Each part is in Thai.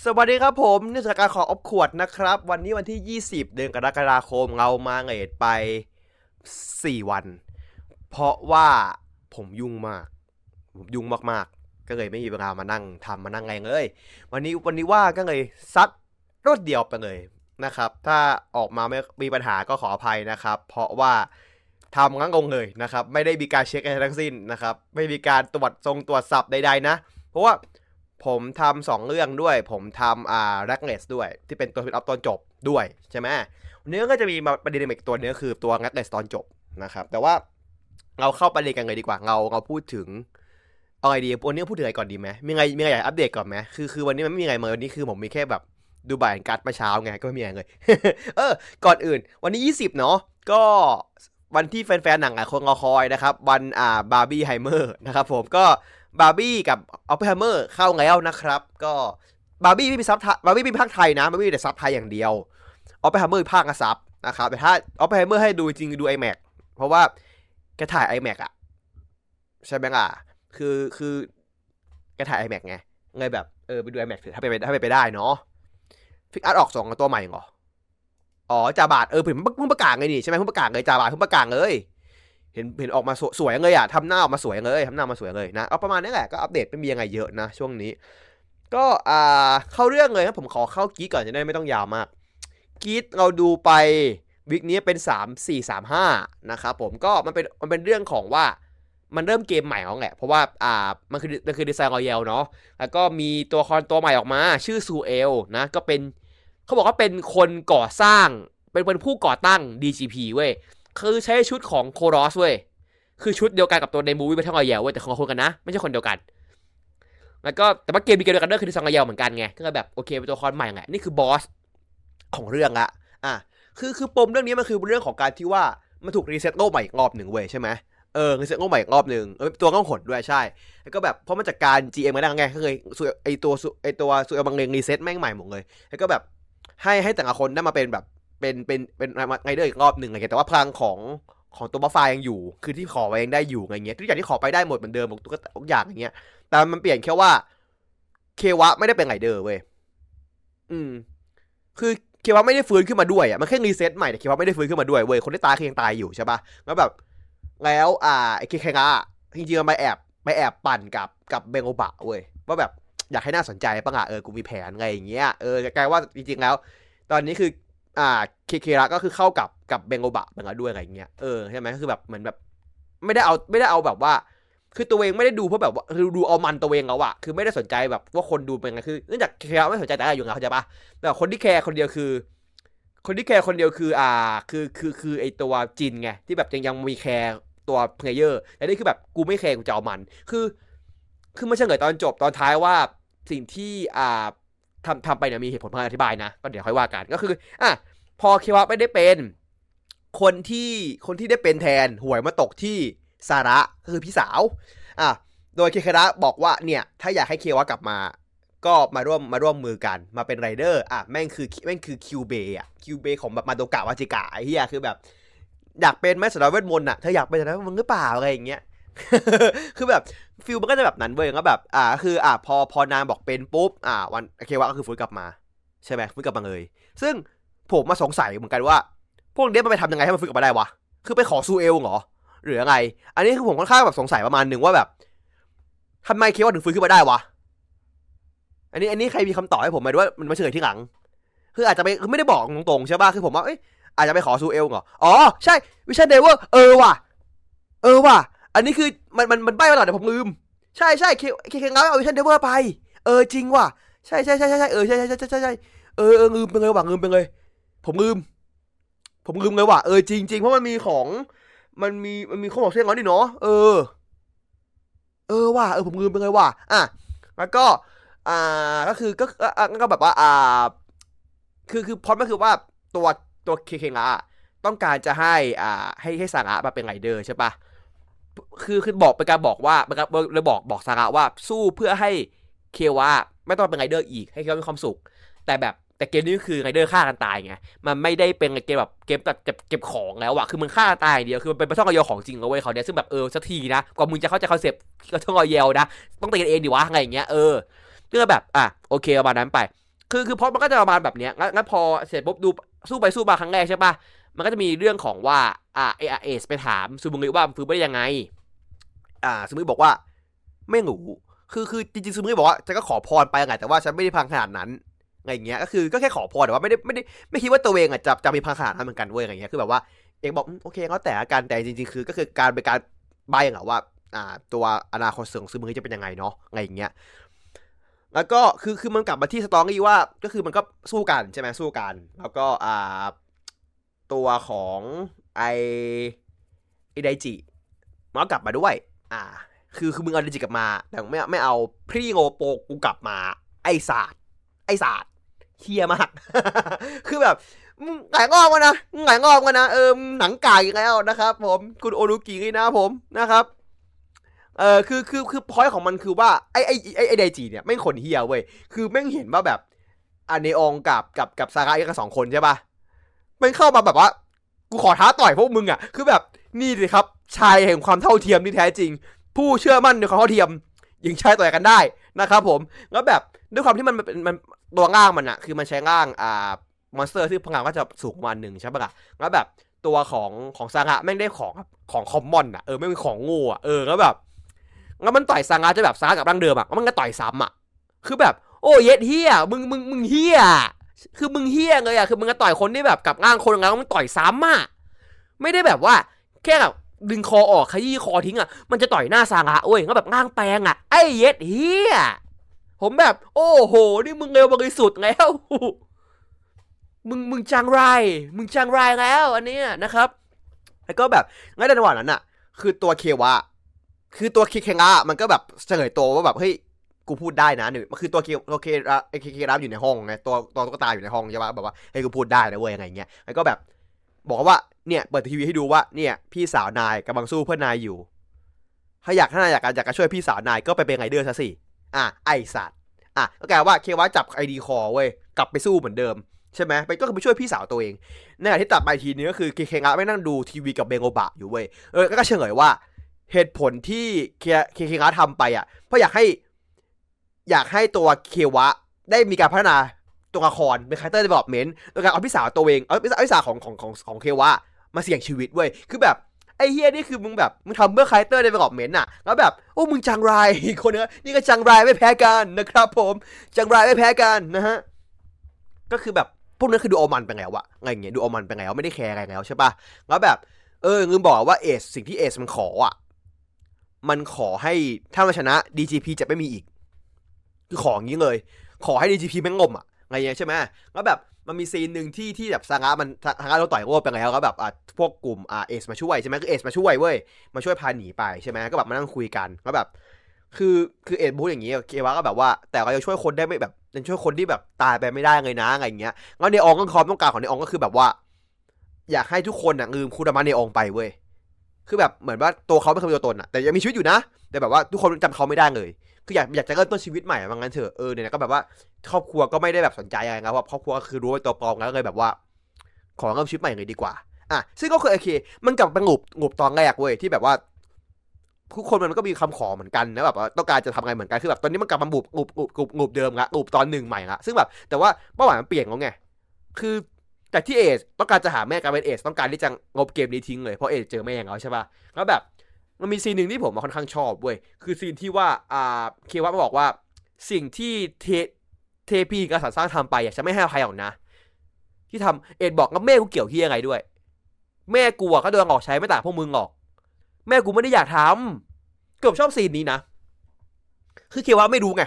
สวัสดีครับผมนิสการขออบขวดนะครับ วันนี้วันที่ 20 เดือนกรกฎาคมเรามาเงดไป 4 วัน เพราะว่าผมยุ่งมาก ผมยุ่งมากๆ ก็เลยไม่มีเวลามานั่งทำมานั่งแรงเลย วันนี้วันนี้ว่าก็เลยซัดรถเดียวไปเลยนะครับ ถ้าออกมาไม่มีปัญหาก็ขออภัยนะครับ เพราะว่าทำงั้งงเลยนะครับ ไม่ได้มีการเช็คอะไรทั้งสิ้นนะครับ ไม่มีการตรวจทรงตรวจสับใดๆนะ เพราะว่า ผมทำสองเรื่องด้วย ผมทำอ่าแร็กเนสด้วย ที่เป็นตัวพิทอัพตอนจบด้วยใช่ไหมวันนี้ก็จะมีมาประเด็นอีกตัวเนึงก็คือตัวแร็กเนสตอนจบนะครับ แต่ว่าเราเข้าประเด็นกันเลยดีกว่า เราเราพูดถึงเอาไงดีวันนี้พูดถึงอะไรก่อนดีไหมมีไงมีไงอยากอัปเดตก่อนไหมคือคือวันนี้มันไม่มีอะไรมาวันนี้คือผมมีแค่แบบดูบ่ายการ์ดมาเช้าไงก็ไม่มีอะไรเลย เออ ก่อนอื่น วันนี้ 20 เนาะก็วันที่แฟนๆหนังหลายคนรอคอยนะครับ วันอ่าบาร์บี้ไฮเมอร์นะครับผมก็ บาร์บี้กับออปเปอร์ไฮเมอร์เข้าแล้วนะครับ ก็บาร์บี้ไม่มีซับไทยบาร์บี้มีภาคไทยนะบาร์บี้มีแต่ซับไทยอย่างเดียวออปเปอร์ไฮเมอร์ภาคกับซับนะครับแต่ถ้าออปเปอร์ไฮเมอร์ให้ดูจริงดู iMac เพราะว่าแกถ่าย iMac อะใช่ไหมล่ะคือคือแกถ่าย iMac ไงเลยแบบเออไปดู iMac เถอะถ้าไปถ้าไปไปได้เนาะฟิกอาร์ตออกสองตัวใหม่เหรออ๋อฝ่าบาทเออเพิ่งเพิ่งประกาศไงนี่ใช่ไหมเพิ่งประกาศเลยฝ่าบาทเพิ่งประกาศเลย เห็นเห็นออกมาสวยเลยอะทำหน้าออกมาสวยเลยทำหน้ามาสวยเลยนะเอาประมาณนี้แหละก็อัปเดตไม่มียังไงเยอะนะช่วงนี้ ก็อ่าเข้าเรื่องเลยครับผมขอเข้ากีก่อนจะได้ไม่ต้องยาวมากกีเราดูไปวิกนี้เป็น 3 4 3 5นะครับผมก็มันเป็นมันเป็นเรื่องของว่ามันเริ่มเกมใหม่แล้วแหละเพราะว่าอ่ามันคือมันคือดีไซน์รอยัลเนาะแล้วก็มีตัวคอนตัวใหม่ออกมา ชื่อซูเอลนะก็เป็นเขาบอกว่าเป็นคนก่อสร้างเป็นเป็นผู้ก่อตั้ง DGP เว้ย คือใช้ชุดของโครอสเว้ย คือชุดเดียวกันกับตัวในมูวี่ไปทั้งอยแยวเว้ยแต่คนละคนกันนะ ไม่ใช่คนเดียวกัน แล้วก็แต่ว่าเกมมีเกมเดียวกันด้วยคือดิซังอยแยวเหมือนกันไง ก็แบบโอเคเป็นตัวละครใหม่แหละนี่คือบอสของเรื่องละ อะ คือคือปมเรื่องนี้มันคือเรื่องของการที่ว่ามันถูกรีเซ็ตโลกใหม่อีกรอบหนึ่งเว้ยใช่ไหมเออรีเซ็ตโลกใหม่อีกรอบหนึ่งเออตัวก็หดด้วยใช่ แล้วก็แบบเพราะมันจากการ GM มาได้ไงก็เลยไอตัวไอตัวสุเอลบังเลงรีเซ็ตแม่งใหม่หมดเลย แล้วก็แบบให้ให้แต่ละคนได้มาเป็นแบบ เป็นเป็นเป็นไรเดอร์อีกรอบหนึ่งอะไรเงี้ยแต่ว่าพลังของของตัวบัฟฟายังอยู่ คือที่ขอไว้ยังได้อยู่อะไรเงี้ยทุกอย่างที่ขอไปได้หมดเหมือนเดิมทุกทุกอย่างอย่างเงี้ย แต่มันเปลี่ยนแค่ว่า เควะไม่ได้เป็นไรเดอร์เว้ยอืม คือเควะไม่ได้ฟื้นขึ้นมาด้วยอะมันแค่รีเซ็ตใหม่แต่เควะไม่ได้ฟื้นขึ้นมาด้วยเว้ยคนที่ตายคือยังตายอยู่ใช่ปะแล้วแบบ แล้วอ่าไอ้เคคงะจริงๆมันไปแอบไปแอบปั่นกับกับเบงโอบะเว้ยว่าแบบอยากให้น่าสนใจปะอะเออกูมีแผนอะไรอย่างเงี้ยเออกลายว่าจริงๆแล้ว ตอนนี้คือ อ่าเคเคระก็คือเข้ากับกับเบงโอบะเหมือนกันด้วยอะไรเงี้ยเออใช่ไหมคือแบบเหมือนแบบ ไม่ได้เอาไม่ได้เอาแบบว่า คือตัวเองไม่ได้ดูเพราะแบบว่าคือดูเอามันตัวเองแล้วอะคือไม่ได้สนใจแบบว่าคนดูเป็นไงคือเนื่องจากเคเคระไม่สนใจแต่อะไรอยู่แล้วเข้าใจปะแต่คนที่แคร์คนเดียวคือ คนที่แคร์คนเดียวคือ อ่า คือคือคือไอตัวจินไงที่แบบยังยังมีแคร์ตัว player แต่นี่คือแบบกูไม่แคร์กูจะเอามัน คือ คือมันเฉลยตอนจบตอนท้ายว่าสิ่งที่อ่า ทำทำไปเนี่ยมีเหตุผลเพื่ออธิบายนะ ก็เดี๋ยวค่อยว่ากันก็คืออะพอเควะไม่ได้เป็น คนที่คนที่ได้เป็นแทนหวยมาตกที่ซาระก็คือพี่สาวอะโดยเคเคระบอกว่าเนี่ยถ้าอยากให้เควะกลับมาก็มาร่วมมาร่วมมือกันมาเป็นไรเดอร์อะแม่งคือแม่งคือคิวเบอะคิวเบของแบบมาโดกะมาจิกะไอ้เหี้ยคือแบบ อยากเป็นไหมสตาร์เวทมนต์อะเธออยากเป็นสตาร์เวทมนต์หรือเปล่าอะไรอย่างเงี้ย คือแบบ feel มันก็จะแบบนั้นเว้ยก็แบบ อ่า คืออ่าพอพอนางบอกเป็นปุ๊บ อ่า วันเควะก็คือฟื้นกลับมา ใช่ไหมฟื้นกลับมาเลย ซึ่งผมมาสงสัยเหมือนกันว่า พวกเนี้ยมันไปทำยังไงให้มันฟื้นกลับมาได้วะ คือไปขอซูเอลเหรอ หรือยังไง อันนี้คือผมค่อนข้างแบบสงสัยประมาณหนึ่งว่าแบบทำไมเควะถึงฟื้นขึ้นมาได้วะ อันนี้อันนี้ใครมีคำตอบให้ผมไหมว่ามันมาเฉลยทีหลัง คืออาจจะไปคือไม่ได้บอกตรงๆใช่ป่ะ คือผมว่าเอ้ยอาจจะไปขอซูเอลเหรอ อ๋อใช่ Vision Driver เออว่ะ เออว่ะ อันนี้คือมันมันมันใบ้มาหน่อยแต่ผมลืม ใช่ใช่เคเคเคงับเอา Vision Driver ไป เออจริงว่ะ ใช่ใช่ใช่ใช่ใช่เออใช่ใช่ใช่ใช่ใช่เออเออลืมไปเลยว่ะลืมไปเลย ผมลืม ผมลืมเลยว่ะเออจริงจริงเพราะมันมีของ มันมีมันมีข้อบอกเส้นร้อนดิเนาะเออ เออว่ะเออผมลืมไปเลยว่ะอะแล้วก็ อ่าก็คือก็ก็แบบว่าอ่า คือคือพอดก็คือว่าตัวตัวเคเคงะต้องการจะให้อ่าให้ให้สาระมาเป็นไรเดอร์ใช่ปะ คือคือบอกเป็นการบอกว่าเป็นการเลยบอกบอกสาระว่าสู้เพื่อให้เควะไม่ต้องเป็นไรเดอร์อีกให้เขามีความสุข แต่แบบแต่เกมนี้คือไรเดอร์ฆ่ากันตายไงมันไม่ได้เป็นเกมแบบเกมแบบเก็บเก็บของแล้วอะคือมันฆ่าตายเดียวคือมันเป็นช่องรอยของจริงเอาไว้เขาเนี่ยซึ่งแบบเออสักทีนะกว่ามึงจะเข้าใจ conceptก็ช่องรอยนะต้องตีกันเองดิวะอะไรอย่างเงี้ยเออก็แบบอะโอเคประมาณนั้นไป คือคือพอมันก็จะประมาณแบบเนี้ยงั้นพอเสร็จปุ๊บดูสู้ไปสู้มาครั้งแรกใช่ปะ มันก็จะมีเรื่องของว่าอ่าเอเอสไปถามซูบุงิว่าฟื้นไปได้ยังไง อ่าซูมุบอกว่า ไม่รู้คือคือจริงๆซูมุบอกว่าจะก็ขอพรไปไงแต่ว่าฉันไม่ได้พังขนาดนั้นไงอย่างเงี้ยก็คือก็แค่ขอพรแต่ว่าไม่ได้ไม่ได้ไม่คิดว่าตัวเองอะจะจะมีพังขนาดนั้นเหมือนกันเว้ยอะไรเงี้ยคือแบบว่าเองบอกโอเคเขาแต่กันแต่จริงๆคือ ก็คือการเป็นการใบอะว่า อ่า ตัวอนาคตเสื่อมซูมุจะเป็นยังไงเนาะไงอย่างเงี้ยแล้วก็คือคือมันกลับมาที่สตอรี่ว่าก็คือมันก็สู้กันใช่ไหมสู้กัน แล้วก็อ่า ตัวของไอไอไดจิมันก็กลับมาด้วย อ่า คือคือมึงเอาไดจิกลับมา แต่ไม่ไม่เอาพรีโงโปกูกลับมา ไอศาสตร์ไอศาสตร์เฮียมาก คือแบบมึงหงายงอกกันนะหงายงอกกันนะเออหนังไก่แล้วนะครับ ผมคุณโอรุกินะผมนะครับเออคือคือคือพอยของมันคือว่าไอไอไอไอไดจีเนี่ยไม่คนเฮียเว้ยคือแม่งเห็นว่าแบบอันเนองกับกับกับซาระกันสองคนใช่ปะ มันเข้ามาแบบว่า กูขอท้าต่อยพวกมึงอะ คือแบบนี่สิครับ ชายแห่งความเท่าเทียมที่แท้จริง ผู้เชื่อมั่นในความเท่าเทียมยิงชายต่อยกันได้นะครับผมแล้วแบบด้วยความที่มันมันมันตัวร่างมันอะคือมันใช้ร่างอ่า monster ที่พลังก็จะสูงประมาณหนึ่งใช่ปะล่ะแล้วแบบตัวของของซางะแม่งได้ของของ common อะเออไม่เป็นของงูอะเออแล้วแบบแล้วมันต่อยซางะจะแบบซางะกับร่างเดิมอะมันก็ต่อยซ้ำอะคือแบบ โอ้เย็ดเหี้ยมึงมึงมึงเหี้ย คือมึงเหี้ยเลยอะคือมึงก็ต่อยคนที่แบบกับร่างคนแล้วมึงต่อยซ้ำอะไม่ได้แบบว่า แค่แบบดึงคอออกขยี้คอทิ้งอะมันจะต่อยหน้าซางะเว้ยแล้วแบบง่างแปลงอะไอ้เย็ดเฮี้ยผมแบบ โอ้โห นี่มึงเร็วบริสุทธิ์แล้วมึงมึงจังไร มึงจังไรแล้ว อันนี้นะครับ แล้วก็แบบงั้นในจังหวะนั้นอะคือตัวเควะคือตัวเคเคงะมันก็แบบเฉลยตัวว่าแบบเฮ้ย กูพูดได้นะหนึ่งมันคือตัวเคตัวเคไอเคเครับอยู่ในห้องไงตัวตัวตุ๊กตาอยู่ในห้องใช่ปะแบบว่าเฮ้ยกูพูดได้นะเว้ยอะไรเงี้ยแล้วก็แบบ บอกว่าเนี่ยเปิดทีวีให้ดูว่าเนี่ยพี่สาวนายกำลังสู้เพื่อนายอยู่ ถ้าอยากถ้านายอยากอยากจะช่วยพี่สาวนายก็ไปเป็นไรเดอร์ซะสิอะไอสัตว์อะก็แกลว่าเควะจับ ID Core เว้ยกลับไปสู้เหมือนเดิมใช่ไหมไปก็ไปช่วยพี่สาวตัวเองในขณะที่ตัดไปทีนี้ก็คือเคเคงะมานั่งดูทีวีกับเบงโอบะอยู่เว้ยเออก็เฉลยว่า เหตุผลที่เคเคเคงะทำไปอะเพราะอยากให้ อยากให้ตัวเควะได้มีการพัฒนาตัวละครเป็น character development โดยการเอาพี่สาวตัวเองเอาพี่สาวของของของของเควะมาเสี่ยงชีวิตเว้ยคือแบบไอ้เหี้ยนี่คือมึงแบบมึงทำเพื่อ character development อะแล้วแบบโอ้มึงจังไรคนเนี้ยนี่ก็จังไรไม่แพ้กันนะครับ ผมจังไรไม่แพ้กันนะฮะก็คือแบบพวกนั้นคือดูอมันไปแล้วอะอะไงเงี้ยดูอมันไปแล้วไม่ได้แคร์อะไรแล้วใช่ปะแล้วแบบ เออลืมบอกว่าเอสสิ่งที่เอสมันขออะมันขอให้ถ้ามันชนะ DGP จะไม่มีอีก คือของอย่างนี้เลย ขอให้ DGP แม่งงมอะไงเงี้ยใช่ไหมแล้วแบบมันมีซีนหนึ่งที่ที่แบบซางะมันซางะเราต่อยโอ้ไปแล้วก็แบบอะพวกกลุ่มอ่าเอสมาช่วยใช่ไหมคือเอสมาช่วยเว้ยมาช่วยพาหนีไปใช่ไหมก็แบบมานั่งคุยกันแล้วแบบ คือคือเอ็ดพูดอย่างนี้เควะก็แบบว่า แต่เราจะช่วยคนได้ไม่แบบจะช่วยคนที่แบบตายไปไม่ได้เลยนะอะไรเงี้ยงั้นในองก็ความต้องการของในองก็คือแบบว่า อยากให้ทุกคนอะลืมคูดามาในองไปเว้ยคือแบบเหมือนว่าตัวเขาไม่เคยมีตัวตนอะแต่ยังมีชีวิตอยู่นะ แต่แบบว่าทุกคนจำเขาไม่ได้เลย คืออยากอยากจะเริ่มต้นชีวิตใหม่ว่างั้นเถอะเออเนี่ยก็แบบว่าครอบครัวก็ไม่ได้แบบสนใจอะไรนะว่าครอบครัวก็คือรู้ว่าตัวปลอมแล้วเลยแบบว่า ขอเริ่มชีวิตใหม่เลยดีกว่าอะซึ่งก็คือโอเค มันกลับเป็นงบงบตอนแรกเว้ยที่แบบว่าทุกคนมันก็มีคำขอเหมือนกันนะแบบว่าต้องการจะทำอะไรเหมือนกันคือแบบตอนนี้มันกลับมาบุบงบงบงบงบเดิมละงบตอนหนึ่งใหม่ละซึ่งแบบแต่ว่าเป้าหมายมันเปลี่ยนแล้วไงคือจากที่เอสต้องการจะหาแม่กลายเป็นเอสต้องการที่จะงบเกมนี้ทิ้งเลยเพราะเอสเจอแม่ของเขาใช่ป่ะแล้วแบบ มันมีซีนหนึ่งที่ผมค่อนข้างชอบเว้ย คือซีนที่ว่า อ่า เควัตมาบอกว่า สิ่งที่เทเทพีกษัตริย์สร้างทำไปอะจะไม่ให้อภัยหรอกนะ ที่ทำเอ็ดบอกว่าแม่กูเกี่ยวที่ยังไงด้วย แม่กูอะก็โดนออกใช้ไม่ต่างพวกมึงหรอก แม่กูไม่ได้อยากทำเกือบชอบซีนนี้นะ คือเควะไม่รู้ไง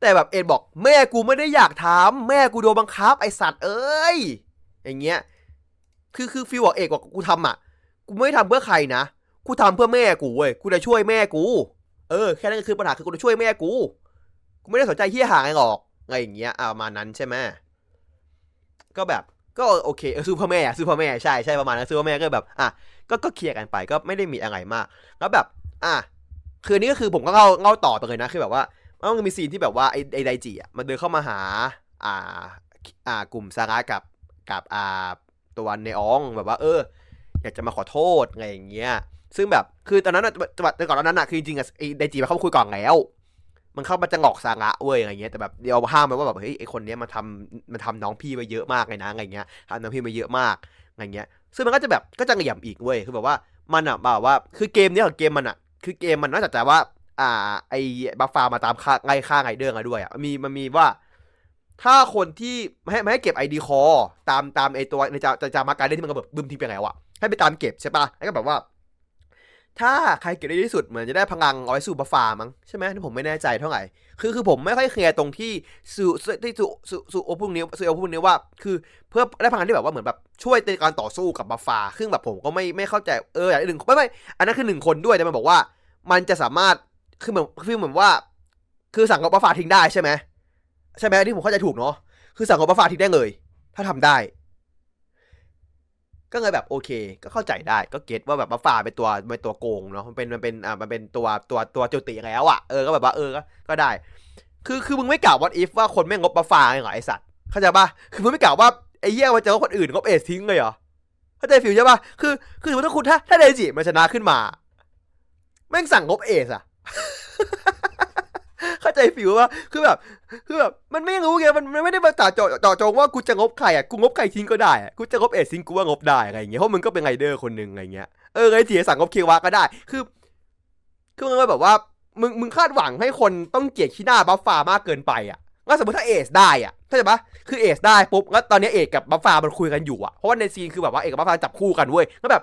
แต่แบบเอ็ดบอก แม่กูไม่ได้อยากทำแม่กูโดนบังคับไอสัตว์เอ้ย อย่างเงี้ย คือคือ feel บอกเอกบอกกูทำอะ กูไม่ทำเพื่อใครนะกูทำเพื่อแม่กูเว้ยกูจะช่วยแม่กู เออ แค่นั้นก็คือปัญหาคือกูจะช่วยแม่กูกูไม่ได้สนใจเฮี้ยห่าไรหรอกอะไรอย่างเงี้ยอ่ามานั้นใช่ไหมก็แบบก็โอเคเออซูเปอร์แม่ซูเปอร์แม่ใช่ใช่ประมาณนั้นซูเปอร์แม่ก็แบบอะก็ก็เคลียร์กันไปก็ไม่ได้มีอะไรมาก แล้วแบบ อะคือนี้ก็คือผมก็เล่าเล่าต่อไปเลยนะคือแบบว่ามันมีซีนที่แบบว่าไอ้ไอ้ไดจิอะมันเดินเข้ามาหา อ่า อ่ากลุ่มซาระกับกับอ่าตัวเนอองแบบว่า เออ อยากจะมาขอโทษอะไรอย่างเงี้ย ซึ่งแบบคือตอนนั้นอะแต่ก่อนตอนนั้นอะคือจริงๆอะไอ้ไดจิมาเข้าคุยก่อนแล้ว มันเข้ามาจะงอกสางะเว้ยอะไรเงี้ยแต่แบบเดี๋ยวห้ามไปว่าแบบเฮ้ยไอคนเนี้ยมันทำมันทำน้องพี่ไปเยอะมากเลยนะอะไรเงี้ยทำน้องพี่ไปเยอะมากอะไรเงี้ย ซึ่งมันก็จะแบบก็จะเหลี่ยมอีกเว้ยคือแบบว่ามันอะแบบว่าคือเกมเนี้ยของเกมมันอะคือเกมมันนอกจากจะว่า อ่า ไอ้บัฟฟามาตามค่าไงค่าไงเดิร์มาด้วยอะมีมันมีว่าถ้าคนที่ไม่ให้ไม่ให้เก็บไอดีคอตามตามไอตัวในจาจะจามาการเล่นที่มันก็แบบบึมทิ้งไปแล้วอะ ให้ไปตามเก็บใช่ปะแล้วก็แบบว่า ถ้าใครเก็บได้ที่สุดเหมือนจะได้พลังเอาไว้สู่บัฟฟามั้งใช่ไหมที่ผมไม่แน่ใจเท่าไหร่ คือคือผมไม่ค่อยเคลียร์ตรงที่สู่ที่สู่สู่สู่โอพวกนี้สู่โอพวกนี้ว่า คือเพื่อได้พลังที่แบบว่าเหมือนแบบช่วยในการต่อสู้กับบัฟฟาซึ่งแบบผมก็ไม่ไม่เข้าใจเอออย่างหนึ่งไม่ไม่อันนั้นคือหนึ่งคนด้วยแต่มันบอกว่า มันจะสามารถคือเหมือนคือเหมือนว่า คือสั่งกับบัฟฟาทิ้งได้ใช่ไหมใช่ไหมที่ผมเข้าใจถูกเนาะคือสั่งกับบัฟฟาทิ้งได้เลย ถ้าทำได้ ก็เลยแบบโอเค ก็เข้าใจได้ก็เก็ตว่าแบบบัฟฟาเป็นตัวเป็นตัวโกงเนาะมันเป็นมันเป็นอ่ามันเป็นตัวตัวตัวจุติแล้วอะเออก็แบบว่าเออก็ได้ คือคือมึงไม่กล่าวว่าอีฟว่าคนไม่งบบัฟฟาเหรอไอสัตว์เข้าใจปะคือมึงไม่กล่าวว่าไอ้เหี้ยมันจะว่าคนอื่นงบเอสทิ้งเลยเหรอเข้าใจ feel ใช่ปะคือคือสมมติถ้าคุณถ้าถ้าเดจิมันชนะขึ้นมาแม่งสั่งลบเอสอะ เข้าใจ feel ว่าคือแบบคือแบบมันไม่รู้ไงมันไม่ได้มาต่อจต่อจงว่ากูจะลบใครอะกูลบใครทิ้งก็ได้กูจะลบเอสทิ้งกูว่าลบได้อะไรอย่างเงี้ยเพราะมึงก็เป็นไรเดอร์คนหนึ่งอะไรเงี้ยเออไอ้เจีสั่งลบเคียวาก็ได้ คือคือมันแบบว่ามึงมึงคาดหวังให้คนต้องเกลียดขี้หน้าบัฟฟามากเกินไปอะงั้นสมมติถ้าเอสได้อะเข้าใจปะคือเอสได้ปุ๊บแล้วตอนนี้เอกกับบัฟฟามันคุยกันอยู่อะเพราะว่าใน scene คือแบบว่าเอกกับบัฟฟาจับคู่กันเว้ยแล้วแบบ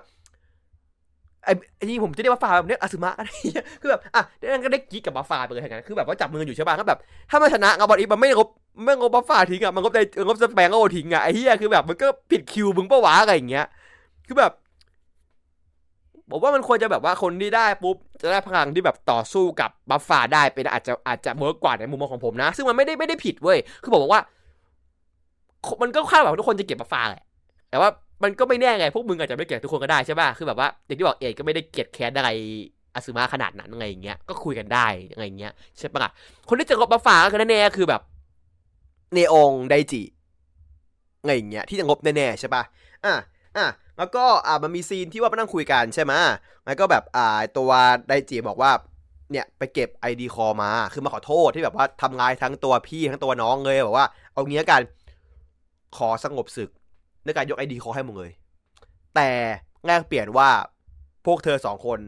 ไอ้นี่ผมจะเรียกว่าฟาแบบเนี้ยอาซึมะอะไรเงี้ยคือแบบอะนั่นก็ได้กิ๊กกับบัฟฟาไปเลยอย่างนั้นคือแบบว่าจับมืออยู่ใช่ป่ะก็แบบ ถ้ามันชนะกับบอลอีมันไม่ลบไม่ลบบัฟฟาทิ้งอะมันลบในลบสแปงโอทิ้งอะไอ้เหี้ยคือแบบมันก็ผิดคิวมึงปะวะอะไรอย่างเงี้ย คือแบบผมว่ามันควรจะแบบว่าคนที่ได้ปุ๊บจะได้พลังที่แบบต่อสู้กับบัฟฟาได้เป็นอาจจะอาจจะ work กว่าในมุมมองของผมนะ ซึ่งมันไม่ได้ไม่ได้ผิดเว้ยคือผมบอกว่า มันก็คาดหวังทุกคนจะเก็บบัฟฟาแหละแต่ว่า มันก็ไม่แน่ไงพวกมึงอาจจะไม่เกลียดทุกคนก็ได้ใช่ป่ะคือแบบว่าอย่างที่บอกเอกก็ไม่ได้เกลียดแค้นอะไรอาซึมะขนาดนั้นอะไรอย่างเงี้ยก็คุยกันได้อะไรอย่างเงี้ยใช่ป่ะคนที่จะงบมาฝากก็คือแน่ๆคือแบบเนองไดจิอะไรอย่างเงี้ยที่จะงบแน่ๆใช่ป่ะอะอะแล้วก็อ่ามันมีซีนที่ว่ามานั่งคุยกันใช่ไหมแล้วก็แบบอ่าตัวไดจิบอกว่าเนี่ยไปเก็บไอดีคอมาคือมาขอโทษที่แบบว่าทำลายทั้งตัวพี่ทั้งตัวน้องเลยบอกว่า เอางี้กันขอสงบศึก ด้วยการยกไอดีคให้มึงเลย แต่แลกเปลี่ยนว่าพวกเธอสองคน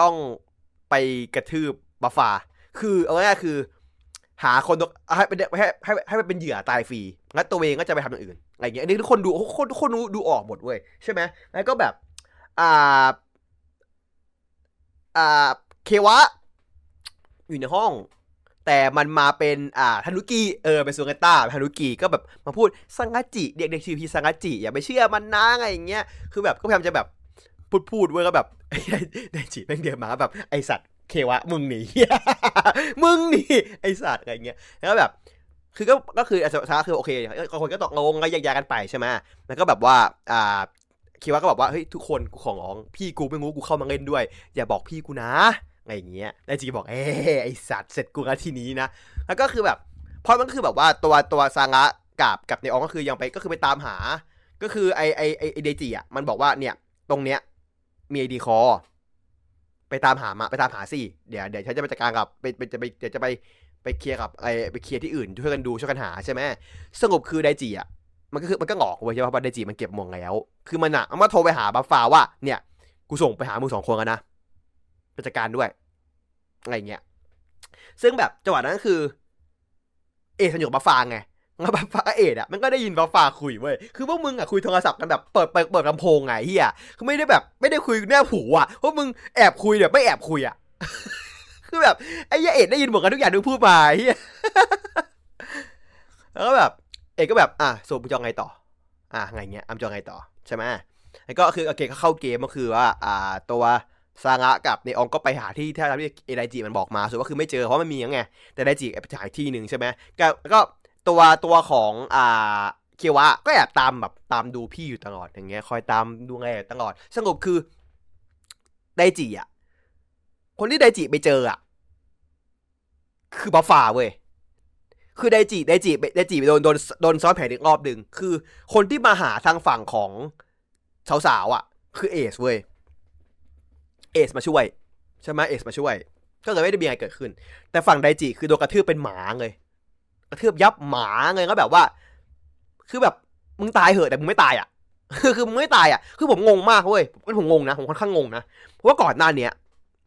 ต้องไปกระทืบบัฟฟา คือเอาง่ายๆคือ หาคนให้เป็นให้ให้ให้เป็นเหยื่อตายฟรีแล้วตัวเองก็จะไปทำอย่างอื่นอะไรเงี้ยอันนี้ทุกคนดูทุกคนทุกคนดูดูออกหมดเว้ยใช่ไหมแล้วก็แบบ อ่า อ่า เควะ อยู่ในห้อง แต่มันมาเป็นอ่าทานุกิเออเป็นซูเกต้าทานุกิก็แบบมาพูดซังาจิเด็กเด็กชื่อพี่ซังาจิอย่าไปเชื่อมันนะอะไรอย่างเงี้ยคือแบบก็พยายามจะแบบพูดพูดเว้ยก็แบบไดจิแม่งเดินมาแบบไอสัตว์เควะมึงหนีมึงหนีไอสัตว์อะไรเงี้ยแล้วแบบ คือก็ก็คืออาจจะคือโอเคคนก็ตกลงก็แยกย้ายกันไปใช่ไหมแล้วก็แบบว่าอ่าเควะก็บอกว่าเฮ้ยทุกคนกูขอร้อง พี่กูไม่งูกูเข้ามาเล่นด้วย อย่าบอกพี่กูนะ อะไรอย่างเงี้ยไดจิบอกเอ้ไอสัตว์เสร็จกูแล้วทีนี้นะ แล้วก็คือแบบเพราะมันก็คือแบบว่าตัวตัวซางะกับกับเนอองก็คือยังไปก็คือไปตามหา ก็คือไอไอไอเดจิอะมันบอกว่าเนี่ยตรงเนี้ยมีไอดีคอไปตามหามาไปตามหาสิเดี๋ยวเดี๋ยวฉันจะไปจัดการกับไปไปจะไปเดี๋ยวจะไปไปเคลียร์กับไอไปเคลียร์ที่อื่นช่วยกันดูช่วยกันหาใช่ไหมสงบคือไดจิอะมันก็คือมันก็หงอกเว้ยใช่ป่ะเพราะไดจิมันเก็บมงแล้ว คือมันอะมันมาโทรไปหาบัฟฟาว่าเนี่ยกูส่งไปหามึงสองคนกันนะ ไปจัดการด้วย อะไรเงี้ย ซึ่งแบบจังหวะนั้นคือ เอสอยู่กับบัฟฟางไงแล้วบัฟฟาเอ็ดอะมันก็ได้ยินบัฟฟาคุยเว้ย คือพวกมึงอะคุยโทรศัพท์กันแบบเปิดเปิดเปิดลำโพงไงเหี้ยคือไม่ได้แบบ ไม่ได้คุยแนบหูอะพวกมึงแอบคุยแบบไม่แอบคุยอะ คือแบบไอ้เหี้ยเอ็ดได้ยินหมดกันทุกอย่างที่พูดมาเฮียแล้วก็แบบ เอกก็แบบ อะสูบจองไงต่อ อะไงเงี้ยอัมจองไงต่อใช่ไหมแล้วก็คือโอเคก็เข้าเกมก็คือว่า อ่า ตัว ซางะกับเนอองก็ไปหาที่ที่ที่เอไดจิมันบอกมาสุดก็คือไม่เจอเพราะมันมียังไง แต่ไดจิไปหาที่หนึ่งใช่ไหมก็ตัวตัวของอ่าเคียวะก็แอบตามแบบตามดูพี่อยู่ตลอดอย่างเงี้ยคอยตามดูไงตลอดสงบคือไดจิอะ คนที่ไดจิไปเจออะ คือบัฟฟาเว้ยคือไดจิไดจิไดจิโดนโดนโดนซ้อนแผนอีกรอบหนึ่งคือ คนที่มาหาทางฝั่งของสาวๆอะ คือเอสเว้ย เอสมาช่วยใช่ไหมเอสมาช่วย ก็เลยไม่ได้มีอะไรเกิดขึ้น แต่ฝั่งไดจิคือโดนกระทืบเป็นหมาเลยกระทืบยับหมาเลยก็แบบว่า คือแบบมึงตายเหอะแต่มึงไม่ตายอะคือคือมึงไม่ตายอะคือผมงงมากเว้ยผมงงนะผมค่อนข้างงงนะเพราะว่าก่อนหน้าเนี้ย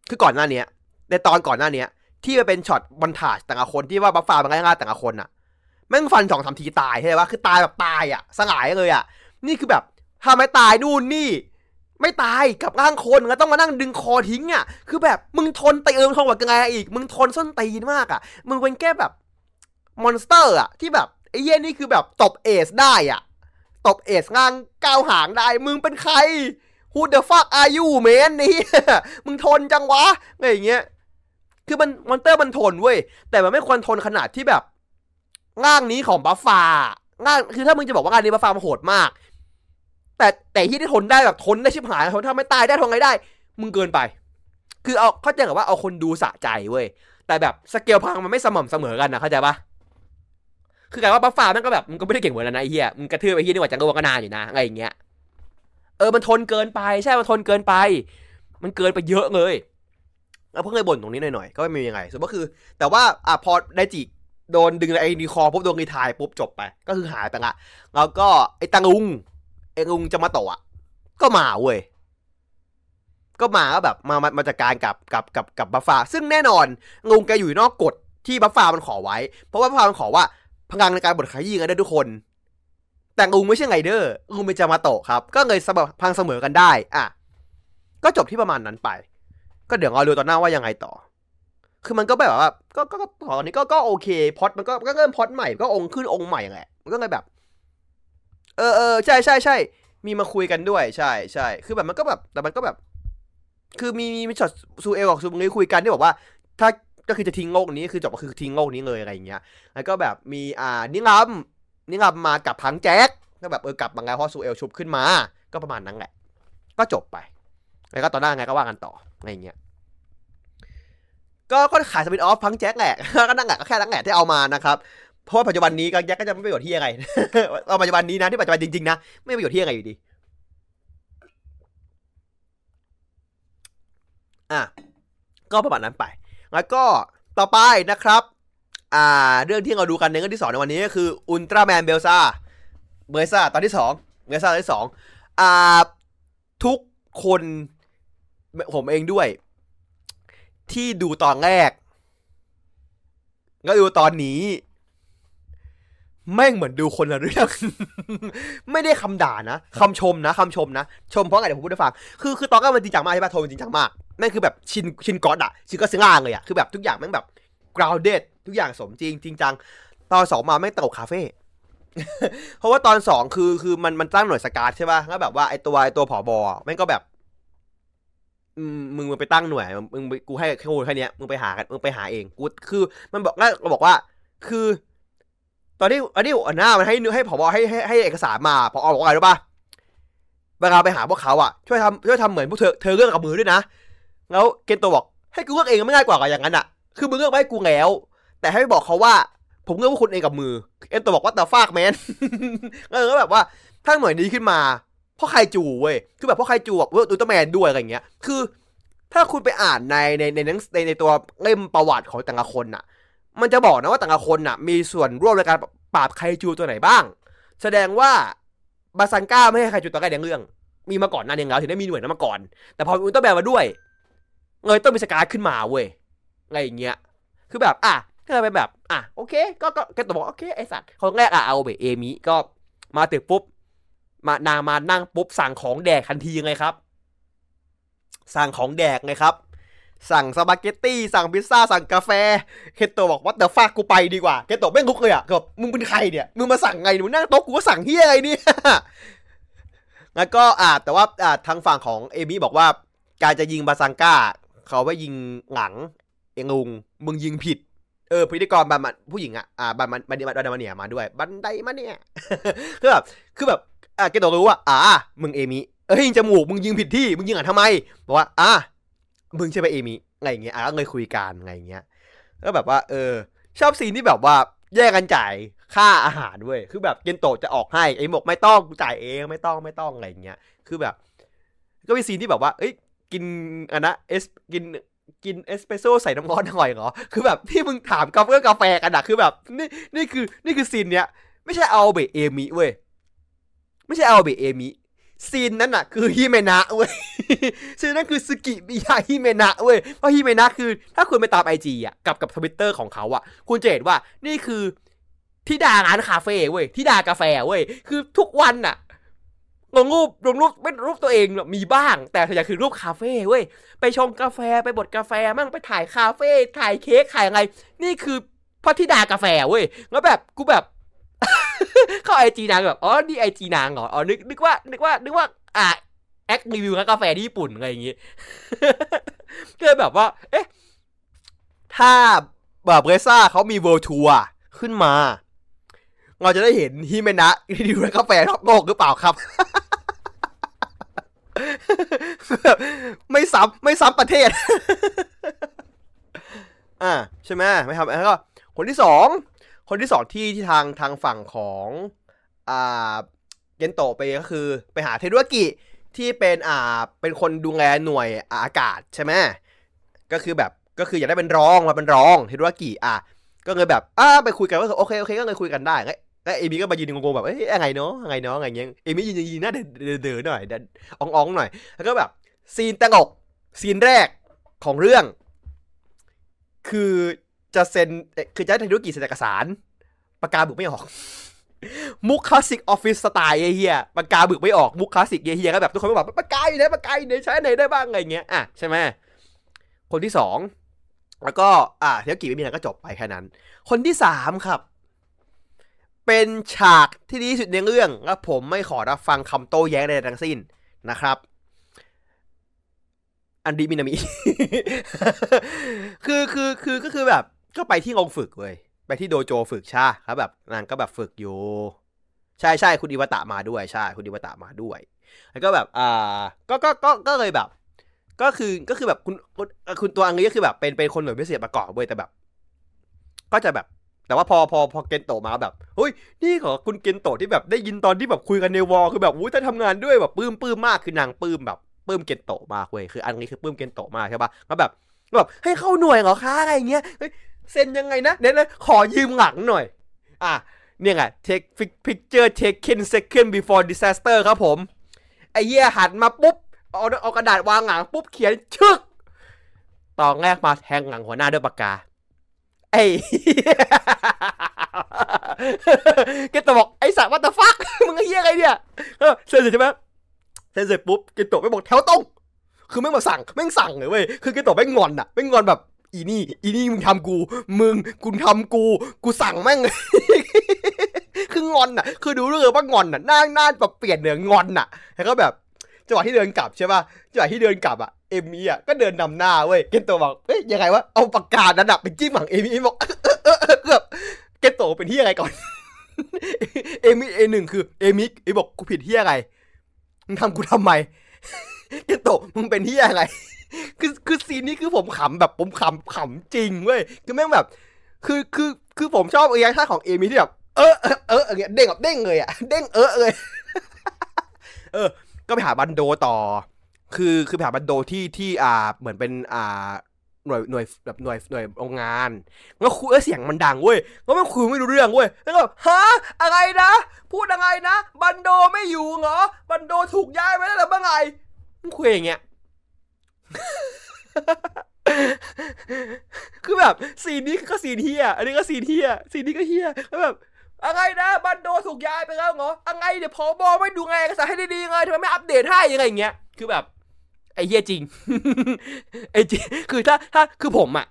คือก่อนหน้าเนี้ย ในตอนก่อนหน้าเนี้ย ที่มันเป็นช็อตบอลถาชแต่ละคนที่ว่าบัฟฟามันง่ายๆแต่ละคนอะแม่งฟันสองสามทีตายใช่ไหมว่าคือตายแบบตายอะสลายเลยอะ นี่คือแบบถ้าไม่ตายนู่นนี่ ไม่ตายกับร่างคนแล้วต้องมานั่งดึงคอทิ้งอะ คือแบบมึงทนตีเอิมทนกว่าไงอีก มึงทนส้นตีนมากอะ มึงเป็นแค่แบบมอนสเตอร์อะที่แบบไอ้เหี้ยนี่คือแบบตบเอสได้อะ ตบเอสร่างเก้าหางได้ มึงเป็นใคร Who the fuck are you man นี่มึงทนจังวะอะไรอย่างเงี้ย คือมัน monster มันทนเว้ย แต่มันไม่ควรทนขนาดที่แบบร่างนี้ของบัฟฟาร่างคือถ้ามึงจะบอกว่าร่างนี้บัฟฟามันโหดมาก แต่แต่ที่ได้ทนได้แบบทนได้ชิบหายทนถ้าไม่ตายได้ทนไงได้ มึงเกินไป คือเอาเข้าใจกับว่าเอาคนดูสะใจเว้ยแต่แบบสเกลพังมันไม่สม่ำเสมอกันนะเข้าใจปะคือการว่าบัฟฟามันก็แบบมึงก็ไม่ได้เก่งเหมือนกันนะไอ้เหี้ยมึงกระทืบไอ้เหี้ยนี่กว่าจะรู้ว่าก็นานอยู่นะอะไรอย่างเงี้ยเออมันทนเกินไปใช่มันทนเกินไป มันเกินไปเยอะเลยแล้วเพิ่งเคยบ่นตรงนี้หน่อยๆก็ไม่มียังไงสุดก็คือ แต่ว่าอะพอไดจิโดนดึงไอ้ดีคอปุ๊บโดนรีทายปุ๊บจบไป ก็คือหายไปละแล้วก็ไอ้ตังลุง ไอ้ลุงจะมาโตะก็มาเว้ยก็มาก็แบบมามามาจัดการกับกับกับกับบัฟฟาซึ่งแน่นอนลุงแกอยู่นอกกฎที่บัฟฟามันขอไว้ เพราะว่าบัฟฟามันขอว่าพลังในการบดขยี้กันได้ทุกคน แต่ลุงไม่ใช่ไงเดอร์ลุงเป็นจามาโตะครับ ก็เลยสมพังเสมอกันได้ อะ ก็จบที่ประมาณนั้นไป ก็เดี๋ยวรอดูตอนหน้าว่ายังไงต่อ คือมันก็แบบว่า ก็ก็ก็ตอนนี้ก็ก็โอเคพอดมันก็ก็เริ่มพอดใหม่ก็องค์ขึ้นองค์ใหม่แหละมันก็เลยแบบ เออเออใช่ใช่ใช่มีมาคุยกันด้วย ใช่ใช่คือแบบมันก็แบบแต่มันก็แบบ คือมีมีช็อตซูเอลกับซูงี้คุยกันที่บอกว่า ถ้าก็คือจะทิ้งโลกนี้คือจบก็คือทิ้งโลกนี้เลยอะไรอย่างเงี้ย แล้วก็แบบมีอ่านิรัมนิรัมมากับพังแจ็คก็แบบเออกลับมาไงเพราะซูเอลชุบขึ้นมา ก็ประมาณนั้นแหละ ก็จบไป แล้วก็ตอนหน้าไงก็ว่ากันต่ออะไรอย่างเงี้ยก็ก็ขาย spin-off พังค์แจ็คแหละก็นั่นแหละก็แค่นั่นแหละที่เอามานะครับ เพราะว่าปัจจุบันนี้ก็แจ็คก็จะไม่ประโยชน์ที่อะไรเอาปัจจุบันนี้นะที่ปัจจุบันจริงๆนะไม่ประโยชน์ที่อะไรอยู่ดี อะก็ประมาณนั้นไป แล้วก็ต่อไปนะครับ อ่า เรื่องที่เราดูกันในเรื่องที่สองในวันนี้ก็คืออุลตร้าแมนเบลซ่าเบลซ่าตอนที่สองเบลซ่าตอนที่สองอ่าทุกคนผมเองด้วย ที่ดูตอนแรก ก็ดูตอนนี้ แม่งเหมือนดูคนละเรื่อง ไม่ได้คำด่านะคำชมนะคำชมนะ ชมเพราะอะไรเดี๋ยวผมพูดให้ฟัง คือคือตอนแรกมันจริงจังมากใช่ปะโทมันจริงจังมากแม่งคือแบบชินชินก๊อตอะชินก็ซิล่าเลยอะคือแบบทุกอย่างแม่งแบบ grounded ทุกอย่างสมจริงจริงจัง ตอนสองมาแม่งตลกคาเฟ่เพราะว่าตอนสองคือคือมันมันตั้งหน่วยสกาดใช่ป่ะแล้วแบบว่าไอตัวไอตัวผอบอแม่งก็แบบอืมมึงมึงไปตั้งหน่วย มึงกูให้แค่โแค่นี้มึงไปหากันมึงไปหาเองกูคือ มันบอกแล้วบอกว่า คือ ตอนที่อันนี้อันหน้ามันให้ให้ผบให้ให้ให้เอกสารมาผอบอกว่าอะไรรู้ป่ะเวลาไปหาพวกเขาอะช่วยทำช่วยทำเหมือนพวกเธอเธอเรื่องกับมือด้วยนะ แล้วเกนโตบอกให้กูเลือกเองไม่ง่ายกว่าอย่างนั้นอะ คือมึงเลือกมาให้กูแล้ว แต่ให้บอกเขาว่า ผมเลือกพวกคุณเองกับมือ เอ็นโตบอกว่าแต่ฟากแมนเออก็แบบว่าถ้าหน่วยนี้ขึ้นมาเพราะใครจูเว้ยคือแบบเพราะใครจูแบบว่าดูตแมนด้วยอะไรเงี้ย คือ ถ้าคุณไปอ่านในในในในในตัวเล่มประวัติของแต่ละคนน่ะ มันจะบอกนะว่าแต่ละคนน่ะมีส่วนร่วมในการปราบไคจูตัวไหนบ้าง แสดงว่าบาซังก้าไม่ให้ไคจูตัวแรกในเรื่อง มีมาก่อนหนั่นเงแล้วถึงได้มีหน่วยนั้นมาก่อน แต่พอมีอุลตร้าแมนมาด้วยเลยต้องมีสกาขึ้นมาเว้ยอะไรอย่างเงี้ย คือแบบอะก็เลยเป็นแบบ อะโอเค ก็ก็แกตบอกโอเคไอสัตว์คนแรกอะเอาเบเอมิก็มาถึงปุ๊บ มานางมานั่งปุ๊บสั่งของแดกทันทีไงครับ สั่งของแดกไงครับ สั่งสปาเกตตี้สั่งพิซซ่าสั่งกาแฟเคโตบอกว่าเดี๋ยวฟากกูไปดีกว่าเคโตไม่งลุกเลยอะแบบมึงเป็นใครเนี่ยมึงมาสั่งไงมึงนั่งโต๊ะกูก็สั่งเฮียอะไรเนี่ยแล้วก็อ่าแต่ว่าอ่าทางฝั่งของเอมี่บอกว่า การจะยิงบาซังก้า เขาไปยิงหลังเองลุงมึงยิงผิดเออพิธีกรบันมันผู้หญิงอะอ่าบันมันบันบันมาเนี่ยมาด้วย บันไดมาเนี่ยคือแบบคือแบบอ่าเกนโตะรู้ว่าอ่า มึงเอมิเอ้ยจมูกมึงยิงผิดที่มึงยิงอะทำไมบอกว่าอ่า มึงใช่ไหมเอมิอะไรอย่างเงี้ยอะก็เลยคุยกันอะไรอย่างเงี้ยก็แบบว่า เออ ชอบซีนที่แบบว่าแยกกันจ่ายค่าอาหารด้วย คือแบบเกนโตะจะออกให้ไอ้บอกไม่ต้องกูจ่ายเองไม่ต้องไม่ต้องอะไรอย่างเงี้ย คือแบบ ก็มีซีนที่แบบว่า เอ้ยกินอันนะเอสกินกินเอสเปรสโซ่ใส่น้ำร้อนหน่อยเหรอ คือแบบที่มึงถามกาแฟกาแฟกันอะคือแบบนี่นี่คือนี่คือซีนเนี้ย ไม่ใช่อาโอเบะเอมิเว้ย ไม่ใช่อาโอเบะเอมิ ซีนนั้นอะคือฮิเมนะเว้ยซีนนั้นคือสึกิมิยะฮิเมนะเว้ยเพราะฮิเมนะคือ ถ้าคุณไปตามไอจีอะกับกับทวิตเตอร์ของเขาอะคุณจะเห็นว่านี่คือธิดาร้านคาเฟ่เว้ยธิดากาแฟเว้ยคือทุกวันอะลงรูปลงรูปไม่รูปตัวเองหรอกมีบ้าง แต่ส่วนใหญ่คือรูปคาเฟ่เว้ยไปชงกาแฟไปบดกาแฟมั่งไปถ่ายคาเฟ่ถ่ายเค้กถ่ายอะไร นี่คือพระธิดากาแฟเว้ยแล้วแบบกูแบบ เข้าไอจีนางแบบอ๋อนี่ไอจีนางเหรออ๋อนึกนึกว่านึกว่านึกว่าอะแอครีวิวร้านกาแฟที่ญี่ปุ่นอะไรอย่างงี้ก็เลยแบบว่า เอ๊ะ ถ้าแบบเรซ่าเขามี world tour ขึ้นมา เราจะได้เห็นฮิเมนะรีวิวร้านกาแฟรอบโลกหรือเปล่าครับ ไม่ซ้ำไม่ซ้ำประเทศ อ่าใช่ไหมไม่ครับแล้วก็คนที่สอง คนที่สองที่ที่ทางทางฝั่งของอ่าเกนโตไปก็คือไปหาเทรุกิที่เป็นอ่าเป็นคนดูแลหน่วยอากาศใช่ไหมก็คือแบบก็คืออยากได้เป็นรองมาเป็นรองเทรุกิอะก็เลยแบบอ่าไปคุยกันว่าโอเคโอเคก็เลยคุยกันได้แล้วเอมี่ก็มายืนงงๆแบบเอ้ยยังไงเนาะยังไงเนาะไรเงี้ยเอมี่ยืนยืนหน้าเดือดหน่อยอ่องๆหน่อย แล้วก็แบบซีนตลกซีนแรกของเรื่อง คือ จะเซ็นคือจะให้เทรุกิเซ็นเอกสารปากกาหมึกไม่ออก มุกคลาสสิก office style เหี้ยปากกาหมึกไม่ออกมุกคลาสสิกเหี้ยก็แบบทุกคนก็แบบปากกาอยู่ไหนปากกาอยู่ไหนอันไหนได้บ้างอะไรเงี้ยอะใช่ไหมคนที่สองแล้วก็อะเทรุกิไม่มีอะไรก็จบไปแค่นั้น คนที่สามครับ เป็นฉากที่ดีที่สุดในเรื่องและผมไม่ขอรับฟังคำโต้แย้งใดทั้งสิ้นนะครับอันดีมินามิ คือคือคือก็คือแบบ ก็ไปที่โรงฝึกเว้ยไปที่โดโจฝึกใช่ครับแบบนางก็แบบฝึกอยู่ ใช่ใช่คุณอิวตะมาด้วยใช่ คุณอิวตะมาด้วย แล้วก็แบบอ่าก็ก็ก็ก็เลยแบบ ก็คือก็คือแบบคุณคุณคุณตัวอังนี้ก็คือแบบเป็นเป็นคนหน่วยพิเศษประกอบเว้ยแต่แบบ ก็จะแบบแต่ว่าพอพอพอเกนโตมาแบบเฮ้ยนี่ขอคุณเกนโตที่แบบได้ยินตอนที่แบบคุยกันในวอลคือแบบอุ้ยถ้าทำงานด้วยแบบปลื้มปลื้มมากคือนางปลื้มแบบปลื้มเกนโตมากเว้ยคืออันนี้คือปลื้มเกนโตมากใช่ปะแล้วแบบแบบให้เข้าหน่วยเหรอคะอะไรเงี้ย เซ็นยังไงนะเดี๋ยวนะขอยืมหลังหน่อย อะเนี่ยไง take picture taken second before disaster ครับผม ไอ้เหี้ยหันมาปุ๊บ เอาเอากระดาษวางหลังปุ๊บเขียนชึก ตอนแรกมาแทงหลังหัวหน้าด้วยปากกา ไอ้กตโตบอกไอ้สัตว์วัตฟักมึงไอ้เหี้ยอะไรเนี่ยเออเสร็จใช่ไหมเสร็จเสร็จปุ๊บเกตโตะไม่บอกแถวตรง คือไม่มาสั่งแม่สั่งเลยเว้ย คือเกตโตะแม่งอนอะแม่งอนแบบ อีนี่ อีนี่มึงทำกู มึงกูทำกู กูสั่งแม่งคืองอนอะคือดูเรื่องว่างอนอะหน้าหน้าแบบเปลี่ยนเนื้องอนอะแล้วก็แบบจังหวะที่เดินกลับใช่ป่ะจังหวะที่เดินกลับอะเอมี่อะก็เดินนำหน้าเว้ยเกนโตะบอกเอ้ยยังไงวะเอาปากกานั้นอะไปจิ้มหลังเอมี่บอกเออเออแบเกนโตะเป็นที่อะไรก่อนเอมี่เอหนึ่งคือเอมี่เอบอกกูผิดที่อะไรมึงทำกูทำไมเกนโตะมึงเป็นที่อะไร คือคือซีนนี้คือผมขำแบบผมขำขำจริงเว้ยคือแม่งแบบ คือคือคือผมชอบ reaction ของเอมี่ที่แบบเออเออเอออย่างเงี้ยเด้งแบบเด้งเลยอะเด้งเออเลยเออ ก็ไปหาบันโดต่อ คือคือไปหาบันโดที่ที่อ่าเหมือนเป็นอ่าหน่วยหน่วยแบบหน่วยหน่วยโรงงานแล้วคุยเสียงมันดังเว้ยแล้วมันคุยไม่รู้เรื่องเว้ยแล้วก็ฮะอะไรนะ พูดอะไรนะ บันโดไม่อยู่เหรอ บันโดถูกย้ายไปแล้วหรือเมื่อไงมันคุยอย่างเงี้ย คือแบบซีนนี้ก็ซีนเฮียอันนี้ก็ซีนเฮียซีนนี้ก็เฮียแล้วแบบอะไรนะบันโดถูกย้ายไปแล้วเหรออะไรเดี๋ยวพอบอไม่ดูไงเอกสาให้ดีๆไงทำไมไม่อัปเดตให้ยังไงเงี้ย คือแบบ ไอ้เฮียจริงไอ้จริงคือถ้าถ้าคือผมอะ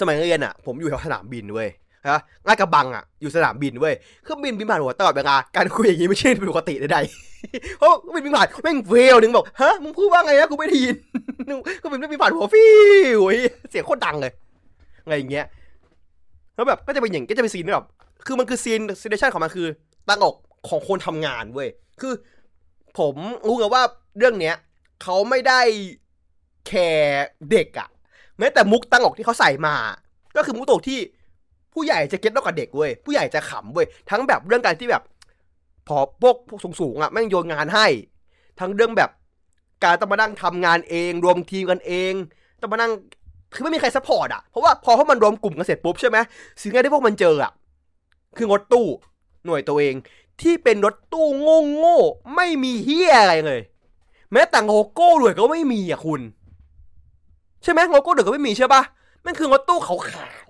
สมัยเรียนอะผมอยู่แถวสนามบินเว้ย ฮะลาดกระบังอะอยู่สนามบินเว้ยเครื่องบินบินผ่านหัวตลอดเวลาการคุยอย่างงี้ไม่ใช่เป็นปกติใดๆเพราะเครื่องบินบินผ่านแม่งเฟลหนึ่งบอกฮะมึงพูดว่าไงนะกูไม่ได้ยินก็เป็นไม่ผ่านหัวฟิวเฮ้ยเสียงโคตรดังเลยอะไรอย่างเงี้ยแล้วแบบก็จะเป็นอย่างก็จะเป็นซีนแบบคือมันคือซีน situation ของมันคือตั้งอกของคนทำงานเว้ยคือ ผมรู้กันว่าเรื่องเนี้ยเขาไม่ได้ care เด็กอะแม้แต่มุกตั้งอกที่เขาใส่มา ก็คือมุกตลกที่ ผู้ใหญ่จะ get มากกว่าเด็กเว้ยผู้ใหญ่จะขำเว้ยทั้งแบบเรื่องการที่แบบ พอพวกสูงๆอะแม่งโยนงานให้ ทั้งเรื่องแบบการต้องมานั่งทำงานเอง รวมทีมกันเองต้องมานั่งคือไม่มีใคร support อะเพราะว่าพอพวกมันรวมกลุ่มกันเสร็จปุ๊บใช่ไหมสิ่งแรกที่พวกมันเจออะคือรถตู้หน่วยตัวเองที่เป็นรถตู้โง่โง่ๆไม่มีเหี้ยอะไรเลย แม้แต่โลโก้หน่วยก็ไม่มีอะคุณ ใช่ไหมโลโก้หน่วยก็ไม่มีใช่ปะมันคือรถตู้ขา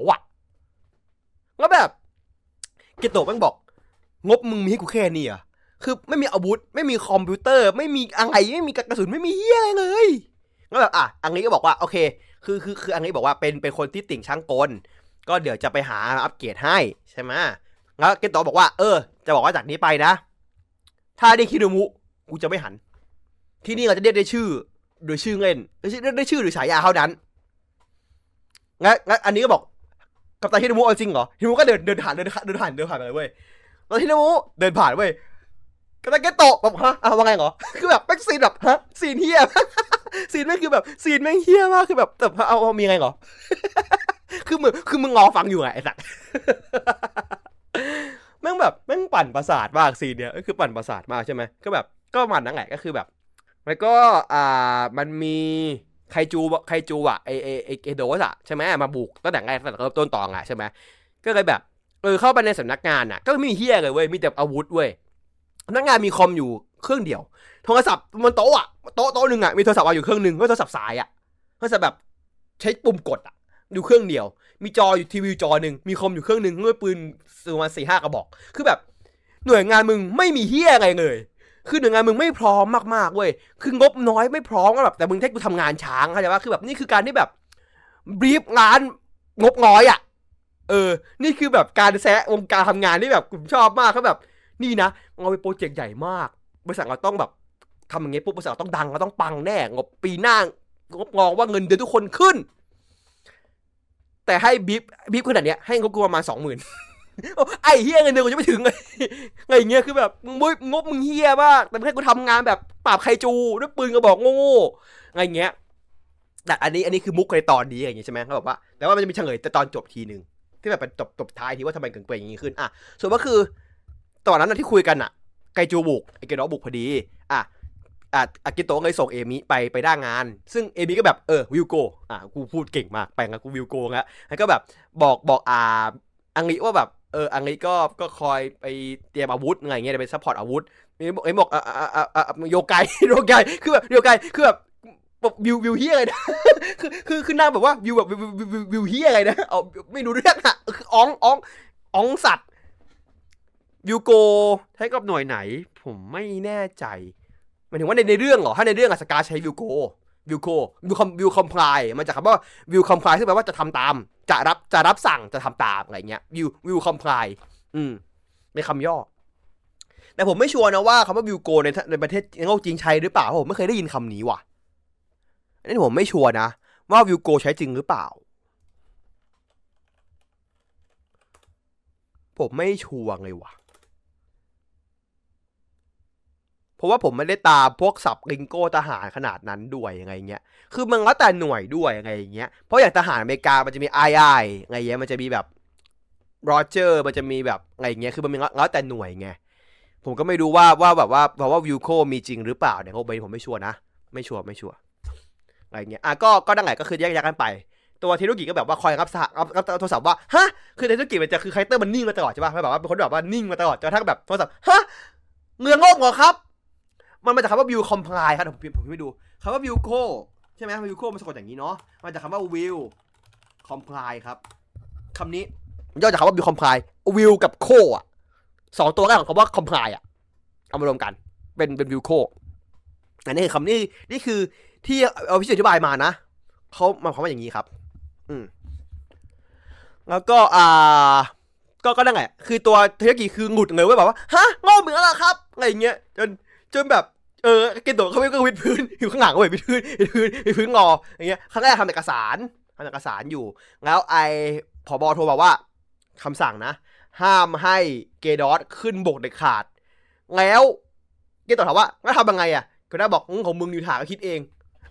วๆอะ แล้วแบบเกนโตะแม่งบอก งบมึงมีให้กูแค่นี้อะคือไม่มีอาวุธ ไม่มีคอมพิวเตอร์ ไม่มีอะไรไม่มีกระสุนไม่มีเฮียอะไรเลยแล้วแบบอะอังนี้ก็บอกว่าโอเค คือคือคืออังนี้บอกว่าเป็นเป็นคนที่ติ่งช่างกล ก็เดี๋ยวจะไปหาอัปเกรดให้ใช่ไหมแล้วเกโตะบอกว่า เออ จะบอกว่าจากนี้ไปนะ ถ้าได้คิโนมุกูจะไม่หัน ที่นี่เราจะเรียกได้ชื่อโดยชื่อเล่นได้ชื่อได้ชื่อหรือฉายาเท่านั้นงั้นงั้นอันนี้ก็บอก กับตาฮิโนมุเอาจริงเหรอฮิโนมุก็เดินเดินผ่านเดินผ่านเดินผ่านเดินผ่านไปเลยเว้ยแล้วฮิโนมุเดินผ่านเว้ยกับตาเกโตะแบบฮะอ้าวว่าไงเหรอคือแบบแม่งซีนแบบฮะซีนเฮียซีนแม่งคือแบบซีนแม่งเฮียมากคือแบบแต่เอาเอามีไงเหรอ คือมึงคือมึงงอฟังอยู่ไงไอ้สัสแม่งแบบแม่งปั่นประสาทมากซีนเนี้ยก็คือปั่นประสาทมากใช่ไหมก็แบบ ก็มันนั่นแหละก็คือแบบ แล้วก็อ่ามันมี ไคจูไคจูอะไอไอไอเอโดสอะใช่ไหมมาบุกตั้งแต่แรกตั้งแต่เริ่มต้นตอนอะใช่ไหมก็เลยแบบเออเข้าไปในสำนักงานอะก็ไม่มีเฮียเลยเว้ยมีแต่อาวุธเว้ยสำนักงานมีคอมอยู่เครื่องเดียว โทรศัพท์บนโต๊ะอะโต๊ะโต๊ะหนึ่งอะมีโทรศัพท์วางอยู่เครื่องหนึ่งก็โทรศัพท์สายอะโทรศัพท์แบบใช้ปุ่มกดอะอยู่เครื่องเดียว มีจออยู่ทีวีจอหนึ่งมีคอมอยู่เครื่องหนึ่งด้วยปืนซื้อมาสี่ห้ากระบอก คือแบบ หน่วยงานมึงไม่มีเฮียอะไรเลย คือหน่วยงานมึงไม่พร้อมมากๆเว้ย คืองบน้อยไม่พร้อมก็แบบแต่มึงให้กูทำงานช้างเข้าใจปะคือแบบนี่คือการที่แบบบรีฟงานงบน้อยอะ เออ นี่คือแบบการแซะวงการทำงานที่แบบผมชอบมากเขาแบบ นี่นะเราไปโปรเจกต์ใหญ่มาก บริษัทเราต้องแบบทำอย่างเงี้ยปุ๊บบริษัทเราต้องดังเราต้องปังแน่ งบปีหน้างบงองว่าเงินเดือนทุกคนขึ้น แต่ให้บีฟบีฟขนาดเนี้ยให้งบกูประมาณสองหมื่น ไอ้เฮียเงินเดือนกูจะไม่ถึงเลยอะไรอย่างเงี้ยคือแบบมึงมุ้ยงบมึงเฮียมากแต่ไม่กูทำงานแบบปราบไคจูด้วยปืนกระบอกโง่ๆอะไรอย่างเงี้ยแต่อันนี้อันนี้คือมุกในตอนนี้อย่างเงี้ยใช่ไหมเขาบอกว่าแต่ว่ามันจะมีเฉลยแต่ตอนจบทีหนึ่งที่แบบเป็นจบจบท้ายทีว่าทำไมเกิดเป็นอย่างงี้ขึ้นอะส่วนก็คือตอนนั้นที่คุยกันอะ ไกจูบุกไอเกโนะบุกพอดีอะอะอากิโตะเลยส่งเอมิไปไปด้างาน ซึ่งเอมิก็แบบเออวิวโกอะกูพูดเก่งมากไปงั้นกูวิวโกงแล้วแล้วก็แบบบอกบอกอ่าอังลิว่าแบบ เอออังลิก็ก็คอยไปเตรียมอาวุธอะไรเงี้ยไป support อาวุธเอมิบอกเอมิบอกอ่าอ่าอ่าอ่า了解 了解 คือแบบ 了解 คือแบบ will will เหี้ยอะไรนะคือคือคือนางแบบว่า will แบบ will will will เหี้ยอะไรนะเอาไม่รู้เรื่องอะคืองงงงงงสัตว์ Wilco ใช้กับหน่วยไหน ผมไม่แน่ใจหมายถึงว่าในในเรื่องเหรอถ้าในเรื่องอะ SKaRD ใช้ Wilco Wilco will com will comply มาจากคำว่า will comply ซึ่งแปลว่าจะทำตาม จะรับจะรับสั่งจะทำตามอะไรเงี้ยวิววิวคอมพลายอืมเป็นคำย่อ แต่ผมไม่ชัวร์นะว่าคำว่าวิวโกในในประเทศโลกจริงใช้หรือเปล่าเพราะผมไม่เคยได้ยินคำนี้ว่ะอันนี้ผมไม่ชัวร์นะ ว่าวิวโกใช้จริงหรือเปล่า ผมไม่ชัวร์เลยว่ะ เพ ราะว่าผมไม่ได้ตามพวกสับลิงโก้ทหารขนาดนั้นด้วยยังไงเงี้ย คือมันแล้วแต่หน่วยด้วยยังไงเงี้ย เพราะอย่างทหารอเมริกามันจะมี aye aye ไงเงี้ยมันจะมีแบบ roger มันจะมีแบบอะไรเงี้ย คือมันมีแล้วแต่หน่วยไง ผมก็ไม่รู้ว่าว่าแบบว่าเพราะว่า Wilco มีจริงหรือเปล่าเนี่ยโอ้ใบผมไม่ชัวร์นะ ไม่ชัวร์ไม่ชัวร์อะไรเงี้ย อะก็ก็ยังไงก็คือแยกย้ายกันไป ตัวเทรุอากิก็แบบว่าคอยรับสารับรับโทรศัพท์ว่า ฮะ คือเทรุอากิมันจะคือ character มันนิ่งมาตลอดใช่ป่ะแบบว่าเป็นคนแบบว่านิ่งมาตลอดจนกระทั่งแบบโทรศัพท์ ฮะเมืองโลกเหรอครับ มันมาจากคำว่า will comply ครับผมผมไม่ดูคำว่าวิวโคใช่ไหมวิวโคมันสะกดอย่างนี้เนาะมาจากคำว่า will comply ครับคำนี้ย่อจากคำว่า will comply will กับ co อะสองตัวแรกของคำว่า comply อะเอามารวมกัน เป็นเป็น Wilco อันนี้คือคำนี้นี่คือที่เอาพิจอธิบายมานะเขามาความว่าอย่างนี้ครับ อืมแล้วก็อ่าก็ก็นั่นแหละคือตัวเทรุอากิคือหงุดเลยเว้ยแบบว่าฮะโง่เหมือนอะไรครับอะไรเงี้ยจนจนแบบ เออเกนโดะเขาไม่ก็วิดพื้น อยู่ข้างหลังเว้ยวิดพื้นวิดพื้นวิดพื้นงออย่างเงี้ยครั้งแรกทำเอกสารทำเอกสารอยู่ แล้วไอผบโทรบอกว่าคำสั่งนะ ห้ามให้เกดอสขึ้นบกเด็ดขาด แล้วเกดโดะถามว่างั้นทำยังไงอะก็ได้บอกของมึงอยู่ถาก็คิดเอง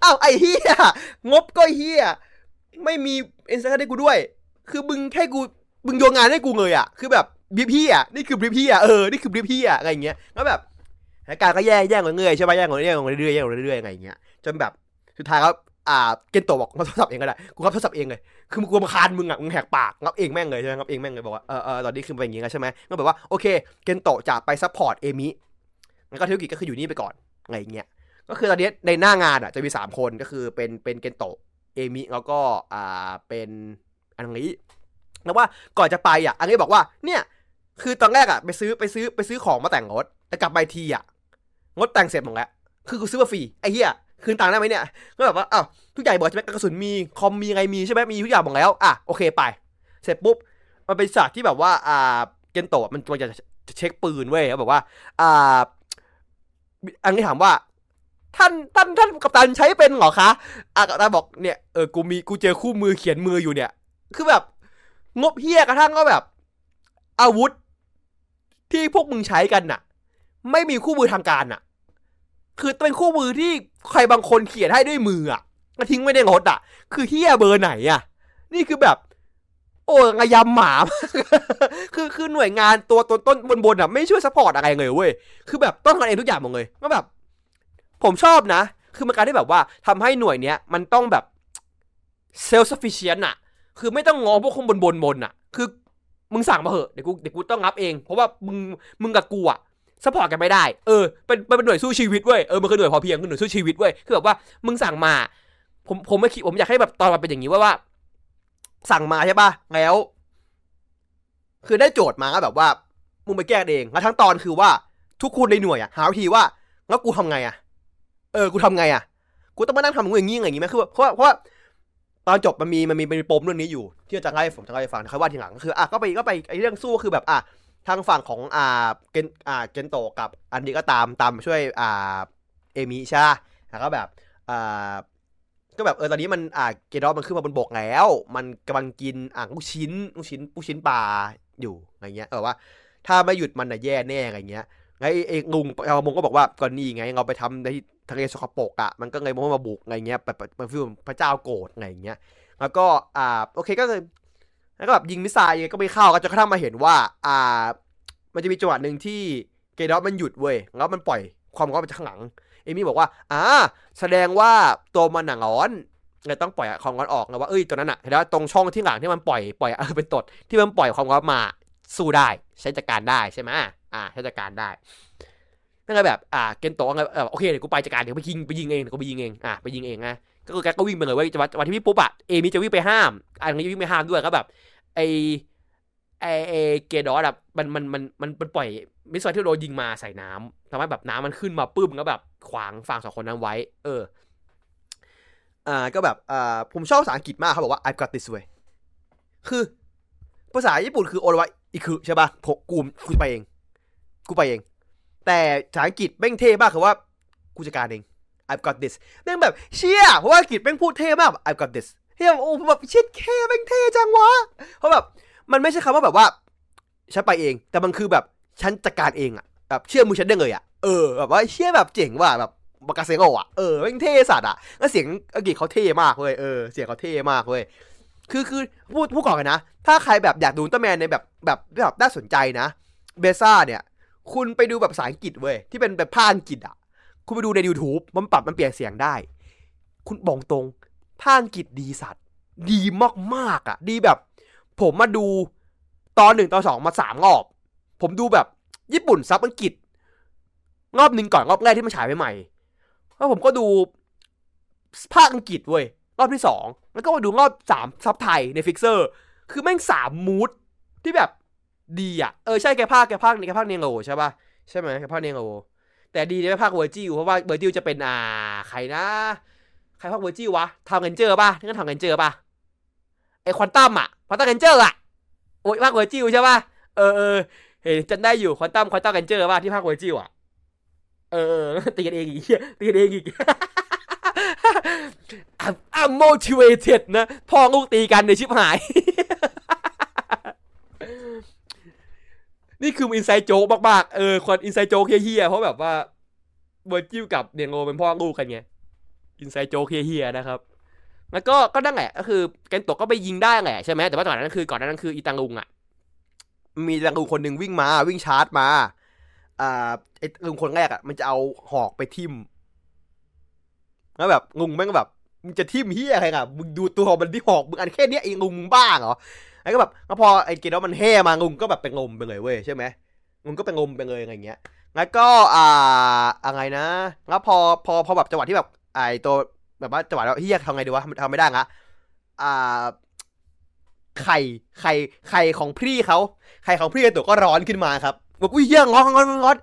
อ้าวไอเฮียงบก็เฮียไม่มีเอ็นเซอร์ให้กูด้วย คือมึงแค่กูมึงโยนงานให้กูเลยอะ คือแบบบริพี่อะนี่คือบริพี่อะเออนี่คือบริพี่อะอะไรอย่างเงี้ยแล้วแบบ สถานการณ์ก็แย่แย่งเรื่อยๆใช่ไหมแย่งเรื่อยๆแย่งเรื่อยๆแย่งเรื่อยๆอะไรอย่างเงี้ยจนแบบสุดท้ายแล้วอ่าเกนโตบอกงับโทรศัพท์เองก็ได้กูงับโทรศัพท์เองเลยคือมึงกลัวมาคานมึงอะมึงแหกปากงับเองแม่งเลยใช่ไหมงับเองแม่งเลยบอกว่าเออเออตอนนี้คือเป็นอย่างงี้ใช่ไหมก็แบบว่าโอเคเกนโตจะไปซัพพอร์ตเอมิงั้นก็เทวกิก็คืออยู่นี่ไปก่อนอะไรอย่างเงี้ยก็คือตอนนี้ในหน้างานอะจะมีสามคนก็คือเป็นเป็นเกนโตเอมิแล้วก็อ่าเป็นอันนี้แล้วว่าก่อนจะไปอะอันนี้บอกว่าเนี่ยคือตอนแรกอะไปซื้อไปซื้อไปซื้อของมาแต่งรถแต่กลับไปทีอะ งดแต่งเสร็จหมดแล้วคือกูซื้อมาฟรีไอ้เหี้ยคืนตังค์ได้ไหมเนี่ยก็แบบว่าอ้าวทุกอย่างบอกใช่ไหมกระสุนมีคอมมีไงมีใช่ไหมมีทุกอย่างหมดแล้วอะโอเคไป เสร็จปุ๊บมันเป็นฉากที่แบบว่าอ่าเกนโตะมันมันจะเช็คปืนเว้ยเขาบอกว่าอ่าอันนี้ถามว่าท่านท่านท่านกัปตันใช้เป็นเหรอคะอะกัปตันบอกเนี่ยเออกูมีกูเจอคู่มือเขียนมืออยู่เนี่ย คือแบบงบเหี้ยกระทั่งก็แบบ อาวุธที่พวกมึงใช้กันน่ะ ไม่มีคู่มือทางการน่ะคือเป็นคู่มือที่ใครบางคนเขียนให้ด้วยมืออะก็ทิ้งไว้ในรถอะคือเหี้ยเบอร์ไหนอะนี่คือแบบ โอ้ระยำหมา คือคือหน่วยงานตัวต้นต้นบนบนอะไม่ช่วย support อะไรเลยเว้ย คือแบบต้องทำเองทุกอย่างหมดเลยก็แบบ ผมชอบนะ คือมันการที่แบบว่าทำให้หน่วยเนี้ยมันต้องแบบ self-sufficient อะคือไม่ต้องรอพวกคนบนบนบนอะคือมึงสั่งมาเหอะเดี๋ยวกูเดี๋ยวกูต้องรับเอง เพราะว่ามึงมึงกับกูอะ support กันไม่ได้ เออ เป็นเป็นหน่วยสู้ชีวิตเว้ย เออ มันคือหน่วยพอเพียงคือหน่วยสู้ชีวิตเว้ย คือแบบว่า มึงสั่งมา ผม ผมไม่คิด ผมอยากให้แบบตอนมันเป็นอย่างนี้ว่าว่า สั่งมาใช่ป่ะ แล้ว คือได้โจทย์มาแบบว่า มึงไปแก้เอง แล้วทั้งตอนคือว่า ทุกคนในหน่วยอะหาวิธีว่า แล้วกูทำไงอะเออ กูทำไงอะกูต้องมานั่งทำอย่างงี้อย่างงี้ไหมคือเพราะว่าเพราะว่าตอนจบมันมีมันมีมันมีปมเรื่องนี้อยู่ ที่จะเล่าให้ผมจะเล่าให้ฟังค่อยว่าทีหลังก็คืออะก็ไปก็ไปไอ้เรื่องสู้คือแบบอะ ทางฝั่งของอ่าเกนอ่าเกนโตกับอันนี้ก็ตามตามช่วยอ่าเอมิใช่ปะแล้วก็แบบอ่าก็แบบเออตอนนี้มันอ่าเกดอมันขึ้นมาบนบกแล้ว มันกำลังกินอ่างลูกชิ้นลูกชิ้นลูกชิ้นปลาอยู่อะไรเงี้ยเออว่า ถ้าไม่หยุดมันน่ะแย่แน่อะไรเงี้ยไงไอ้ลุงเอามงก็บอกว่าก่อนนี่ไงเราไปทำในทะเลสกปรกอะมันก็เลยมาบุกอะไรเงี้ยแบบมันฟิลพระเจ้าโกรธอะไรเงี้ยแล้วก็อ่าโอเคก็เลย แล้วก็แบบยิงมิสไซล์ก็ไม่เข้าก็จะกระทั่งมาเห็นว่า อ่า มันจะมีจังหวะหนึ่งที่เกดอสมันหยุดเว้ยแล้วมันปล่อยความร้อนไปข้างหลัง เอมี่บอกว่า อ่า แสดงว่าตัวมันหนังร้อนเลยต้องปล่อยความร้อนออกนะว่าเอ้ยตัวนั้นอะเห็นแล้วตรงช่องที่หลังที่มันปล่อยปล่อยเออเป็นตดที่มันปล่อยความร้อนมาสู้ได้ใช้จัดการได้ใช่ไหมอ่าใช้จัดการได้นั่นก็แบบอ่าเกนโตะก็แบบโอเคเดี๋ยวกูไปจัดการเดี๋ยวไปยิงไปยิงเองเดี๋ยวกูไปยิงเองอ่าไปยิงเองนะ ก็คือแกก็วิ่งไปเลยเว้ยจังหวะจังหวะที่พี่ปุ๊บอะเอมี่จะวิ่งไปห้ามอันนี้วิ่งไปห้ามด้วยก็แบบไอไอไอเกดอสอะมันมันมันมันมันปล่อยมิสไซล์ที่โดนยิงมาใส่น้ำทำให้แบบน้ำมันขึ้นมาปื้มแล้วแบบขวางฝั่งสองคนนั้นไว้ เอออ่าก็แบบอ่าผมชอบภาษาอังกฤษมากเขาบอกว่า I've got this way คือ ภาษาญี่ปุ่นคือโอรวะอีคือใช่ป่ะผมกูกูไปเอง กูไปเอง แต่ภาษาอังกฤษแม่งเท่มากคือว่ากูจัดการเอง I've got this แม่งแบบเชี่ยเพราะว่าอังกฤษแม่งพูดเท่มาก I've got this เฮ้ยโอ้ผมแบบเชิดแค่แม่งเท่จังวะเพราะแบบมันไม่ใช่คำว่าแบบว่าฉันไปเอง แต่มันคือแบบฉันจัดการเองอะแบบเชื่อมือฉันได้เลยอะเออแบบว่าเชื่อแบบเจ๋งว่ะแบบบากาเซโกอะเออแม่งเท่สัตว์อะแล้วเสียงอังกฤษเขาเท่มากเลยเออเสียงเขาเท่มากเลยคือคือพูดพูดก่อนกันนะ ถ้าใครแบบอยากดูตร้าแมนในแบบแบบแบบน่าสนใจนะ เบซ่าเนี่ย คุณไปดูแบบภาษาอังกฤษเว้ยที่เป็นแบบภาคอังกฤษอะ คุณไปดูใน YouTube มันปรับมันเปลี่ยนเสียงได้ กูบอกตรงพากย์อังกฤษดีสัตว์ ดีมากๆอะดีแบบ ผมมาดูตอนหนึ่งตอนสองมาสามรอบ ผมดูแบบญี่ปุ่นซับอังกฤษ รอบหนึ่งก่อนรอบแรกที่มันฉายใหม่ๆแล้วผมก็ดูพากย์อังกฤษเว้ยรอบที่สองแล้วก็มาดูรอบสามซับไทยใน Flixer คือแม่งสาม mood ที่แบบดีอะ เออใช่แกพากย์แกพากย์นี่แกพากย์เนโรใช่ป่ะใช่ไหมแกพากย์เนโร แต่ดีในพากย์เวอร์จิลเพราะว่าเวอร์จิลจะเป็นอ่าใครนะ ใครพากย์เวอร์จิลวะ Time Ranger ป่ะที่นั่น Time Ranger ป่ะไอควอนตัมอะ Quantum Ranger อะโอ้ยพากย์เวอร์จิลใช่ป่ะเออเออเห็นจำได้อยู่ Quantum Quantum Ranger ป่ะที่พากย์เวอร์จิลอะเออตีกันเองอีกตีกันเองอีก I'm, I'm motivated นะพ่อลูกตีกันไอชิบหาย นี่คือ inside joke มากๆเออคน inside joke เหี้ยๆเพราะแบบว่าเวอร์จิลกับเนโรเป็นพ่อลูกกันไง inside joke เหี้ยๆนะครับแล้วก็ก็นั่นแหละก็คือเกนโตะก็ไปยิงได้แหละใช่ไหมแต่ว่าก่อนนั้นคือก่อนนั้นคืออีตังลุงอะมีตังลุงคนหนึ่งวิ่งมาวิ่งชาร์จมาอ่าไอ้ลุงคนแรกอะมันจะเอาหอกไปทิ่มแล้วแบบลุงแม่งแบบมึงจะทิ่มเหี้ยอะไรอะมึงดูตัวมันที่หอกมึงอันแค่เนี้ยเองงมึงบ้าเหรอ ไอ้ก็แบบแล้วพอไอ้เกดมันแห่มางงก็แบบไปงมไปเลยเว้ยใช่ไหมงงก็ไปงมไปเลยอะไรเงี้ยแล้วก็อ่าอะไรนะแล้วพอพอพอแบบจังหวะที่แบบไอ้ตัวแบบว่าจังหวะแล้วเฮียทำไงดีวะทำไม่ได้ละอ่าไข่ไข่ไข่ของพี่เขาไข่ของพี่ตัวก็ร้อนขึ้นมาครับบอกอุ้ยเฮียงอนงอนงอน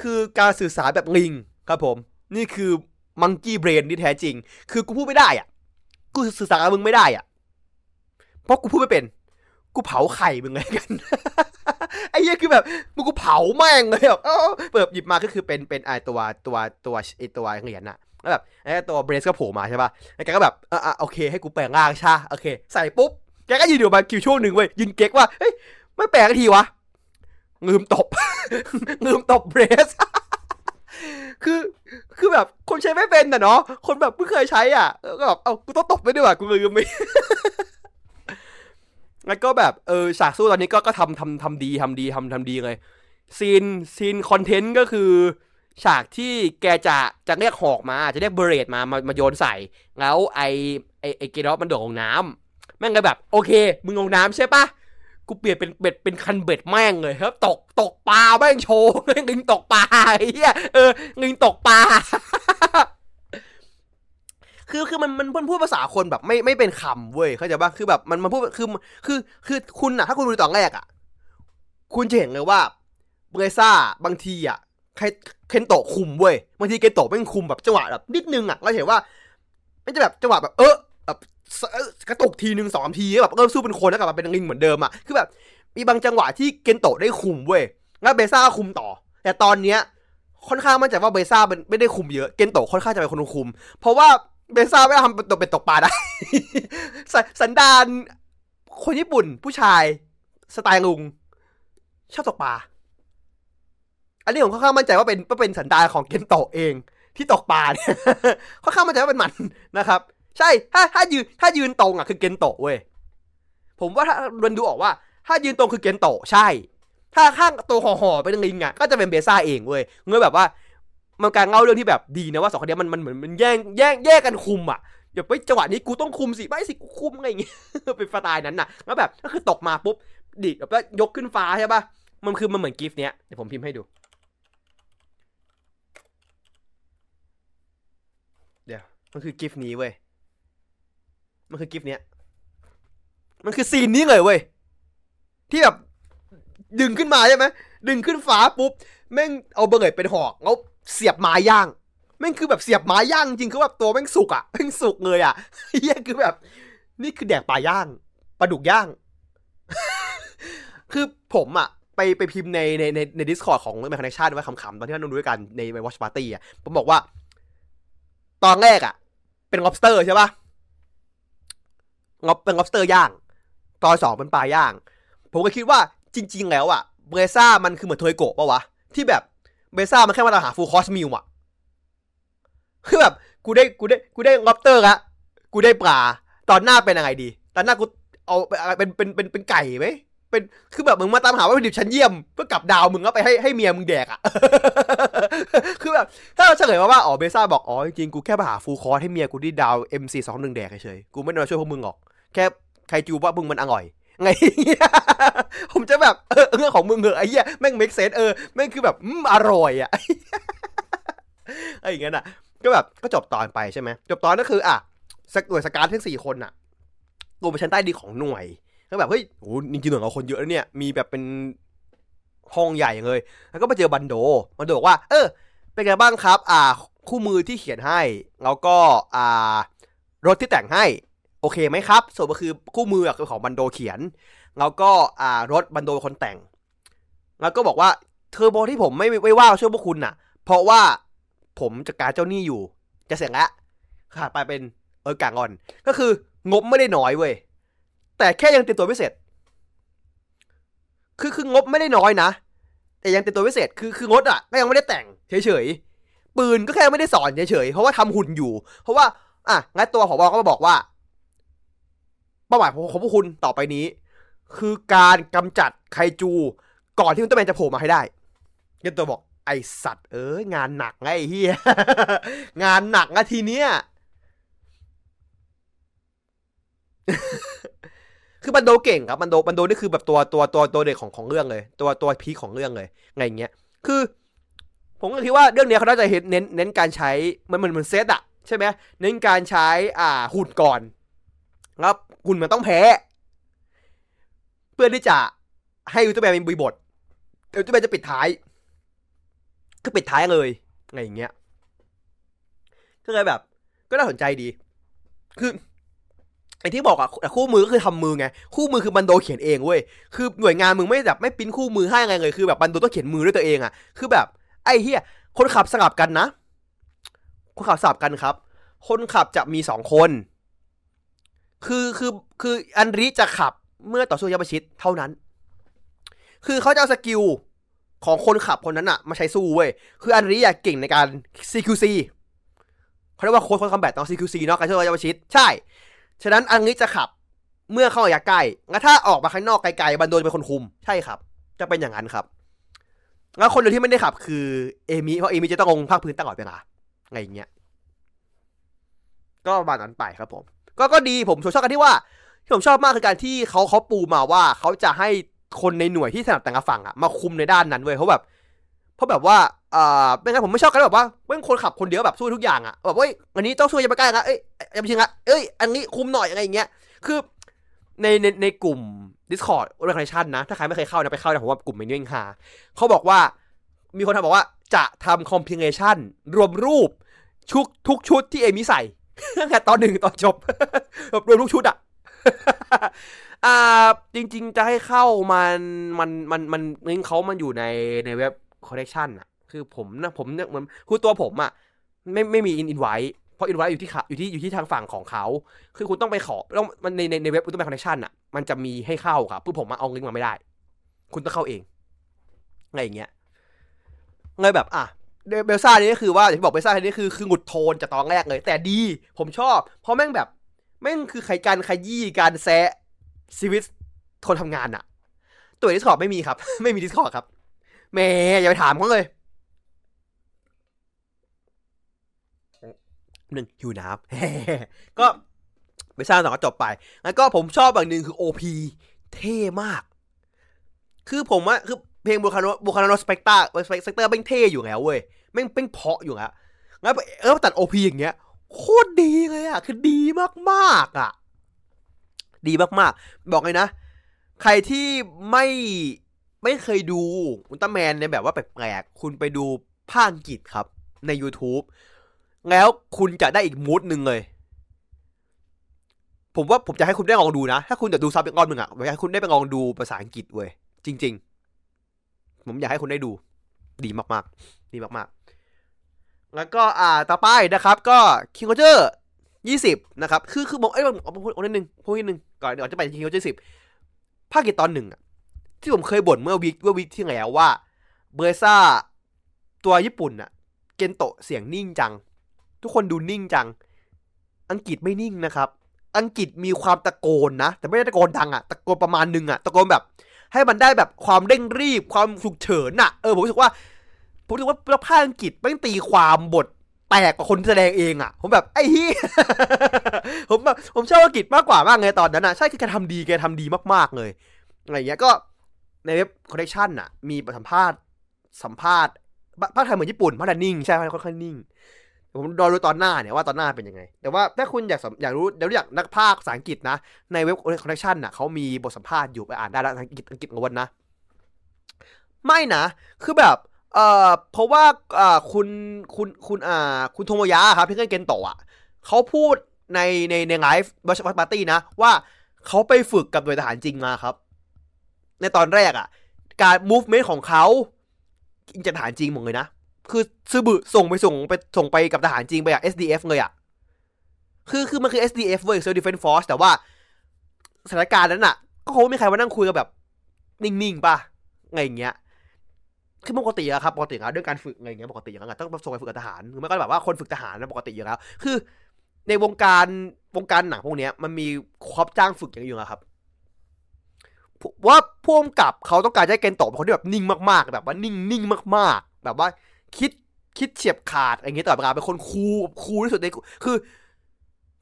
คือการสื่อสารแบบลิงครับผม นี่คือมังกี้เบรนที่แท้จริง คือกูพูดไม่ได้อะ กูสื่อสารกับมึงไม่ได้อะ เพราะกูพูดไม่เป็น กูเผาไข่มึงไงกัน ไอ้เหี้ยคือแบบมึงกูเผาแม่งเลยแบบเออเปิดหยิบมาก็คือเป็นเป็นไอตัวตัวตัวไอตัวเหรียญน่ะแล้วแบบไอตัวเบรสก็โผล่มาใช่ป่ะแล้วแกก็แบบอะโอเค ให้กูแปลงร่างใชาโอเค ใส่ปุ๊บแกก็ยืนอยู่มาคิวช่วงหนึ่งเว้ยยืนเก๊กว่าเฮ้ยไม่แปลงทีวะลืมตบลืมตบเบรสคือ คือแบบคนใช้ไม่เป็นน่ะเนาะ คนแบบไม่เคยใช้อะ ก็แบบ เอากูต้องตบไปด้วยว่ะ กูลืมไป แล้วก็แบบเออฉากสู้ตอนนี้ก็ก็ทำทำทำดีทำดีทำทำดีเลย scene scene content ก็คือฉากที่แกจะจะเรียกหอกมาจะเรียก Barrade มามามาโยนใส่ แล้วไอไอไอเกดอสมันโดดลงน้ำแม่งก็แบบ โอเค มึงลงน้ำใช่ปะกูเปลี่ยนเป็นเบ็ดเป็นคันเบ็ดแม่งเลยครับ ตกตกปลาแม่งโชว์ลิงตกปลาไอ้เหี้ยเออลิงตกปลา คือคือมันมันพูดภาษาคนแบบไม่ไม่เป็นคำเว้ยเข้าใจป่ะคือแบบมันมันพูดคือคือคือคุณอะถ้าคุณดูตอนแรกอะคุณจะเห็นเลยว่าเบรซ่าบางทีอะเคนโตะคุมเว้ยบางทีเคนโตะไม่คุมแบบจังหวะแบบนิดนึงอะเราเห็นว่าไม่จะแบบจังหวะแบบเออแบบกระตุกทีหนึ่งสองทีแบบเริ่มสู้เป็นคนแล้วกลับมาเป็นลิงเหมือนเดิมอะคือแบบมีบางจังหวะที่เคนโตะได้คุมเว้ยแล้วเบซ่าคุมต่อ แต่ตอนเนี้ยค่อนข้างมั่นใจว่าเบซ่ามันไม่ได้คุมเยอะ เกนโตะค่อนข้างจะเป็นคนคุม เพราะว่า เบซ่าไม่ทำเป็นตกเป็นตกปลาได้สสันดานคนญี่ปุ่นผู้ชายสไตล์ลุง ชอบตกปลา อันนี้ผมค่อนข้างมั่นใจว่าเป็นว่าเป็นสันดานของเกนโตะเอง ที่ตกปลาเนี่ยค่อนข้างมั่นใจว่าเป็นมันนะครับ ใช่ถ้าถ้ายืนถ้ายืนตรงอะคือเกนโตะเว้ยผมว่าถ้ามันดูออกว่า ถ้ายืนตรงคือเกนโตะใช่ ถ้าข้างตัวห่อๆเป็นลิงอะก็จะเป็นเบซ่าเองเว้ยเงยแบบว่า มันการเล่าเรื่องที่แบบดีนะว่าสองคนนี้มันมันเหมือนมันแย่งแย่งแย่งกันคุมอะอย่าไปจังหวะนี้กูต้องคุมสิไม่สิกูคุมอะไรอย่างเงี้ยเป็นสไตล์นั้นน่ะแล้วแบบก็คือตกมาปุ๊บดิแบบว่ายกขึ้นฟ้าใช่ป่ะมันคือมันเหมือนกิฟต์เนี้ยเดี๋ยวผมพิมพ์ให้ดูเดี๋ยวมันคือ GIF นี้เว้ยมันคือ GIF เนี้ยมันคือ scene นี้เลยเว้ยที่แบบดึงขึ้นมาใช่ไหมดึงขึ้นฟ้าปุ๊บแม่งเอาเบอร์เกเป็นหอกแล้ว เสียบไม้ย่างแม่งคือแบบเสียบไม้ย่างจริงคือแบบตัวแม่งสุกอะแม่งสุกเลยอะเหี้ยคือแบบ นี่คือแดกปลาย่างปลาดุกย่าง คือผมอะไปไปพิมพ์ในในในใน Discord ของแมคคอนเนคชั่นไว้ขำๆตอนที่เราดูด้วยกันใน watch party อะผมบอกว่า ตอนแรกอะ เป็น lobster ใช่ป่ะงอบเป็น lobster ย่าง ตอนสองเป็นปลาย่าง ผมก็คิดว่าจริง ๆ แล้วอะเบลซาร์มันคือเหมือนโทริโกะปะวะที่แบบ เบลซาร์มันแค่มาตามหา full course meal อะคือแบบกูได้กูได้กูได้ล็อบเตอร์ละกูได้ปลาตอนหน้าเป็นยังไงดี ตอนหน้ากูเอาเป็นเป็นเป็นเป็นไก่ไหมเป็นคือแบบมึงมาตามหาว่าเป็นดิบชั้นเยี่ยมเพื่อกลับดาวมึงก็ไปให้ให้เมียมึงแดกอะคือแบบถ้าเราเฉลยมาว่าอ๋อเบซ่าบอกอ๋อจริงกูแค่มาหาฟูลคอร์สให้เมียกูที่ดาว MC21 แดกเฉยกูไม่ได้มาช่วยพวกมึงหรอก แค่ใครจูว่ามึงมันอร่อย ไงผมจะแบบเออเรื่องของมึงเหอะไอ้เหี้ยแม่ง make sense เออแม่งคือแบบอืมอร่อยอะไอ้อย่างนั้นอะ ก็แบบก็จบตอนไปใช่ไหมจบตอนก็คืออะสกหน่วยสการทั้งสี่คนอะรวมเป็นชั้นใต้ดีของหน่วยก็แบบเฮ้ยโหจริงๆหน่วยเราคนเยอะแล้วเนี่ยมีแบบเป็นห้องใหญ่เลย แล้วก็ไปเจอบันโด บันโดบอกว่า เออ เป็นไงบ้างครับ อ่า คู่มือที่เขียนให้ แล้วก็ อ่า รถที่แต่งให้ โอเคไหมครับ ส่วนก็คือคู่มือคือของบันโดเขียน แล้วก็อ่ารถบันโดเป็นคนแต่ง แล้วก็บอกว่าเทอร์โบที่ผมไม่ไม่ว่าช่วยพวกคุณน่ะ เพราะว่าผมจัดการเจ้าหนี้อยู่ จะเสร็จแล้วขาดไปเป็นเออกางอน ก็คืองบไม่ได้น้อยเว้ยแต่แค่ยังเตรียมตัวไม่เสร็จ คือคืองบไม่ได้น้อยนะ แต่ยังเตรียมตัวไม่เสร็จ คือคืองดอะก็ยังไม่ได้แต่งเฉยๆปืนก็แค่ไม่ได้สอนเฉยๆเพราะว่าทำหุ่นอยู่ เพราะว่าอะงั้นตัวผบก็มาบอกว่า เป้าหมายของพวกคุณต่อไปนี้ คือการกำจัดไคจู ก่อนที่อุลตร้าแมนจะโผล่มาให้ได้เยันตัวบอกไอสัตว์ เอ้ยงานหนักไงเฮียงานหนักนะทีเนี้ยคือบันโดเก่งครับบันโดบันโดนี่คือแบบตัวตัวตัวตัวเด็กของของเรื่องเลย ตัวตัวพีของเรื่องเลยไงเงี้ย คือ ผมก็คิดว่าเรื่องเนี้ยเขาน่าจะเห็นเน้นเน้นการใช้มันเหมือนเหมือนเซตอะใช่ไหมเน้นการใช้อ่าหุ่นก่อน แล้วหุ่นมันต้องแพ้ เพื่อที่จะให้อุลตร้าแมนเป็นบุยบทอุลตร้าแมนจะปิดท้าย ก็ปิดท้ายเลยไงอย่างเงี้ยก็เลยแบบ ก็น่าสนใจดี คือไอ้ที่บอกอะคู่มือก็คือทำมือไง คู่มือคือบันโดเขียนเองเว้ย คือหน่วยงานมึงไม่แบบไม่ปริ้นคู่มือให้ไงเลย คือแบบบันโดต้องเขียนมือด้วยตัวเองอะคือแบบ ไอ้เฮียคนขับสลับกันนะ คนขับสลับกันครับ คนขับจะมีสองคน คือคือคืออันริจะขับเมื่อต่อสู้ยาประชิดเท่านั้น คือเขาจะเอาสกิลของคนขับคนนั้นอะมาใช้สู้เว้ย คืออันริอยากเก่งในการ CQC เขาเรียกว่าโค้ดคนคอมแบทตอน CQC เนาะการช่วยยาประชิดใช่ ฉะนั้นอันริจะขับเมื่อเข้าระยะใกล้งั้นถ้าออกมาข้างนอกไกลๆบันโดจะเป็นคนคุม ใช่ครับ จะเป็นอย่างนั้นครับ แล้วคนเดียวที่ไม่ได้ขับ คือเอมิ เพราะเอมิจะต้องลงภาคพื้นตลอดเวลาไงอย่างเงี้ย ก็ประมาณนั้นไปครับผม ก็ก็ดีผมชอบกันที่ว่าที่ผมชอบมากคือการที่เขาเขาปูมาว่าเขาจะให้คนในหน่วยที่ถนัดแต่ละฝั่งอะมาคุมในด้านนั้นเว้ยเพราแบบเพราะแบบว่าอ่าเป็นไงผมไม่ชอบกันแบบว่าเป็นคนขับคนเดียวแบบสู้ทุกอย่างอะแบบเฮ้ยอันนี้ต้องช่วยอย่าไปใกล้นะเอ้ยยาไปชิงอะเอ้ยอันนี้คุมหน่อยอะไรอย่างเงี้ยคือในในในกลุ่ม Discord o r g a n i z a t i o n นะ ถ้าใครไม่เคยเข้านะไปเข้านะผมว่ากลุ่มนี้ยังหาเขาบอกว่ามีคนทำบอกว่าจะทำคอมพิเลชันรวมรูปชุกทุกชุดที่เอมิใส่ ตั้งแต่ตอนหนึ่งตอนจบแบบรวมทุกชุดอะอ่าจริง ๆ จะให้เข้ามันมันมันมันลิงเขามันอยู่ในในเว็บคอ l เล t ชันอะ คือผมนะผมเนี่ยเหมือนคือตัวผมอะไม่ไม่มีอินอินไว้เพราะอินไว้อยู่ที่ขาอยู่ที่อยู่ที่ทางฝั่งของเขา คือคุณต้องไปขอต้องมันในในในเว็บอุลตร้าแมนคอนเนคชันอะ มันจะมีให้เข้าครับเพื่อผมมาเอาลิงก์มาไม่ได้ คุณต้องเข้าเองอะไรอย่างเงี้ยเลยแบบ อะ เบลซ่านี่ก็คือว่าอย่างที่บอกเบลซ่านี่คือคือหงุดโทนจากตอนแรกเลย แต่ดีผมชอบ เพราะแม่งแบบแม่งคือใครการขยี้การแซะชีวิตคนทำงานอะตัวดิสคอร์ดไม่มีครับ ไม่มีดิสคอร์ดครับแม่อย่าไปถามเขาเลยหนึ่งหิวน้ำก็ไปสร้างต่อก็จบไป แล้วก็ผมชอบแบบหนึ่งคือ OP เท่มาก คือผมอะคือเพลงบูคาโนบูคาโนสเปกตาสเปกเตอร์แม่งเท่อยู่แล้วเว้ย แม่งเป็นเพาะอยู่แล้วแล้วเออตัด OP อย่างเงี้ยโคตรดีเลยอะคือดีมากๆอะดีมากๆ บอกเลยนะ ใครที่ไม่ไม่เคยดูอุลตร้าแมนในแบบว่าแปลกๆคุณไปดูภาคอังกฤษครับ ใน YouTube แล้วคุณจะได้อีกมูดหนึ่งเลย ผมว่าผมจะให้คุณได้ลองดูนะ ถ้าคุณจะดูซับอีกรอบหนึ่งอะอยากให้คุณได้ไปลองดูภาษาอังกฤษเว้ยจริง ๆ ผมอยากให้คุณได้ดู ดีมากๆ ดีมากๆ แล้วก็อ่าต่อไปนะครับ ก็ Kingohger ยี่สิบนะครับคือคือบอกเอ้ยผมพูดนิดนึงพูดนิดนึงก่อนเดี๋ยวจะไป Kingohger สิบภาคกี่ตอนหนึ่งอะที่ผมเคยบ่นเมื่อ week เมื่อ week ที่แล้วว่า Blazar ตัวญี่ปุ่นอะเกนโตะเสียงนิ่งจัง ทุกคนดูนิ่งจัง อังกฤษไม่นิ่งนะครับ อังกฤษมีความตะโกนนะ แต่ไม่ได้ตะโกนดังอะตะโกนประมาณนึงอะตะโกนแบบ ให้มันได้แบบความเร่งรีบความฉุกเฉินอะเออผมรู้สึกว่า ผมรู้สึกว่าภาคอังกฤษไม่ตีความบทแตกกว่าคนแสดงเองอะผมแบบไอ้ฮียผมแบบผมชอบอังกฤษมากกว่ามากเลยตอนนั้นอะใช่คือแกทำดีแกทำดีมากๆเลยอะไรเงี้ยก็ในเว็บคอนเนคชั่นอะมีสัมภาษณ์สัมภาษณ์ภาคไทยเหมือนญี่ปุ่นภาคไทยนิ่งใช่ค่อนข้างนิ่งผมรอดูตอนหน้าเนี่ยว่าตอนหน้าเป็นยังไง แต่ว่าถ้าคุณอยากอยากรู้เดี๋ยวอยากนักภาคภาษาอังกฤษนะ ในเว็บ Connection น่ะเขามีบทสัมภาษณ์อยู่ไปอ่านได้แล้วอังกฤษอังกฤษล้วนนะ ไม่นะ คือแบบ เอ่อเพราะว่าอ่าคุณคุณคุณอ่า คุณโทโมยะครับที่เล่นเกนโตะอะเขาพูดในในใน live watch party นะ ว่าเขาไปฝึกกับหน่วยทหารจริงมาครับ ในตอนแรกอะ การ movement ของเขาจริงจะทหารจริงหมดเลยนะ คือซือบึส่งไปส่งไปส่งไปกับทหารจริงไปอะ SDF เลยอะ คือคือมันคือ SDF เว้ย Self Defense Force แต่ว่าสถานการณ์นั้นอะ ก็คงไม่มีใครมานั่งคุยกันแบบ นิ่งๆป่ะไงอย่างเงี้ย คือปกติอะครับปกติแล้วเรื่องการฝึกอะไรเงี้ยปกติอย่างนั้นต้องส่งไปฝึกทหารหรือไม่ก็แบบว่าคนฝึกทหารนะปกติอยู่แล้ว คือ ในวงการวงการหนังพวกเนี้ย มันมีครอบจ้างฝึกอย่างอยู่นะครับว่าพ่วงกับเขาต้องการให้เกนโตะเป็นคนที่แบบนิ่งมากๆ แบบว่านิ่งนิ่งมากๆ แบบว่าคิดคิดเฉียบขาดอะไรเงี้ยตลอดเวลาเป็นคนคูลคูลที่สุดในคือ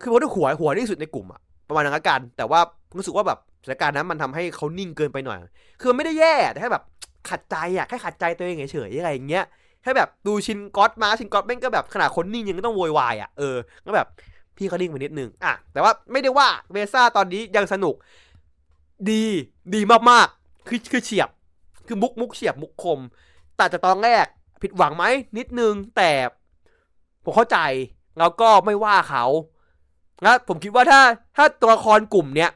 คือคนที่หัวหัวที่สุดในกลุ่มอะประมาณนั้นละกัน แต่ว่ารู้สึกว่าแบบสถานการณ์นั้นมันทำให้เขานิ่งเกินไปหน่อย คือมันไม่ได้แย่แต่แค่แบบ ขัดใจอะแค่ขัดใจตัวเองเฉยๆอะไรอย่างเงี้ยแค่แบบดูชินก๊อตมาชินก๊อตแม่งก็แบบขนาดคนนิ่งยังต้องโวยวายอะเออก็แบบพี่เขานิ่งไปนิดนึงอะแต่ว่าไม่ได้ว่าเวซ่าตอนนี้ยังสนุก ดีดีมากๆคือคือเฉียบ คือมุกมุกเฉียบมุกคมแต่จากตอนแรกผิดหวังไหมนิดนึงแต่ผมเข้าใจแล้วก็ไม่ว่าเขานะผมคิดว่าถ้าถ้าตัวละครกลุ่มเนี้ย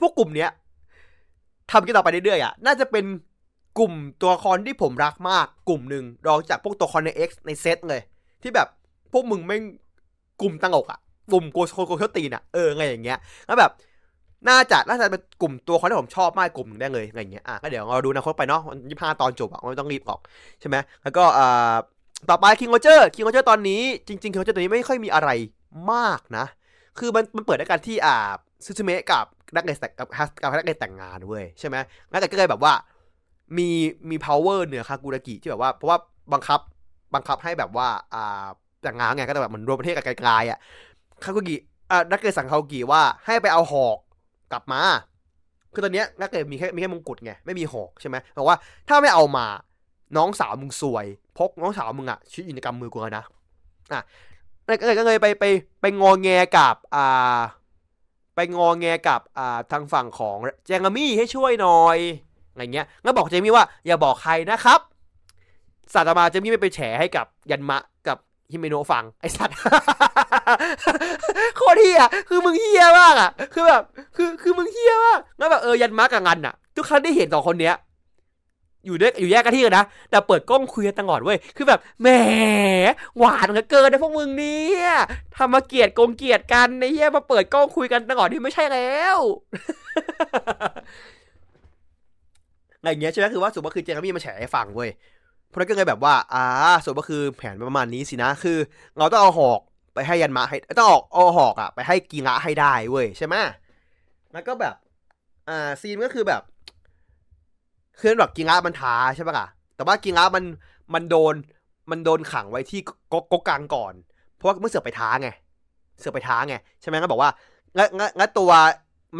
พวกกลุ่มเนี้ย ทำกันต่อไปเรื่อยๆอะน่าจะเป็นกลุ่มตัวละครที่ผมรักมากกลุ่มหนึ่งรองจากพวกตัวละครใน X ในเซตเลย ที่แบบพวกมึงไม่กลุ่มตั้งอกอะกลุ่มโกโกโกเชตีนอะเออไงอย่างเงี้ยแล้วแบบน่าจะน่าจะเป็นกลุ่มตัวคนที่ผมชอบมากกลุ่มหนึ่งได้เลยอะไรอย่างเงี้ยอะก็เดี๋ยวเราดูนะคตไปเนาะยี่ห้าตอนจบอะไม่ต้องรีบออกใช่ไหมแล้วก็อ่าต่อไปคิงโ o เจอร์คิงโ o เจอร์ตอนนี้จริงๆคิงโ o เจอร์ตัวนี้ไม่ค่อยมีอะไรมากนะ คือมันมันเปิดด้วยการที่อ่าซูซูเมะกับนักเตะแต่กับกับนักเตะแต่งงานเว้ยใช่ไหมนักเตก็เลยแบบว่า มีมี power เหนือคากุระกิที่แบบว่าเพราะว่าบังคับบังคับให้แบบว่าอ่าแต่งงานไงก็จะแบบเหมือนรวมประเทศกับไกลๆอะคากุระกิอ่านักเตสั่งคากุระกิว่าให้ไปเอาหอกกลับมา คือตอนเนี้ยนักเตมีแค่มีแค่มงกุฎไงไม่มีหอกใช่ไหมบอกว่าถ้าไม่เอามาน้องสาวมึงซวยพกน้องสาวมึงอะชีวิตอยู่ในกำมือกูนะอะ ก็เลยก็เลยไปไปไปงอแงกับอ่าไปงอแงกับอ่าทางฝั่งของแจงามี่ให้ช่วยหน่อยอะไรเงี้ยงั้นบอกเจมี่ว่าอย่าบอกใครนะครับสัตว์มาเจมี่ไม่ไปแฉให้กับยันมะกับฮิเมโนะฟังไอสัตว์โคตรเฮียคือมึงเฮียมากอะ คือแบบ คือคือมึงเฮียมากแล้วแบบเออยันมะกับงันอะ ทุกครั้งได้เห็นสองคนเนี้ย อยู่ด้วยอยู่แยกกันที่กันนะ แต่เปิดกล้องคุยกันตลอดเว้ย คือแบบแหมหวานเหลือเกินนะพวกมึงเนี่ยทำมาเกียดโกงเกียดกันในเฮียมาเปิดกล้องคุยกันตลอดที่ไม่ใช่แล้วอะไรเงี้ยใช่ไหมคือว่าสุดก็คือเจงก็มีมาแฉให้ฟังเว้ยเพราะนั้นก็เลยแบบว่า อ่าสุดก็คือแผนประมาณนี้สินะ คือ เราต้องเอาหอกไปให้ยันมะให้ ต้องออกเอาหอกอะไปให้กีงะให้ได้เว้ยใช่ไหมแล้วก็แบบ อ่าซีนก็คือแบบ คือแบบกิงะมันท้าใช่ปะล่ะแต่ว่ากิงะมันมันโดนมันโดนขังไว้ที่ก๊กกังก่อน เพราะว่าเมื่อเสือไปท้าไง เสือไปท้าไงใช่ไหมก็บอกว่างั้นงั้นตัว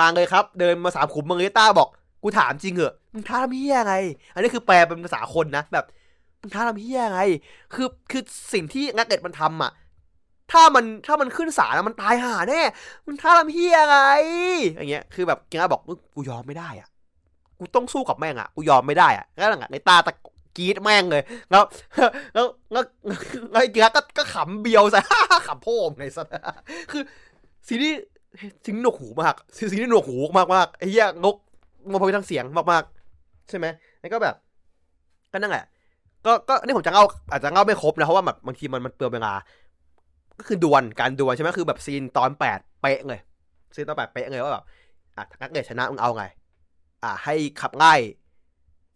มาเลยครับ เดินมาสามขุมมังเรต้าบอกกูถามจริงเหอะมึงท้าทำเฮียไง อันนี้คือแปลเป็นภาษาคนนะแบบมึงท้าทำเฮียไง คือคือสิ่งที่นักเก็ตมันทำอะ ถ้ามันถ้ามันขึ้นศาลอะมันตายห่าแน่มึงท้าทำเฮียไงอย่างเงี้ยคือแบบกิงะบอกกูยอมไม่ได้อะ กูต้องสู้กับแม่งอะกูยอมไม่ได้อะแล้วหลังในตาตะกรีดแม่งเลย แล้วแล้วแล้วแล้วไอ้เกียร์ก็ก็ขำเบียวใส่ขำโพ่งไงสัสคือซีรีส์ซีรีส์หนวกหูมากซีรีส์หนวกหูมากมากไอ้เหี้ยงกงกพอไปทางเสียงมากๆ ใช่ไหมแล้วก็แบบ ก็นั่นแหละก็ก็นี่ผมจะเล่าอาจจะเล่าไม่ครบนะเพราะว่าแบบบางทีมันมันเปลืองเวลา ก็คือดวลการดวลใช่ไหมคือแบบซีนตอนแปดเป๊ะเลยซีนตอนแปดเป๊ะเลยว่าแบบอะนักเตะชนะมึงเอาไง อ่าให้ขับไล่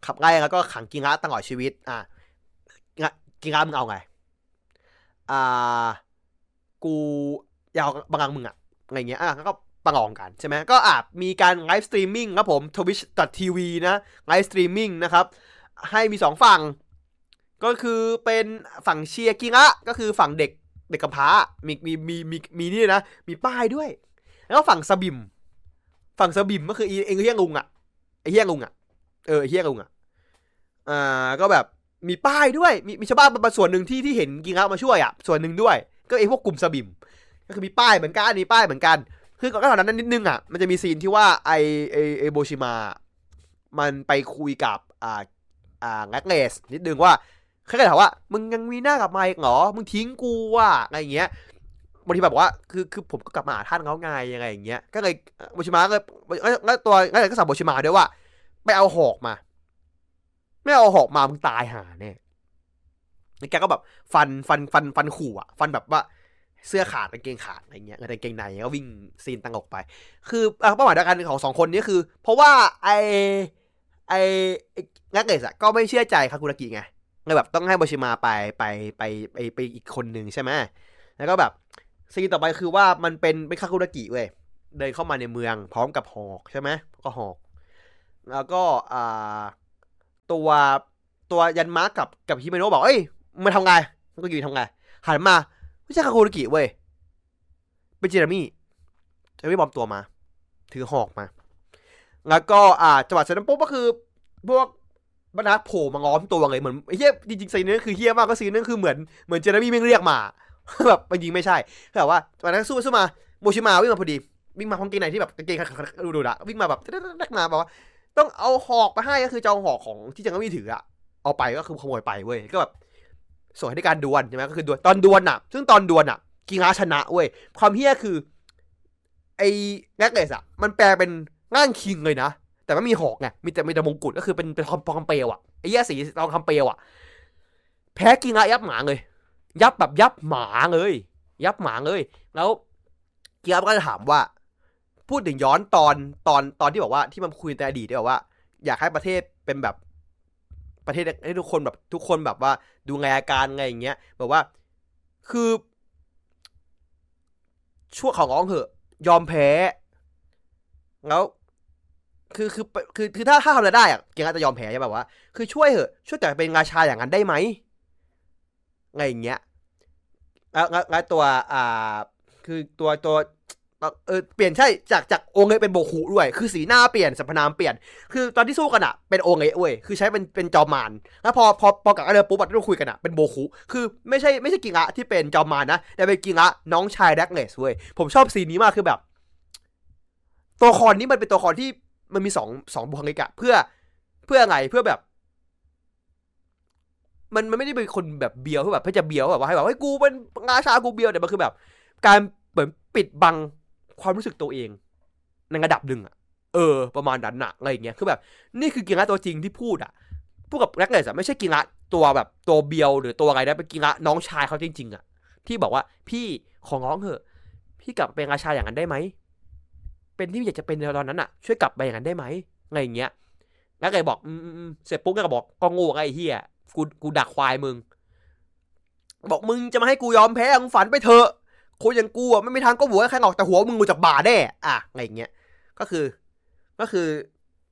ขับไล่แล้วก็ขังกิงะตลอดชีวิต อ่ากิงะมึงเอาไง อ่า กูยาวบังคังมึงอะอะไรเงี้ย อะก็ประลองกันใช่ไหมก็อะมีการ live streaming ครับผม twitch.tv นะ live streaming นะครับ ให้มีสองฝั่ง ก็คือเป็นฝั่งเชียร์กิงะก็คือฝั่งเด็กเด็กกำพร้ามีมีมีมีมีนี่นะ มีป้ายด้วย แล้วฝั่งสบิม ฝั่งสบิมก็คือเองเฮี้ยงลุงอะ เฮี้ยงลุงอะเออเฮี้ยงลุงอะอ่าก็แบบมีป้ายด้วย มีมีชาวบ้านบางส่วนหนึ่งที่ที่เห็นกิงะมาช่วยอะส่วนหนึ่งด้วย ก็ไอพวกกลุ่มสบิมก็คือมีป้ายเหมือนกันมีป้ายเหมือนกัน คือก่อนหน้านั้นนิดนึงอะมันจะมีซีนที่ว่าไอไอไอโบชิมา มันไปคุยกับอ่าอ่าแงกเลสนิดนึงว่าเขาก็ถามว่า มึงยังมีหน้ากลับมาอีกเหรอ มึงทิ้งกูว่ะอะไรเงี้ย บางทีแบบว่าคือคือผมก็กลับมาหาท่านเขาไงยังไงอย่างเงี้ยก็เลยโบชิมาก็เลยแล้วตัวแล้วก็สั่งโบชิมาด้วยว่าไปเอาหอกมา ไม่เอาหอกมามึงตายหาแน่แล้วแกก็แบบฟันฟันฟันฟันขู่อะ ฟันแบบว่าเสื้อขาดกางเกงขาดอะไรเงี้ยกางเกงในก็วิ่งซีนตังออกไป คือเป้าหมายเดียวกันของสองคนนี้คือ เพราะว่าไอไองักเกสอะก็ไม่เชื่อใจคากุระกิไงเลยแบบต้องให้โบชิมาไปไปไปไปไปอีกคนหนึ่งใช่ไหมแล้วก็แบบ scene ต่อไปคือว่ามันเป็นเป็นคากุระกิเว้ยเดินเข้ามาในเมืองพร้อมกับหอกใช่ไหมก็หอก แล้วก็อ่าตัวตัวยันม้ากับกับฮิเมโนะบอกเอ้ยมาทำไงมันก็อยู่ทำไงหันมาไม่ใช่คากุระกิเว้ยเป็นเจเรมี่จะไม่ปลอมตัวมา ถือหอกมา แล้วก็อ่าจังหวะเสร็จแล้วปุ๊บก็คือ พวกบรรดาโผล่มาง้อมตัวเลยเหมือนเฮียจริงๆ scene นี้คือเฮียมากก็ scene นึงคือเหมือนเหมือนเจร์มี่แม่เรียกมา แบบจริงไม่ใช่แต่ว่าวันนั้นสู้สู้มาโมชิมาวิ่งมาพอดีวิ่งมาพอมกางเกงในที่แบบกางเกงดูดูละวิ่งมาแบบนักมาบอกว่าต้องเอาหอกไปให้ก็คือจะเอาหอกของที่จังก็มีถืออะเอาไปก็คือขโมยไปเว้ยก็แบบส่งให้ในการดวลใช่ไหมก็คือดวลตอนดวลอะซึ่งตอนดวลอะกิงาชนะเว้ยความเฮี้ยคือ ไอ้แน็กเลสอะมันแปลเป็นง่างคิงเลยนะแต่ไม่มีหอกไงมีแต่มีแต่มงกุฎก็คือเป็นเป็นทองคำเปลวอะไอ้เหี้ยสีทองคำเปลวอะแพ้กิงายับหมาเลย ยับแบบยับหมาเลย ยับหมาเลย แล้วเกิงาก็จะถามว่า พูดถึงย้อนตอนตอนตอนที่บอกว่าที่มันคุยในอดีตที่บอกว่า อยากให้ประเทศเป็นแบบประเทศให้ทุกคนแบบทุกคนแบบว่าดูแลอาการไงอย่างเงี้ยแบบว่าคือช่วของร้องเหอะ ยอมแพ้แล้วคือคือคือคือถ้าถ้าทำอะไรได้อะเกียงอาจจะยอมแพ้ใช่แบบว่า คือช่วยเหอะช่วยแต่เป็นราชาอย่างนั้นได้ไหม ไงอย่างเงี้ยแล้วแล้วตัวอ่าคือตัวตัวเออเปลี่ยนใช่จากจากโอเงเป็นโบคุด้วย คือสีหน้าเปลี่ยนสรรพนามเปลี่ยน คือตอนที่สู้กันอะเป็นโอเงเว้ยคือใช้เป็นเป็นจอมารแล้วพอพอพอกับมาเรือปุ๊บอะที่เราคุยกันอะเป็นโบคุคือไม่ใช่ไม่ใช่กิงะที่เป็นจอมารนะแต่เป็นกิงะน้องชายแดกเนสเว้ยผมชอบซีนนี้มากคือแบบ ตัวละครนี้มันเป็นตัวละครที่มันมีสองสองบุคลิกอะเพื่อเพื่ออะไงเพื่อแบบ มันมันไม่ได้เป็นคนแบบเบียวเพื่อแบบเพื่อจะเบียวแบบว่าให้แบบเฮ้ยกูเป็นราชากูเบียวแต่มันคือแบบ การเหมือนปิดบังความรู้สึกตัวเอง ในระดับหนึ่งอะเออ ประมาณนั้นอะอะไรอย่างเงี้ยคือแบบ นี่คือกิงะตัวจริงที่พูดอะพูดกับแร็กเนสอะไม่ใช่กิงะตัวแบบตัวเบียวหรือตัวอะไรนะเป็นกิงะน้องชายเขาจริง ๆอะที่บอกว่าพี่ของร้องเถอะ พี่กลับเป็นราชาอย่างนั้นได้ไหมเป็นที่อยากจะเป็นในตอนนั้นอะช่วยกลับไปอย่างนั้นได้ไหมอะไรอย่างเงี้ยแล้วไงบอกอืมเสร็จปุ๊บก็บอกก็ง่ไอ้เฮีย กูกูดักควายมึง บอกมึงจะมาให้กูยอมแพ้มึงฝันไปเถอะคนอย่างกูอะไม่มีทางก็หัวใครออกแต่หัวมึงกูจากบ่าแน่อะอะไรอย่างเงี้ยก็คือ ก็คือ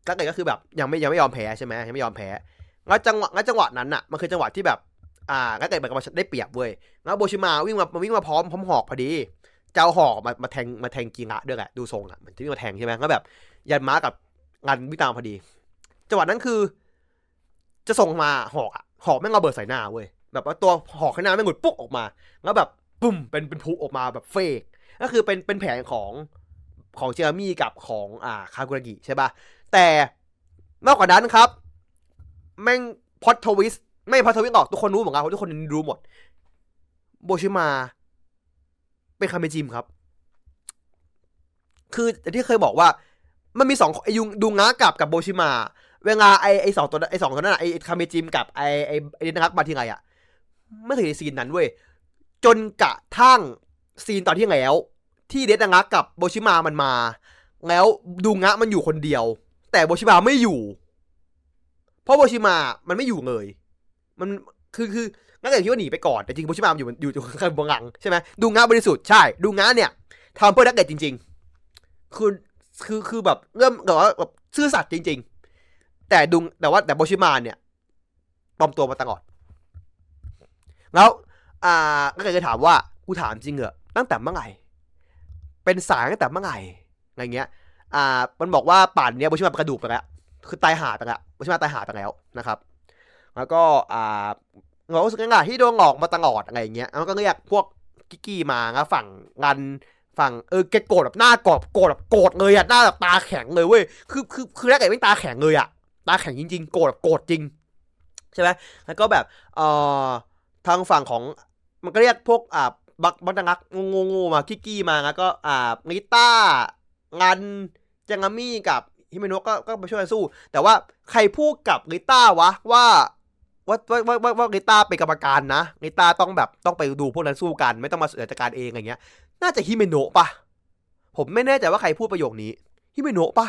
ก็เลยก็คือแบบยังไม่ยังไม่ยอมแพ้ใช่ไหมยังไม่ยอมแพ้แล้วจังหวะแล้วจังหวะนั้นอะมันคือจังหวะที่แบบ อ่าก็เลยมันก็ได้เปรียบเว้ยแล้วโบชิมาวิ่งมาวิ่งมาพร้อมพร้อมหอกพอดีเจ้าหอกมามาแทงมาแทงกีงะด้วยแหละดูทรงอะมันจะวิ่งมาแทงใช่ไหมก็แบบ ยันม้ากับงานวิ่งตามพอดีจังหวะนั้นคือ จะส่งมาหอกอะ หอกแม่งระเบิดใส่หน้าเว้ยแบบว่าตัวหอกข้างหน้าแม่งหลุดปุ๊กออกมา แล้วแบบปุ่มเป็นเป็นพุออกมาแบบเฟกก็คือเป็นเป็นแผนของของเจอร์มี่กับของอ่าคากุระกิใช่ปะแต่นอกจากนั้นครับ แม่งพอดทวิสไม่พอดทวิสออกทุกคนรู้เหมือนกันทุกคนรู้หมด โบชิมา เป็นคาเมจิมครับ คือที่เคยบอกว่า มันมีสองไอยุงดูงะกับกับโบชิมา เวลาไอไอสองตัวไอสองตัวนั้นอะไอคาเมจิมกับไอไอไอเดนักมาที่ไรอะไม่เคยซีนนั้นเว้ยจนกระทั่งซีนตอนที่แล้ว ที่เดดงะกับโบชิมามันมา แล้วดูงะมันอยู่คนเดียว แต่โบชิมาไม่อยู่ เพราะโบชิมามันไม่อยู่เลย มันคือคืองั้นเลยคิดว่าหนีไปก่อนแต่จริงโบชิมามันอยู่อยู่อยู่ข้างบนหลังใช่ไหมดูงะบริสุทธิ์ใช่ ดูงะเนี่ยทำเพื่อนักเก็ตจริง ๆ คือคือคือแบบเริ่มแบบว่าแบบซื่อสัตย์จริง ๆ แต่ดูแต่ว่าแต่โบชิมาเนี่ยปลอมตัวมาตลอด แล้วอ่าก็เลยจะถามว่ากูถามจริงเหรอตั้งแต่เมื่อไหร่เป็นสายตั้งแต่เมื่อไหร่อะไรเงี้ย อ่า มันบอกว่าป่านเนี้ยโบชิมานกระดูกไปแล้วคือตายหาไปแล้วโบชิมาตายหาไปแล้วนะครับ แล้วก็อ่าเรารู้สึกยังไงที่โดนหลอกมาตลอดอะไรเงี้ยแล้วก็เรียกพวกกิกกี้มาแล้วฝั่งงันฝั่งเออแกโกรธแบบหน้ากรอบโกรธแบบโกรธเลยอะหน้าแบบตาแข็งเลยเว้ยคือคือคือแรกไอ้ไม่ตาแข็งเลยอะ ตาแข็งจริง ๆ โกรธโกรธจริง ใช่ไหมแล้วก็แบบเอ่อทางฝั่งของมันก็เรียกพวกอ่าบักบักดังักงงๆมากิกกี้มาแล้วก็อ่านิต้างันจังามี่กับฮิเมโนะก็ก็มาช่วยสู้ แต่ว่าใครพูดกับลิต้าวะว่าว่าว่าว่าว่าว่าลิต้าเป็นกรรมการนะลิต้าต้องแบบต้องไปดูพวกนั้นสู้กัน ไม่ต้องมาจัดการเองอะไรเงี้ย น่าจะฮิเมโนะปะผมไม่แน่ใจว่าใครพูดประโยคนี้ฮิเมโนะปะ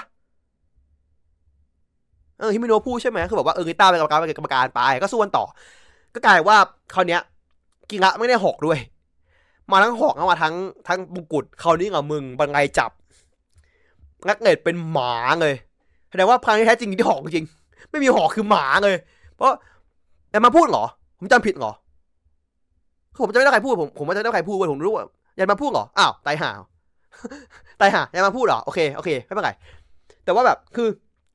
เออฮิเมโนะพูดใช่ไหมคือแบบว่าเออลิต้าเป็นกรรมการเป็นกรรมการไปก็สู้กันต่อ ก็กลายว่าคราวเนี้ยกิงะไม่ได้หอกด้วย มาทั้งหอกมาทั้งทั้งบุกุดคราวนี้กับมึงบังไงจับนักเน็ตเป็นหมาเลยแสดงว่าพังที่แท้จริงที่หอกจริง ไม่มีหอกคือหมาเลย เพราะแต่มาพูดเหรอ ผมจำผิดเหรอผมจำไม่ได้ใครพูดผมผมไม่จำได้ใครพูดเว้ยผมรู้ว่ายันมาพูดเหรออ้าวตายห่าตายห่ายังมาพูดเหรอโอเคโอเคไม่เป็นไรแต่ว่าแบบคือ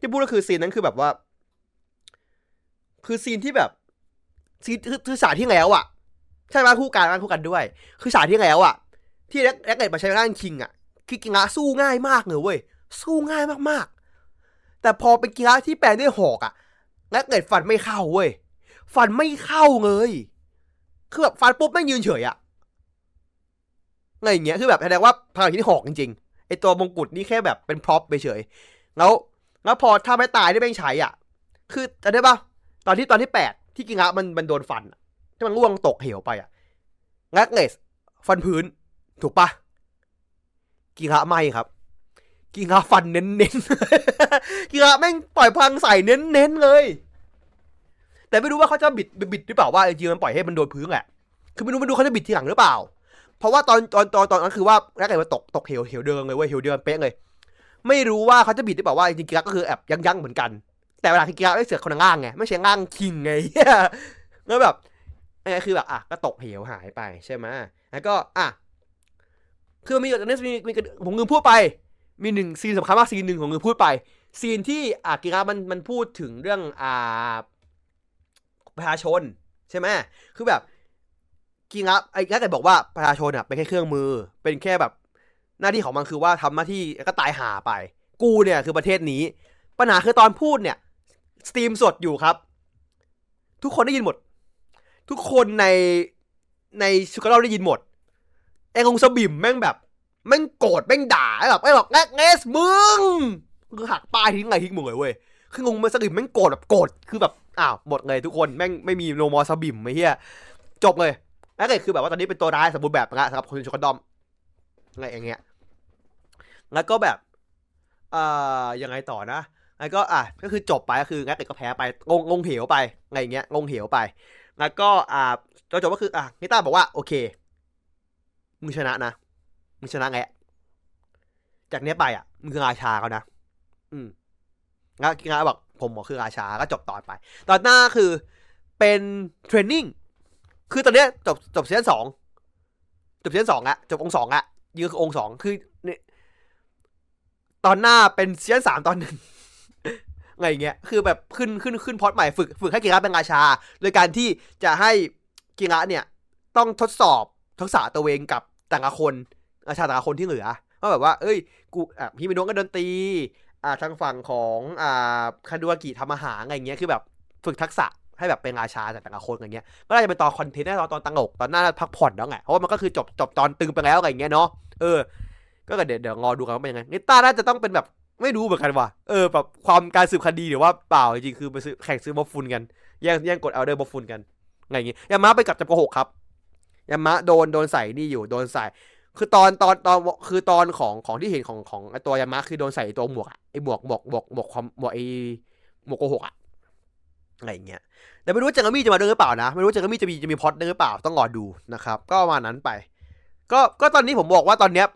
ที่พูดก็คือ scene นั้นคือแบบว่า คือ scene ที่แบบ scene คือคือฉากที่แล้วอะ ใช่ไหมคู่กันคู่กันด้วย คือฉากที่แล้วอะ ที่แรกแร็กเกิดมาใช้ร่างคิงอะคือกิงะสู้ง่ายมากเลยเว้ยสู้ง่ายมากๆ แต่พอเป็นกิงะที่แปลงด้วยหอกอะแร็กเกิดฟันไม่เข้าเว้ยฟันไม่เข้าเลยคือแบบฟันปุ๊บไม่ยืนเฉยอะอะไรอย่างเงี้ยคือแบบแสดงว่าพลังที่หอกจริงๆไอตัวมงกุฎนี่แค่แบบเป็นพร็อพไปเฉย แล้ว แล้วพอถ้าไม่ตายได้แม่งใช้อะ คือจำได้ปะตอนที่ตอนที่แปดที่กิงะมันมันโดนฟันที่มันร่วงตกเหวไปอะงักเนสฟันพื้น ถูกปะกิงะไม่ครับ กิงะฟันเน้นเน้นกิงะแม่งปล่อยพลังใส่เน้นเน้นเลย แต่ไม่รู้ว่าเขาจะบิดบิดหรือเปล่าว่าจริงมันปล่อยให้มันโดนพื้นแหละคือไม่รู้ไม่รู้เขาจะบิดทีหลังหรือเปล่า เพราะว่าตอนตอนตอนตอนนั้นคือว่าแรกเลยมันตกตกเหวเหวเดิมเลยเว้ยเหวเดิมเป๊ะเลย ไม่รู้ว่าเขาจะบิดหรือเปล่าว่าจริงๆกิงะก็คือแอบยั้งยั้งๆเหมือนกัน แต่เวลากิงะได้เสือกคนละง่างไงไม่ใช่ง่างคิงไงแล้วแบบไอ้คือแบบอะก็ตกเหวหายไปใช่ไหมแล้วก็อะคือมีอันนี้มีมีผมลืมพูดไป มีหนึ่งซีนสำคัญมากซีนหนึ่งของลืมพูดไป ซีนที่อะกิงะมันมันพูดถึงเรื่องอ่าประชาชนใช่ไหมคือแบบกิงะไอ้กิงะแต่บอกว่าประชาชนอะเป็นแค่เครื่องมือ เป็นแค่แบบ หน้าที่ของมันคือว่าทำหน้าที่ก็ตายหาไป กูเนี่ยคือประเทศนี้ ปัญหาคือตอนพูดเนี่ยสตรีมสดอยู่ครับ ทุกคนได้ยินหมด ทุกคนในในชูการ์ลได้ยินหมดไอ้คงสบิมแม่งแบบแม่งโกรธแม่งด่าแบบไอ้บอกแงเงสมึงคือหักป้ายทิ้งไงทิ้งหมดเลยเว้ยคืองงมันสบิมแม่งโกรธแบบโกรธคือแบบอ้าวหมดเลยทุกคนแม่งไม่มีโนมอสบิมไอ้เหี้ยจบเลยแล้วก็คือแบบว่าตอนนี้เป็นตัวร้ายสมบูรณ์แบบนะสำหรับคนชูการ์ดอมอะไรอย่างเงี้ย แล้วก็แบบเอ่อยังไงต่อนะแล้วก็อะก็คือจบไปก็คืองักเด็กก็แพ้ไปงงงเหวไปไงอย่างเงี้ยงงเหวไป แล้วก็อ่าจนจบก็คืออะนิต้าบอกว่า โอเคมึงชนะนะมึงชนะไงจากเนี้ยไปอะมึงคือราชาเขานะ อืมงักงักบอกผมบอกคือราชาก็จบตอนไป ตอนหน้าคือเป็น training คือตอนเนี้ยจบจบ season สองจบ season สองอะจบองก์สองอะยืนคือองก์สองคือ ตอนหน้าเป็น season สามตอนหนึ่งไงอย่างเงี้ย คือแบบขึ้นขึ้นขึ้นพอดใหม่ฝึกฝึกให้กิงะเป็นราชา โดยการที่จะให้กิงะเนี่ย ต้องทดสอบทักษะตัวเองกับแต่ละคนราชาแต่ละคนที่เหลือว่าแบบว่า เอ้ย กูอะพี่มิโนะก็ดนตรีอ่าทางฝั่งของอ่าคาดูอากิทำอาหารอะไรเงี้ยคือแบบฝึกทักษะให้แบบเป็นราชาแต่แต่ละคนอย่างเงี้ย ก็น่าจะเป็นตอนคอนเทนต์แน่ตอนตอนตังอกตอนหน้าพักผ่อนแล้วไง เพราะว่ามันก็คือจบจบตอนตึงไปแล้วอะไรเงี้ยเนาะ เออ ก็เดี๋ยวเดี๋ยวรอดูกันว่าเป็นยังไงนิต้าน่าจะต้องเป็นแบบไม่รู้เหมือนกันว่ะเออแบบความการสืบคดีหรือว่าเปล่าจริงคือไปซื้อแข่งซื้อบอฟฟุนกันแย่งแย่งกดเอาเดอร์บอฟฟุนกันไงอย่างงี้ยามาไปกับจับโกหกครับยามะโดนโดนใส่นี่อยู่โดนใส่คือตอนตอนตอนคือตอนของของที่เห็นของของไอ้ตัวยามะคือโดนใส่ตัวหมวกอะไอ้หมวกหมวกหมวกหมวกความหมวกไอ้หมวกโกหกอะอะไรเงี้ยแต่ไม่รู้จังกามี่จะมาด้วยหรือเปล่านะ ไม่รู้จังกามี่จะมีจะมีพอดด้วยหรือเปล่าต้องรอดูนะครับ ก็ประมาณนั้นไป ก็ก็ตอนนี้ผมบอกว่าตอนเนี้ย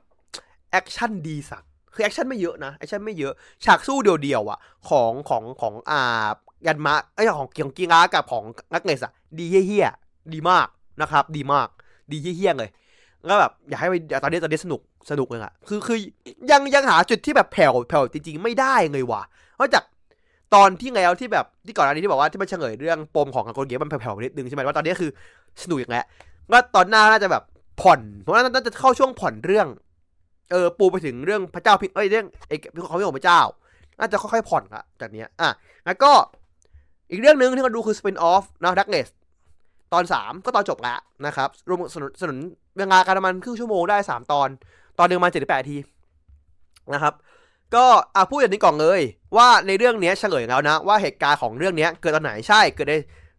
แอคชั่นดีสัตว์คือแอคชั่นไม่เยอะนะแอคชั่นไม่เยอะฉากสู้เดียวๆอะ ของของของอ่ายันมะไอ้ของของกีฬากับของนักเนสอะดีเฮี้ยดีมากนะครับ ดีมาก ดีเฮี้ยเลยแล้วแบบอยากให้ไปตอนนี้ตอนนี้สนุกสนุกเลยอะคือคือยังยังหาจุดที่แบบแผ่วแผ่วจริงๆ ไม่ได้เลยว่ะนอกจากตอนที่แล้วที่แบบที่ก่อนอันนี้ที่บอกว่าที่มันเฉลยเรื่องปมของกังกลเกมมันแผ่วๆนิดนึงใช่ไหมว่าตอนนี้คือสนุกอย่างแล้วก็ตอนหน้าน่าจะแบบผ่อนเพราะว่าน่าจะเข้าช่วงผ่อนเรื่อง เออปูไปถึงเรื่องพระเจ้าพิเอ้ยเรื่องไอ้เขาไม่ของพระเจ้า น่าจะค่อยๆผ่อนอะจากเนี้ยอะแล้วก็อีกเรื่องหนึ่งที่เราดูคือ spin off นะ Darkness ตอนสามก็ตอนจบแล้วนะครับ รวมสนุนสนุนเวลาการประมาณครึ่งชั่วโมงได้สามตอน ตอนหนึ่งมาเจ็ดแปดทีนะครับ ก็อะพูดอย่างนี้ก่อนเลย ว่าในเรื่องเนี้ยเฉลยแล้วนะ ว่าเหตุการณ์ของเรื่องเนี้ยเกิดตอนไหนใช่เกิดใน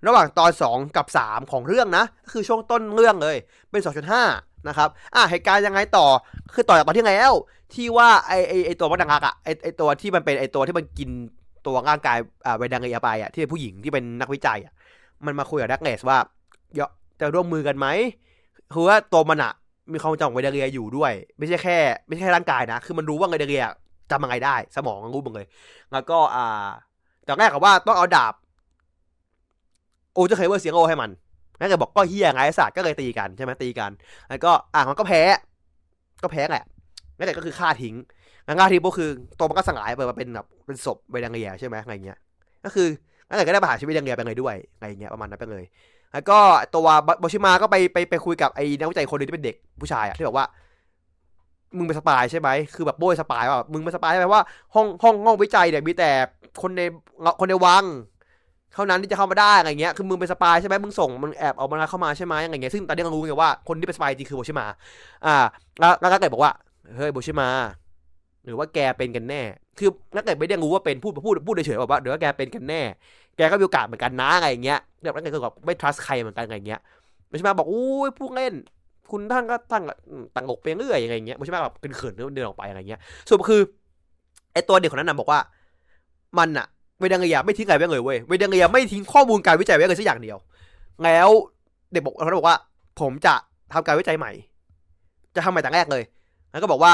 ระหว่างตอน 2 กับ 3 ของเรื่องนะก็คือช่วงต้นเรื่องเลยเป็น 2.5 นะครับอะเหตุการณ์ยังไงต่อคือต่อจากตอนที่ไงแล้ว ที่ว่าไอไอไอตัววัดดังงักอะไอไอตัวที่มันเป็นไอตัวที่มันกินตัวร่างกายอ่าไวดังเอียไปอะที่เป็นผู้หญิงที่เป็นนักวิจัยอะมันมาคุยกับดักเนสว่าเดี๋ยวจะร่วมมือกันไหมคือว่าตัวมันอะมีความจำไวดังเอียอยู่ด้วย ไม่ใช่แค่ ไม่ใช่แค่ร่างกายนะ คือมันรู้ว่าไวดังเอียจำยังไงได้ สมองรู้หมดเลย แล้วก็อ่าตอนแรกกับว่าต้องเอาดาบโอจะเคยเวอร์เสียงโอให้มัน แล้วก็บอกก็เฮียไงไอ้สัตว์ก็เลยตีกันใช่ไหมตีกัน แล้วก็อะมันก็แพ้ ก็แพ้แหละนั่นแหละก็คือฆ่าทิ้งแล้วฆ่าทิ้งก็คือตัวมันก็สลายไปมาเป็นแบบเป็นศพเวดังเงียใช่ไหมอะไรเงี้ย ก็คือนั่นแหละก็ได้ประหารชีวิตดังเงียไปเลยด้วยอะไรเงี้ยประมาณนั้นไปเลย แล้วก็ตัวโบชิมาก็ไปไปไปคุยกับไอ้นักวิจัยคนหนึงที่เป็นเด็กผู้ชายอะที่บอกว่ามึงเป็นสปายใช่ไหม คือแบบโบยสปายว่ามึงเป็นสปายใช่ไหมว่าห้องห้องห้องวิจัยเนี่ยมีแต่คนในคนในวัง เท่านั้นที่จะเข้ามาได้อะไรเงี้ย คือมึงเป็นสปายใช่ไหมมึงส่งมึงแอบเอามันเข้ามาใช่ไหมอะไรเงี้ย ซึ่งตอนนี้เรารู้ไงว่าคนที่เป็นสปายจริงคือโบชิมา อ่า แล้วแล้วก็เกิดบอกว่า เฮ้ยโบชิมา หรือว่าแกเป็นกันแน่ คือนักเกิดไม่ได้รู้ว่าเป็นพูดพูดพูดเฉยๆบอกว่าเดี๋ยวแกเป็นกันแน่ แกก็มีโอกาสเหมือนกันนะอะไรเงี้ยเดี๋ยวนักเกิดก็แบบไม่ trust ใครเหมือนกันอะไรเงี้ยโบชิมาบอกอุ้ยพูดเล่น คุณท่านก็ตั้งตั้งอกไปเรื่อยอะไรเงี้ยโบชิมาแบบเขินๆเดินออกไปอะไรเงี้ย ส่วนคือไอตัวเด็กคนนั้นนะบอกว่ามันอะ เวดังเงียไม่ทิ้งอะไรไว้เลยเว้ยเวดังเงียไม่ทิ้งข้อมูลการวิจัยไว้เลยสักอย่างเดียว แล้วเด็กบอกเขาบอกว่า ผมจะทำการวิจัยใหม่ จะทำใหม่แต่แรกเลยแล้วก็บอกว่า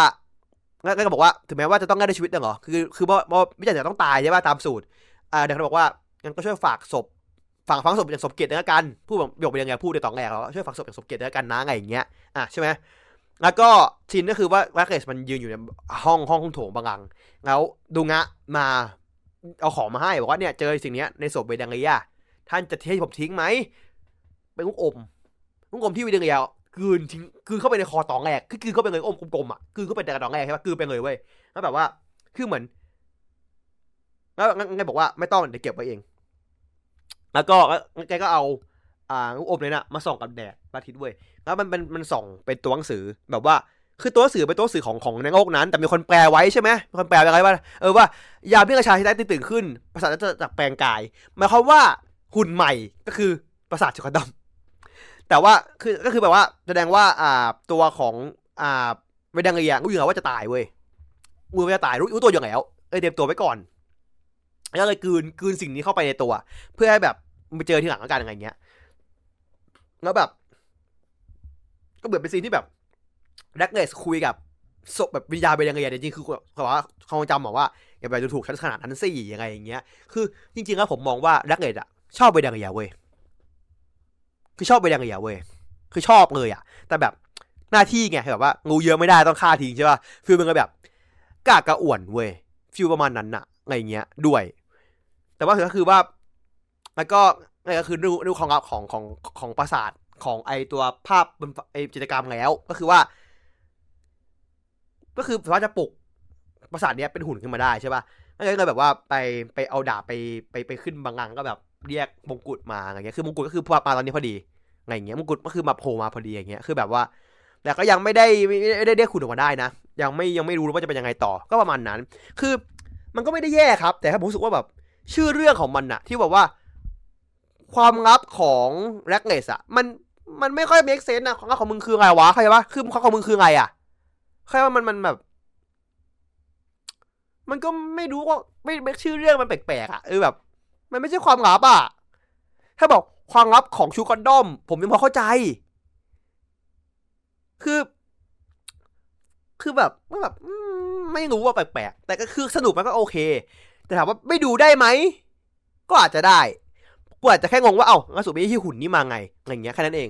แล้วก็บอกว่าถึงแม้ว่าจะต้องได้ชีวิตเหรอคือคือเพราะวิจัยจะต้องตายใช่ป่ะตามสูตรอ่าเด็กเขาบอกว่างั้นก็ช่วยฝากศพฝากฝังศพอย่างสมเกียรติด้วกันพูดแบบยกไปยังไงพูดในตอนแรกแล้วช่วยฝากศพอย่างสมเกียรติด้วกันนะอะไงอย่างเงี้ยอะใช่ไหมแล้วก็ชินก็คือว่าแวคเกสมันยืนอยู่ในห้องห้องโถงบางลังแล้วดูงะมา เอาของมาให้บอกว่าเนี่ยเจอสิ่งนี้ในศพเวดังเลียท่านจะให้ผมทิ้งไหมเป็นลูกอมลูกอมที่เวดังเลียกืนทิ้งกืนเข้าไปในคอตองแรกคือกืนเข้าไปเลยอมกลมๆอะกืนเข้าไปในกระดองแรกใช่ปะกืนไปเลยเว้ยแล้วแบบว่า คือเหมือนแล้วงั้นงั้นบอกว่าไม่ต้องเดี๋ยวเก็บไว้เอง แล้วก็แกก็เอา อ่าลูกอมเลยนะมาส่องกับแดดพระอาทิตย์เว้ยแล้วมันเป็นมันส่องเป็นตัวหนังสือแบบว่า คือตัวสื่อเป็นตัวสื่อของของในโลกนั้น แต่มีคนแปลไว้ใช่ไหมมีคนแปลไว้ว่า เออว่ายามที่ประชาชนได้ตื่นขึ้นประสาทจะจากแปลงกายหมายความว่าหุ่นใหม่ก็คือประสาทจุกดำแต่ว่าคือก็คือแบบว่าแสดงว่าอ่าตัวของอ่าเวดังเอียรู้อยู่แล้วว่าจะตายเว้ยรู้ว่าจะตายรู้รู้ตัวอยู่แล้วเออเตรียมตัวไว้ก่อนแล้วเลยกืนกืนสิ่งนี้เข้าไปในตัว เพื่อให้แบบไปเจอที่หลังแล้วกันอะไรเงี้ย แล้วแบบ ก็เหมือนเป็นซีนที่แบบ แร็กเนสคุยกับศพแบบวิญญาณไปยังไงจริงๆคือเขาว่าเขาจำบอกว่าอย่าไปดูถูกฉันขนาดนั้นสิยังไงอย่างเงี้ย คือจริงๆแล้วผมมองว่าแร็กเนสอะชอบไปยังไงเว้ยคือชอบไปยังไงเว้ยคือชอบเลยอะแต่แบบหน้าที่ไงแบบว่างูเยอะไม่ได้ต้องฆ่าทิ้งใช่ป่ะฟิลมันก็แบบกากระอ่วนเว้ยฟิลประมาณนั้นอะอะไรเงี้ยด้วย แต่ว่าก็คือว่าแล้วก็นั่นก็คือดูดูของของของของปราสาทของไอตัวภาพไอจิตรกรรมแล้ว ก็คือว่า ก็คือสามารถจะปลุกปราสาทเนี้ยเป็นหุ่นขึ้นมาได้ใช่ป่ะแล้วก็เลยแบบว่าไปไปเอาดาบไปไปไปขึ้นบางังก็แบบเรียกมงกุฎมาอะไรเงี้ย คือมงกุฎก็คือมาตอนนี้พอดีอะไรเงี้ยมงกุฎก็คือมาโผล่มาพอดีอย่างเงี้ย คือแบบว่า แต่ก็ยังไม่ได้ไม่ได้เรียกขุดออกมาได้นะ ยังไม่ยังไม่รู้ว่าจะเป็นยังไงต่อ ก็ประมาณนั้น คือมันก็ไม่ได้แย่ครับ แต่ผมรู้สึกว่าแบบชื่อเรื่องของมันอะที่แบบว่า ความลับของแร็กเนสอะมันมันไม่ค่อยเมคเซนนะความลับของมึงคือไงวะเข้าใจปะคือความของมึงคือไงอะ เข้าใจว่ามันมันแบบ มันก็ไม่รู้ว่าไม่ไม่ชื่อเรื่องมันแปลกๆอะเออแบบ มันไม่ใช่ความลับอะถ้าบอกความลับของชูคอนดอม ผมยังพอเข้าใจ คือ คือแบบมันแบบไม่รู้ว่าแปลกๆแต่ก็คือสนุกมันก็โอเค แต่ถามว่าไม่ดูได้ไหม ก็อาจจะได้กูอาจจะแค่งงว่าเอ้างั้นสุดที่หุ่นนี่มาไงอะไรเงี้ยแค่นั้นเอง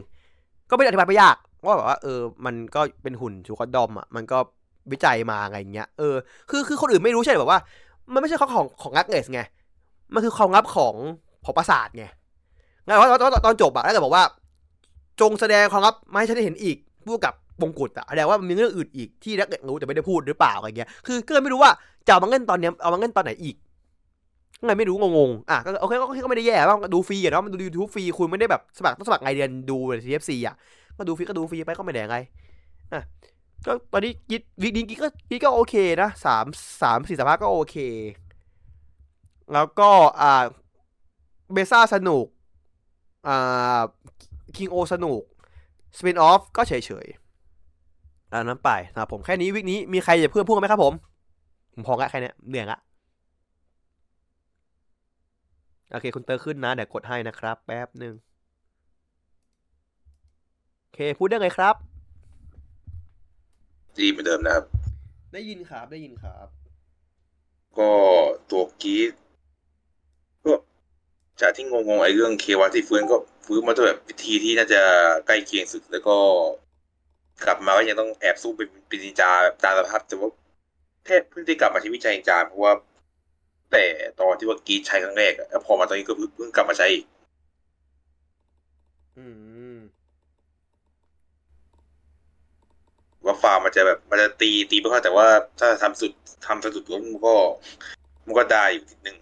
ก็ไม่อธิบายไปยาก ว่าแบบว่าเออ มันก็เป็นหุ่นชูคอดอมอะมันก็วิจัยมาไงเงี้ยเออคือคือคนอื่นไม่รู้ใช่แบบว่า มันไม่ใช่ของของของงักเนสไงมันคือความลับของของประสาทไงงั้นว่าตอนตอนจบอะแล้วแต่บอกว่า จงแสดงความลับไมาให้ฉันได้เห็นอีกพูดกับมงกุฎอะแสดงว่ามีเรื่องอื่นอีกที่นักเอกรู้แต่ไม่ได้พูดหรือเปล่าอะไรเงี้ย คือก็เลยไม่รู้ว่าจะเอามาเล่นตอนเนี้ยเอามาเล่นตอนไหนอีกไงไม่รู้งงๆอะก็โอเคก็ไม่ได้แย่บ้างดูฟรีอะเนาะมันดูยูทูบฟรีคุณไม่ได้แบบสมัครต้องสมัครไงเดือนดูทีเอฟซีอะ ก็ดูฟรีก็ดูฟรีไปก็ไม่แดงไงอะก็ตอนนี้กิดวิกนี้กิก็กิก็โอเคนะสามสามสี่สัปดาห์ก็โอเค แล้วก็อ่า Blazar สนุกอ่า KingOh สนุก spin-off ก็เฉยๆอันนั้นไปนะผมแค่นี้ week นี้มีใครจะเพื่อนพูดไหมครับผม ผมพอละแค่นี้เหนื่อยละโอเค คุณเตอร์ขึ้นนะ เดี๋ยวกดให้นะครับ แป๊บหนึ่ง เค พูดได้ไงครับ ดีเหมือนเดิมนะครับ ได้ยินครับได้ยินครับ ก็ตัวกรีดก็จากที่งงๆไอ้เรื่องเควาที่ฟื้นก็ฟื้นมาด้วยแบบวิธีที่น่าจะใกล้เคียงสุดแล้วก็กลับมาก็ยังต้องแอบสู้เป็นเป็นนินจาแบบตามสภาพแต่ว่าแทบเพิ่งได้กลับมาใช้วิชานินจาเพราะว่า แต่ตอนที่ว่ากรีดใช้ครั้งแรกอะแล้วพอมาตอนนี้ก็เพิ่งเพิ่งกลับมาใช้อีกอืม ว่าฟาร์มมันจะแบบมันจะตีตีไม่ค่อยแต่ว่าถ้าทำสุดทำสุดแล้วมันก็ มันก็ได้อยู่นิดนึง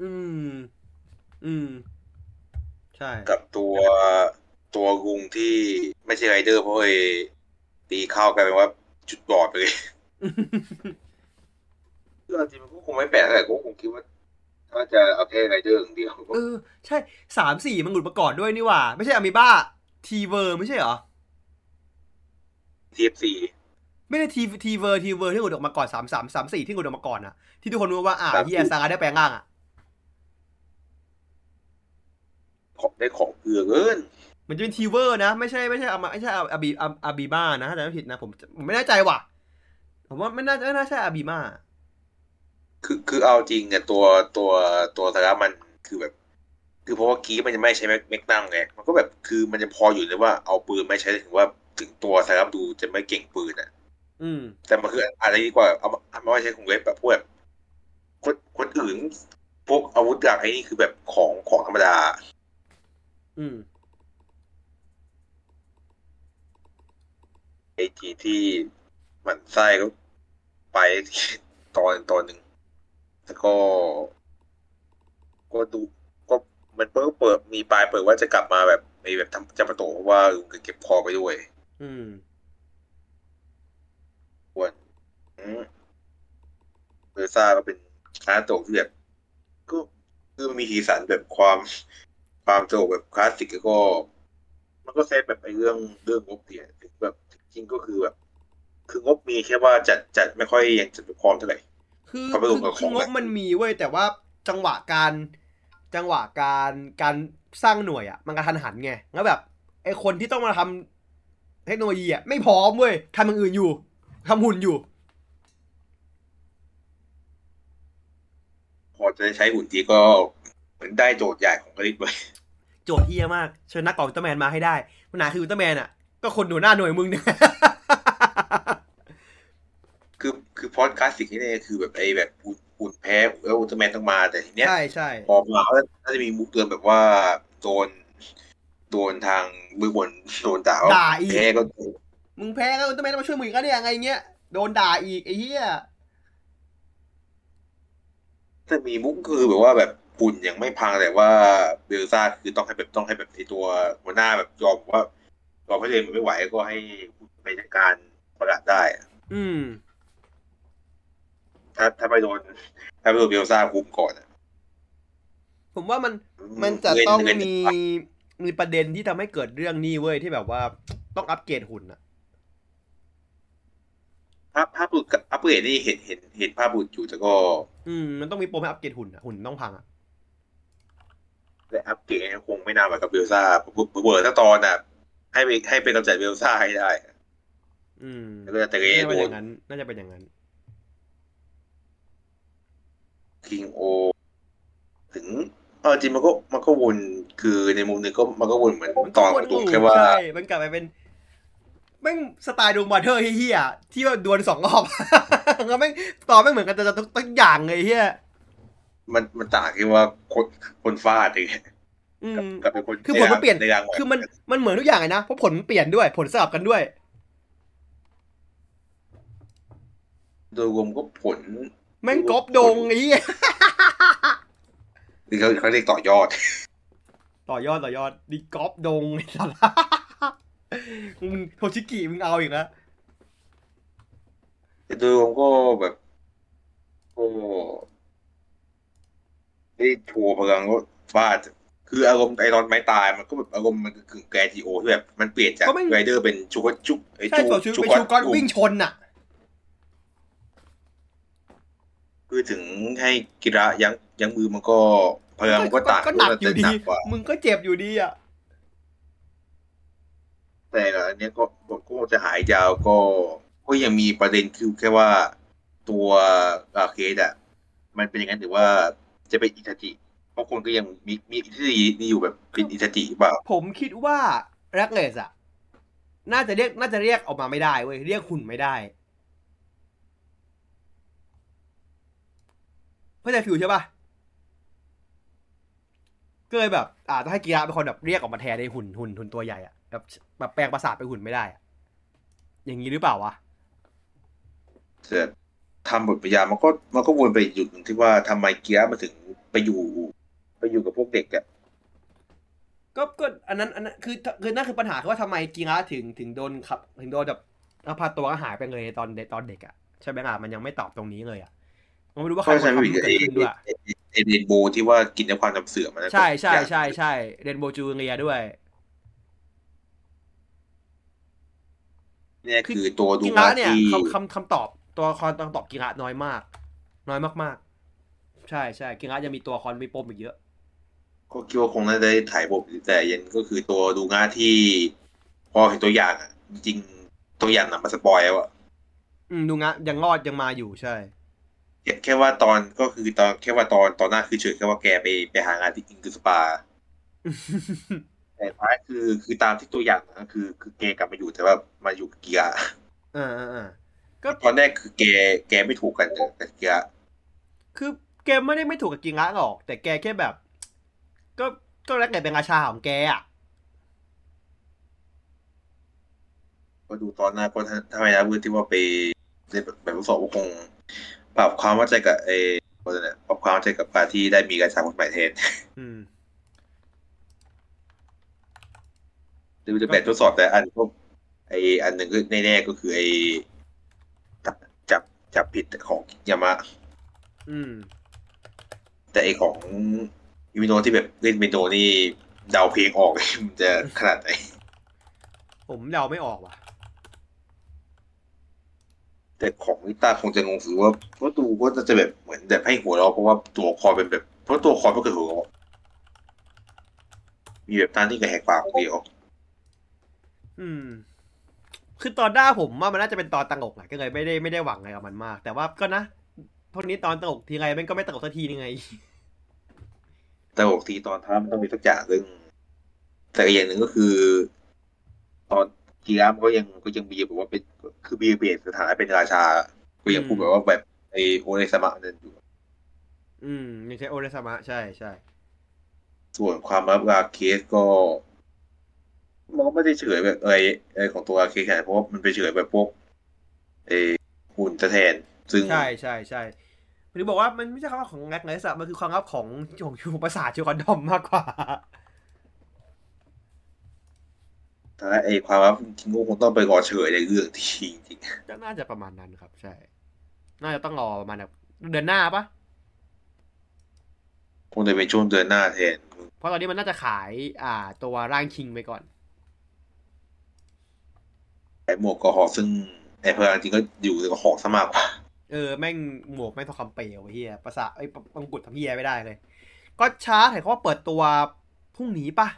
อืม อืม ใช่ กับตัวตัวกุงที่ไม่ใช่ไรเดอร์เพราะไอ้ตีเข้ากลายเป็นว่าจุดบอดไปเลยคือจริงมันก็คงไม่แปลกแต่ก็คงคิดว่าถ้าจะเอาแค่ไรเดอร์อย่างเดียวก็เออ ใช่สามสี่มันหลุดมาก่อนด้วยนี่หว่า ไม่ใช่อะมีบ้า ทีเวอร์ไม่ใช่เหรอ ทีเอฟซีไม่ได้ทีทีเวอร์ทีเวอร์ที่หลุดออกมาก่อนสามสามสามสี่ที่หลุดออกมาก่อนอะที่ทุกคนรู้ว่าอ่าครับเฮียซางาได้แปลงร่างอะของได้ของเกลือเกินมันจะเป็นทีเวอร์นะ ไม่ใช่ไม่ใช่อามาไม่ใช่อาบีอาอาบีบ้านะถ้าจำไม่ผิดนะผมผมไม่แน่ใจว่ะผมว่าไม่น่าไม่น่าใช่อาบีมาคือคือเอาจริงเนี่ยตัวตัวตัวสาระมันคือแบบ คือเพราะว่ากีมันจะไม่ใช้แม็กแม็กนัมไงมันก็แบบคือมันจะพออยู่เลยว่าเอาปืนไม่ใช้ถึงว่าถึงตัวสาระดูจะไม่เก่งปืนอะ อืม แต่มันคืออะไรดีกว่าเอาเอามาใช้ของเว็บแบบพวกแบบคนคนอื่นพวกอาวุธอย่างไอ้นี่คือแบบของของธรรมดา อืมไอทีที่หมันไส้ก็ไปตอนตอนหนึ่งแล้วก็ ก็ดูก็ มันเปิดเปิดมีปลายเปิดว่าจะกลับมาแบบในแบบทำจำปาโตเพราะว่าลุงเก็บคอไปด้วย อืมส่วนอืมเบอร์ซ่าก็เป็นคลาสโตกที่แบบก็คือมันมีสีสันแบบความความโตกแบบคลาสสิกแล้วก็ มันก็เซฟแบบไอ้เรื่องเรื่องงบเนี่ยถึงแบบจริงก็คือแบบ คืองบมีแค่ว่าจัดจัดไม่ค่อยยังจัดพร้อมเท่าไหร่คือเขาไปลงกับคือของงบมันมีเว้ยแต่ว่าจังหวะการ จังหวะการการสร้างหน่วยอะมันกระทันหันไงแล้วแบบไอคนที่ต้องมาทำเทคโนโลยีอะไม่พร้อมเว้ยทำอย่างอื่นอยู่ทำหุ่นอยู่พอจะได้ใช้หุ่นทีก็เหมือนได้โจทย์ใหญ่ของกริดไปโจทย์เฮียมาก เชิญนักก่ออุลตร้าแมนมาให้ได้ปัญหาคืออุลตร้าแมนอะ ก็คนหนูหน้าหน่วยมึงเนี่ยคือคือพอดคลาสสิกนี่เนี่ยคือแบบไอ้แบบหุ่น หุ่นแพ้แล้วอุลตร้าแมนต้องมาแต่ทีเนี้ยใช่ใช่พอมาก็น่าจะมีมุกเตือนแบบว่าโดนโดนทางมือบนโดนด่าว่าด่าอีกแพ้ก็มึงแพ้ก็อุลตร้าแมนมาช่วยมึงอีกแล้วเนี่ยไงเงี้ยโดนด่าอีกไอ้เหี้ยถ้ามีมุกคือแบบว่าแบบหุ่นยังไม่พังแต่ว่าเบลซ่าคือต้องให้แบบต้องให้แบบไอตัวหัวหน้าแบบยอมว่ายอมให้เลยมันไม่ไหวก็ให้ไปจัดการประกาศได้อะอืม ถ้าถ้าไม่โดนถ้าไม่โดนเบลซ่าคุมก่อนอะผมว่ามันมันจะเงิต้องเงินมีมีประเด็นที่ทำให้เกิดเรื่องนี้เว้ยที่แบบว่าต้องอัปเกรดหุ่นอะภาพภาพบุตรกับอัปเกรดนี่เห็นเห็นเห็นภาพบุตรอยู่แต่ก็ อืมมันต้องมีโปรให้อัปเกรดหุ่นอะหุ่นต้องพังอะแต่อัปเกรดคงไม่นานเหมือนกับเบลซ่าเบิร์ดถ้าตอนอะให้ไปให้ไปกำจัดเบลซ่าให้ได้ อืมแล้วก็แต่ก็น่าจะโดเป็นอนย่างนั้นน่าจะเป็นอย่างนั้น คิงโอ ถึงเออจริงมันก็มันก็วนคือในมุมหนึ่งก็มันก็วนเหมือนมันตก็อนวขนองตัวลูปแค่ว่าใช่มันกลับไปเป็นแม่งสไตล์ Donbrothers เหี้ยๆที่ว่าดวลสองรอบก็แม่งตอนไม่เหมือนกันแต่ทุกทุกอย่างเลยเหี้ยมันมันต่างแค่ว่าคนคนฟาดเองอืมกับเป็นคนคือผลมันเปลี่ยนในรางวัลคือมันมันเหมือนทุกอย่างเลยนะเพราะผลมันเปลี่ยนด้วย ผลสลับกันด้วย โดยรวมก็ผล แม่งก๊อปดงไอ้เหี้ยคือเขาเขาเรียกต่อยอด ต่อยอดต่อยอดดีกอล์ฟดงไอ้สัสมึงโทชิกิมึงเอาอีกแล้วแต่โดยรวมก็แบบก็ได้โชว์พลังก็ฟาดคืออารมณ์ไอรอนไม้ตายมันก็แบบอารมณ์มันคือแกทีโอที่แบบมันเปลี่ยนจากก็ไม่ไรเดอร์เป็นชูกจุกไอใช่จูต่อชูไปชูก้อนวิ่งชนน่ะ คือถึงให้กิระยั้งยั้งมือมันก็พลังมันก็ต่างก็หนักอยู่ดีหนักกว่ามึงก็เจ็บอยู่ดีอะแต่อันเนี้ยก็บทก็จะหายยาวก็ก็ยังมีประเด็นคือแค่ว่าตัวอาเคสอะมันเป็นอย่างนั้นหรือว่าจะเป็นอิทาจิเพราะคนก็ยังมีมีทฤษฎีนี่อยู่แบบเป็นอิทาจิหรือเปล่า ผมคิดว่าแร็กเลสอะ น่าจะเรียกน่าจะเรียกออกมาไม่ได้เว้ยเรียกหุ่นไม่ได้ เข้าใจฟิวใช่ปะก็เลยแบบอ่าต้องให้กีฬาเป็นคนแบบเรียกออกมาแทนในหุ่นหุ่นหุ่นตัวใหญ่อะแบบแบบแปลงประสาทเป็นหุ่นไม่ได้อะอย่างนี้หรือเปล่าวะแต่ทำบทพยามันก็มันก็วนไปจุดหนึ่งที่ว่าทำไมเกียร์มาถึงไปอยู่ ไปอยู่กับพวกเด็กอะก็ก็อันนั้นอันนั้นคือคือนั่นคือปัญหาคือว่าทำไมกีฬาถึงถึงโดนขับ ถึงโดนแบบลักพาตัวก็หายไปเลยตอนเด็กตอนเด็กอะใช่ไหมล่ะมันยังไม่ตอบตรงนี้เลยอะ มันไม่รู้ว่าใครก็เป็นใช่คนไม่ผิดทำให้ไอ้เกิดขึ้นด้วยไอ้ไอ้เรนโบว์ที่ว่ากินน้ำความจำเสื่อมมันนะใช่ใช่อย่างใช่ใช่เรนโบว์จูเนียด้วยเนี่ยคือตัวดูกีมาฬาเนี่ยที่คำคำคำตอบตัวละครต้องตอบกีฬาน้อยมาก น้อยมากๆ ใช่ใช่กีฬายังมีตัวละครมีปมอีกเยอะก็คิดว่าคงน่าจะได้ถ่ายบทแต่ยันก็คือตัวดูงาที่ พอเห็นตัวอย่างอะจริงๆตัวอย่างน่ะมาสปอยแล้วอะอืมดูงะยังรอดยังมาอยู่ใช่ แค่แค่ว่าตอนก็คือตอนแค่ว่าตอนตอนหน้าคือเฉยแค่ว่าแกไปไปหางานที่อิงคือสปาแต่ท้ายคือคือตามที่ตัวอย่างนะคือ คือแกกลับมาอยู่แต่ว่ามาอยู่กับเกียร์อ่าอ่าอ่าก็ตอนแรกคือแกแกไม่ถูกกันกับเกียร์คือแกไม่ได้ไม่ถูกกับกีฬาหรอก แต่แกแค่แบบ ก็ก็แล้วแกเป็นราชาของแกอะก็ดูตอนหน้าก็ถ้าไม่นับเรื่องที่ว่าไปเล่นแบบแบบทดสอบก็คง ปรับความเข้าใจกับเออว่าจะเนี่ยปรับความเข้าใจกับการที่ได้มีการสร้างคนใหม่แทนอืมหรือจะแบบทดสอบแต่อันก็ไออันหนึ่งก็แน่ๆก็คือไอจับจับจับผิดของยามะอืมแต่ไอของยูมิโนที่แบบเล่นเมโนนี่เดาเพลงออกมันจะขนาดไหนผมเดาไม่ออกว่ะ แต่ของลิต้าคงจะงงคือว่าเพราะดูก็จะแบบเหมือนแบบให้หัวเราะเพราะว่าตัวคอเป็นแบบ เพราะตัวคอไม่เคยหัวเราะมีแบบตาที่กระแหกปากคนเดียว อืม คือตอนหน้าผมว่ามันน่าจะเป็นตอนตลกแหละก็เลยไม่ได้ไม่ได้หวังอะไรกับมันมาก แต่ว่าก็นะพวกนี้ตอนตลกทีไรมันก็ไม่ตลกสักทีนึงไงแต่บอกทีตอนท้ายมันต้องมีสักอย่างเรื่องแต่อีกอย่างหนึ่งก็คือ ตอน กีรามก็ยังก็ยังมีแบบว่าเป็นคือบีเบสสถานะเป็นราชา ก็ยังพูดแบบว่าแบบไอโอเนสมะนั่นอยู่ อืมยังใช้โอเรสมะใช่ใช่ส่วนความรับราเคสก็ มันก็ไม่ได้เฉยแบบเอยเอยของตัวราเคสขนาดนั้นเพราะว่ามันไปเฉยแบบพวกไอหุ่นตะแทน ซึ่งใช่ใช่ใช่หรือบอกว่ามันไม่ใช่ความลับของแงกไนส์อะมันคือความลับของของชูประสาทชูคอนดอมมากกว่า ถ้าไอความรับจริงๆก็คงต้องไปรอเฉยในเรื่องที่จริงก็น่าจะประมาณนั้นครับ ใช่ น่าจะต้องรอประมาณแบบเดือนหน้าปะๆคงจะเป็นช่วงเดือนหน้าแทน เพราะตอนนี้มันน่าจะขาย อ่า ตัวร่างคิงไปก่อนไอหมวกกอหอซึ่งไอเพลจริงๆก็อยู่ในกอหอซะมากกว่า เออแม่งหมวกแม่งทองคำเปลวไอ้เฮียภาษาไอ้ยปังกุดทำเฮียไม่ได้เลย ก็ช้าเห็นเขาว่าเปิดตัวพรุ่งนี้ปะ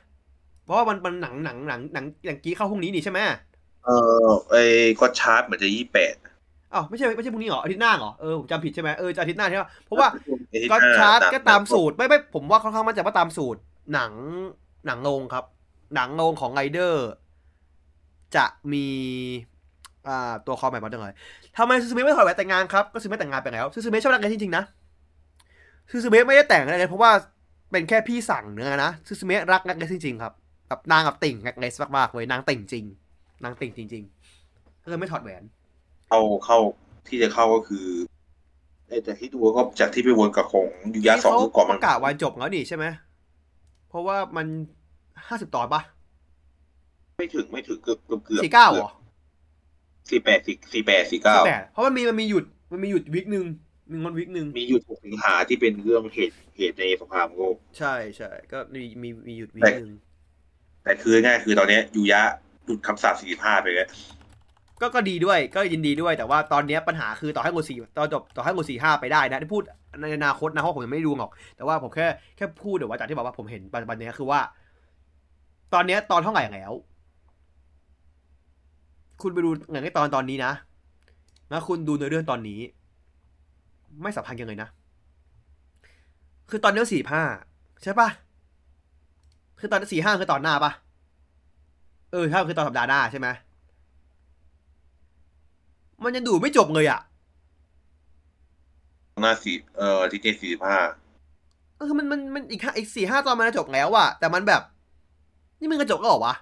เพราะว่ามันมันหนังหนังหนังหนังอย่างกี้เข้าพรุ่งนี้นี่ใช่ไหมเออไอก็ชาร์จเหมือนจะยี่แปดอ้าวไม่ใช่ไม่ใช่พรุ่งนี้เหรออาทิตย์หน้าเหรอเออผมจำผิดใช่ไหมเออจะอาทิตย์หน้าใช่ไหมเพราะว่าก็ชาร์จก็ตามสูตรไม่ไม่ผมว่าค่อนข้างมั่นใจว่าตามสูตร หนังหนังโรงครับ หนังโรงของไรเดอร์ จะมีอ่าตัวคอใหม่มาตั้งเลยทำไมซูซูเมะไม่ถอดแหวนแต่งงานครับก็ซูซูเมะแต่งงานไปแล้วซูซูเมะชอบรักกันจริงๆนะซูซูเมะไม่ได้แต่งอะไรเลยเพราะว่าเป็นแค่พี่สั่งเนื้อนะซูซูเมะรักนักเกสจริงๆครับ แบบนางกับติ่งนักเกสมากๆเลยนางติ่งจริง นางติ่งจริงๆก็เลยไม่ถอดแหวน เข้าเข้าที่จะเข้าก็คือเอ้ยแต่ที่ดูก็จากที่ไปวนกับของยูยะสองเขาคือก่อนปมันระกาศวันจบแล้วนี่ใช่ไหมเพราะว่ามันห้าสิบตอนปะไม่ถึงไม่ถึงเกือบเกือบเกือบสี่เก้าเหรอสี่แปดสี่สี่แปดสี่เก้าแต่เพราะมันมีมันมีหยุดมันมีหยุดวิกหนึ่งมีวันวิกหนึ่งมีอยู่ถูกสิงหาที่เป็นเรื่องเหตุเหตุในสงครามโลกใช่ใช่ก็มีมีมีหยุดวิกแต่หนึ่ง แต่คือง่ายคือตอนนี้ยูยะหลุดคำสาปสี่สิบห้าไปแล้วก็ก็ดีด้วยก็ยินดีด้วยแต่ว่าตอนนี้ปัญหาคือต่อให้งูสี่ตอนจบต่อให้งูสี่ห้าไปได้นะที่พูดในอนาคตนะเพราะผมยังไม่ดูหรอก แต่ว่าผมแค่แค่พูดเดี๋ยวว่าจากที่บอกว่าผมเห็นปัจจุบันนี้คือว่า ตอนนี้ตอนเท่าไหร่แล้ว คุณไปดูหนังในตอนตอนนี้นะแล้วคุณดูเนื้อเรื่องตอนนี้ ไม่สัมพันธ์กันเลยนะ คือตอนเนื้อสี่ห้าใช่ปะ คือตอนสี่ห้าคือตอนหน้าปะเออใช่คือตอนสัปดาห์หน้าใช่ไหมมันยังดูไม่จบเลยอะหน้าสี่เอ่อที่เจสี่สิบห้าก็คือมันมันมันอีกห้าอีกสี่ห้าตอนมันจะจบแล้วอะแต่มันแบบ นี่มันจะจบก็หรอวะ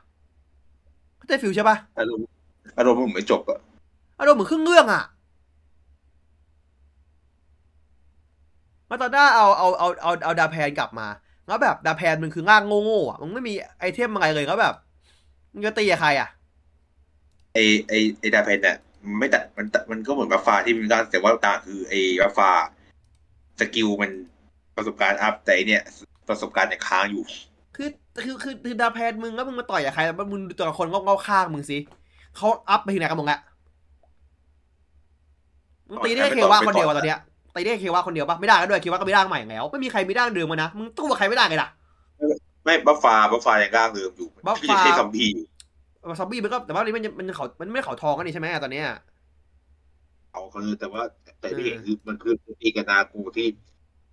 เข้าใจ feel ใช่ปะอารมณ์อารมณ์มันไม่จบอะอารมณ์เหมือนครึ่งเรื่องอะมาตอนหน้าเอาเอาเอาเอาเอาดาแพนกลับมา แล้วแบบดาแพนมันคือร่างโง่ๆอะมันไม่มี item อะไรเลยก็แบบมันจะตีกับใครอะไอไอไอดาเพนเนี่ยมันไม่แต่มันแต่มันก็เหมือนบัฟฟาที่มีการแต่ว่าต่างคือไอบัฟฟาสกิลมันประสบการณ์อัพแต่ไอ้เนี่ย ประสบการณ์เนี่ยค้างอยู่ คือคือคือคือดาแพนมึงแล้วมึงมาต่อยกับใครแล้วมึงดูตัวละครงอกๆข้างมึงสิเขาอัพไปถึงไหนกันหมดละมึงตีได้แค่เควะคนเดียวอะตอนเนี้ย ตีได้แค่เควะคนเดียวปะไม่ได้ก็ด้วยเควะก็ไม่ได้ใหม่แล้ว ไม่มีใครไม่ได้เดิมมานะมึงตู้กับใครไม่ได้เลยล่ะไม่บัฟฟาบัฟฟายังร่างเดิมอยู่บัฟฟาที่จะใช้ซอมบี้อยู่ซอมบี้มันก็แต่ว่าอันนี้มันมันเขามันไม่ได้เขาทองกันนี่ใช่ไหมตอนเนี้ยเอาเขาเลยแต่ว่าแต่ที่เห็นคือมันคือตีกับนากูที่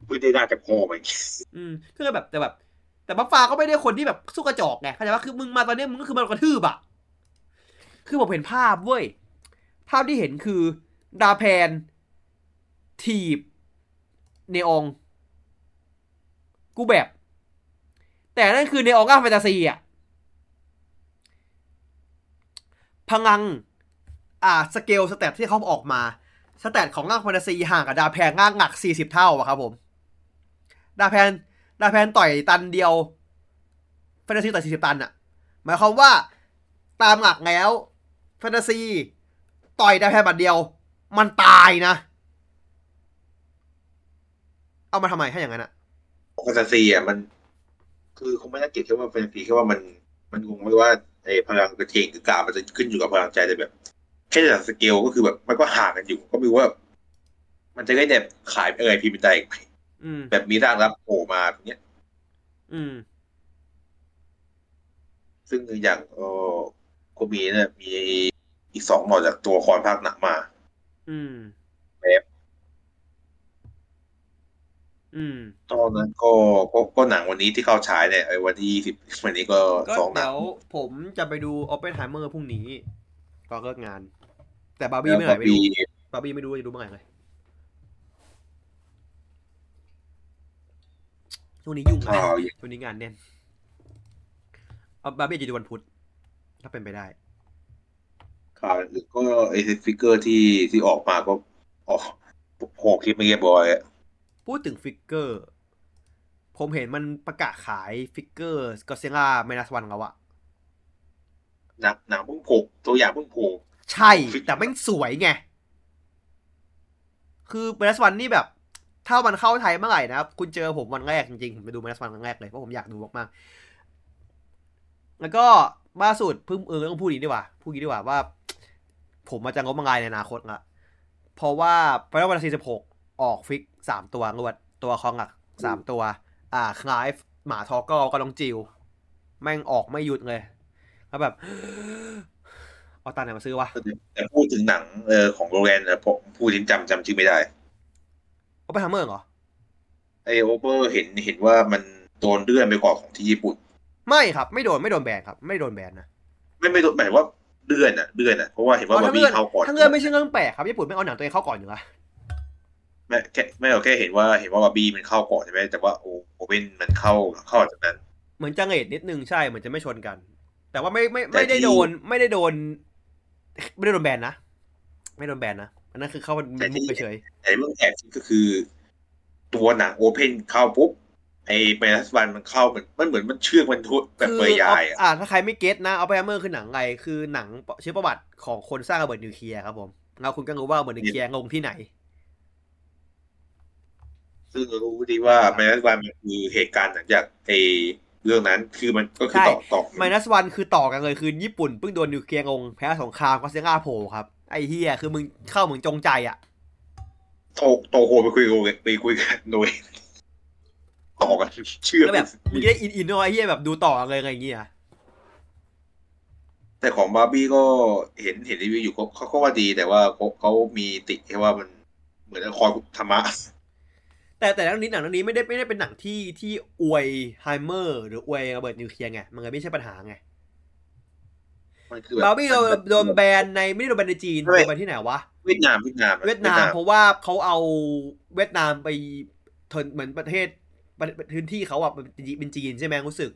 เพิ่งได้ได้จากพ่อมาอืมคือแบบแต่แบบ แต่บัฟฟาก็ไม่ได้คนที่แบบสู้กระจอกไงเข้าใจปะคือมึงมาตอนเนี้ยมึงก็คือมากระทืบอะคือผมเห็นภาพเว้ยภาพที่เห็นคือดาแพน ทีบเนอองกูแบบ แต่นั่นคือเนอองก้าแฟนตาซีอะพลัง อ่า scale stat ที่เขาออกมา stat ของร่างแฟนตาซีห่างกับดาแพนร่างหนักสี่สิบเท่าอะครับผม ดาแพนดาแพนต่อยตันเดียวแฟนตาซีต่อยสี่สิบตันอะหมายความว่าตามหลักแล้วแฟนตาซี ต่อยดาแพนบัดเดียว มันตายนะ เอามาทำไมถ้าอย่างนั้นอะแฟนตาซีอะมัน คือคงไม่น่าเกลียดแค่ว่าแฟนตาซีแค่ว่ามันมันงงไม่ว่าไอ้พลังกระเทงหรือกามันจะขึ้นอยู่กับพลังใจแต่แบบแค่จากสเกลก็คือแบบมันก็ห่างกันอยู่ ก็ไม่รู้ว่า มันจะได้แบบขายเออพีเป็นได้อีกไหมอืมแบบมีร่างรับโผล่มาอย่างเงี้ย อืม ซึ่งอย่างเออก็มีเนี่ยมีอีกสองหมอจากตัวละครภาคหนักมา อืมแบบ อืมตอนนั้นก็ก็ก็หนังวันนี้ที่เข้าฉายเนี่ยไอ้วันที่สิบวันนี้ก็ก็สองหนัเดี๋ยวผมจะไปดูออปเปนไฮเมอร์พรุ่งนี้ก็เลิกงาน แต่บาร์บี้แล้วไม่ไหนก็ไม่มีรู้บาร์บี้ไม่รู้ว่าจะดูเมื่อไหร่เลยช่วงนี้ยุ่งข่านะวช่วงนี้งานแน่นเอาบาร์บี้จะดูวันพุธถ้าเป็นไปได้ ข่าวอื่นก็ไอ้ฟิกเกอร์ที่ที่ออกมาก็ออกโหคลิปไม่เรียบร้อยอะ พูดถึงฟิกเกอร์ ผมเห็นมันประกาศขายฟิกเกอร์ก็เซล่าเมนัสวันแล้วอะหนังหนังเพิ่งโผล่ตัวอย่างเพิ่งโผล่ใช่ แต่แม่งสวยไง คือเมนัสวันนี่แบบ ถ้ามันเข้าไทยเมื่อไหร่นะครับ คุณเจอผมวันแรกจริงๆ ผมไปดูเมนัสวันครั้งแรกเลย เพราะผมอยากดูมากๆ แล้วก็ล่าสุดเพิ่งเออต้องพูดอย่างนี้ดีกว่า พูดอย่างนี้ดีกว่าว่า ผมมาจะงบมังกรในอนาคตละเพราะว่าไฟนอลวันที่สิบหก ออกฟิกสามตัวรวด ตัวคองอะสามตัว อ่าคลายหมาทอกก็ก็ลองจิว แม่งออกไม่หยุดเลย แล้วแบบ เอาตังค์ไหนมาซื้อวะ แต่พูดถึงหนังเออของโรแลนด์นะผมพูดถึงจำจำชื่อไม่ได้เอาไปทำเมื่อเหรอไอโอเวอร์เห็นเห็นว่ามันโดนเลื่อนไปก่อนของที่ญี่ปุ่น ไม่ครับ ไม่โดนไม่โดนแบนครับ ไม่โดนแบนนะไม่ไม่โดนหมายถึงว่าเลื่อนอะเลื่อนอะเพราะว่าเห็นว่าอ๋อบาถ้าร์บี้เลื่อนเข้าก่อนถ้าเลื่อนไม่ใช่เรื่องแปลกครับญี่ปุ่นไม่เอาหนังตัวเองเข้าก่อนอยู่ละ ไม่แค่ไม่เราแค่เห็นว่าเห็นว่าบาร์บี้มันเข้าก่อนใช่ไหมแต่ว่าโอโอเว่นมันเข้าเข้าจากนั้น เหมือนจังเอดนิดนึงใช่เหมือนจะไม่ชนกัน แต่ว่าไม่ไม่แต่ไม่ได้ที่โดนไม่ได้โดน ไม่ได้โดนแบนนะไม่โดนแบนนะอันนั้นคือเข้ามันมุกเฉยแต่เรื่องแอบคิดก็คือ ตัวหนัง Oppen เข้าปุ๊บไอ้ Minus One มันเข้ามันมันเหมือนมันเชือกมันทุบแบบคือเปยยายอะอ่าถ้าใครไม่ get นะเอาไปเมอร์คือหนังอะไรคือหนังชื่อประวัติของคนสร้างระเบิดนิวเคลียร์ครับผมแล้วคุณก็รู้ว่าระเบิดนิวเคลียร์ลงที่ไหน ซึ่งเรารู้ดีว่า Minus One มันคือเหตุการณ์หลังจากไอ้เรื่องนั้นคือมันก็คือใช่ต่อต่อ Mi nus One คือต่อกันเลยคือญี่ปุ่นเพิ่งโดนนิวเคลียร์ลงแพ้สงครามก็อดซิลล่าโผล่ครับ ไอ้เฮียคือมึงเข้ามึงจงใจอะโตโตโฮไปคุยกันไปคุยกันโดยต่อกันเชื่อแล้วแบบมึงได้อินอินไอ้เฮียแบบดูต่อกันเลยอะไรอย่างเงี้ยแต่ของบาร์บี้ก็เห็นเห็นรีวิวอยู่เขาเขาก็ว่าดีแต่ว่าเขาเขามีติแค่ว่ามันเหมือนคอยธรรมะ แต่แต่เรื่องนี้หนังเรื่องนี้ไม่ได้ไม่ได้เป็นหนังที่ที่อวย heimer หรืออวยระเบิดนิวเคลียร์ไงมันเลยไม่ใช่ปัญหาไงมันคือแบบบาร์บี้โดนมันโดนแบนในไม่ได้โดนแบนในจีนไม่โดนแบนที่ไหนวะเวียดนามเวียดนามเวียดนามเพราะว่าเขาเอาเวียดนามไป turn เหมือนประเทศประพื้นที่เขาอะเป็นจีนเป็นจีนใช่ไหมรู้สึก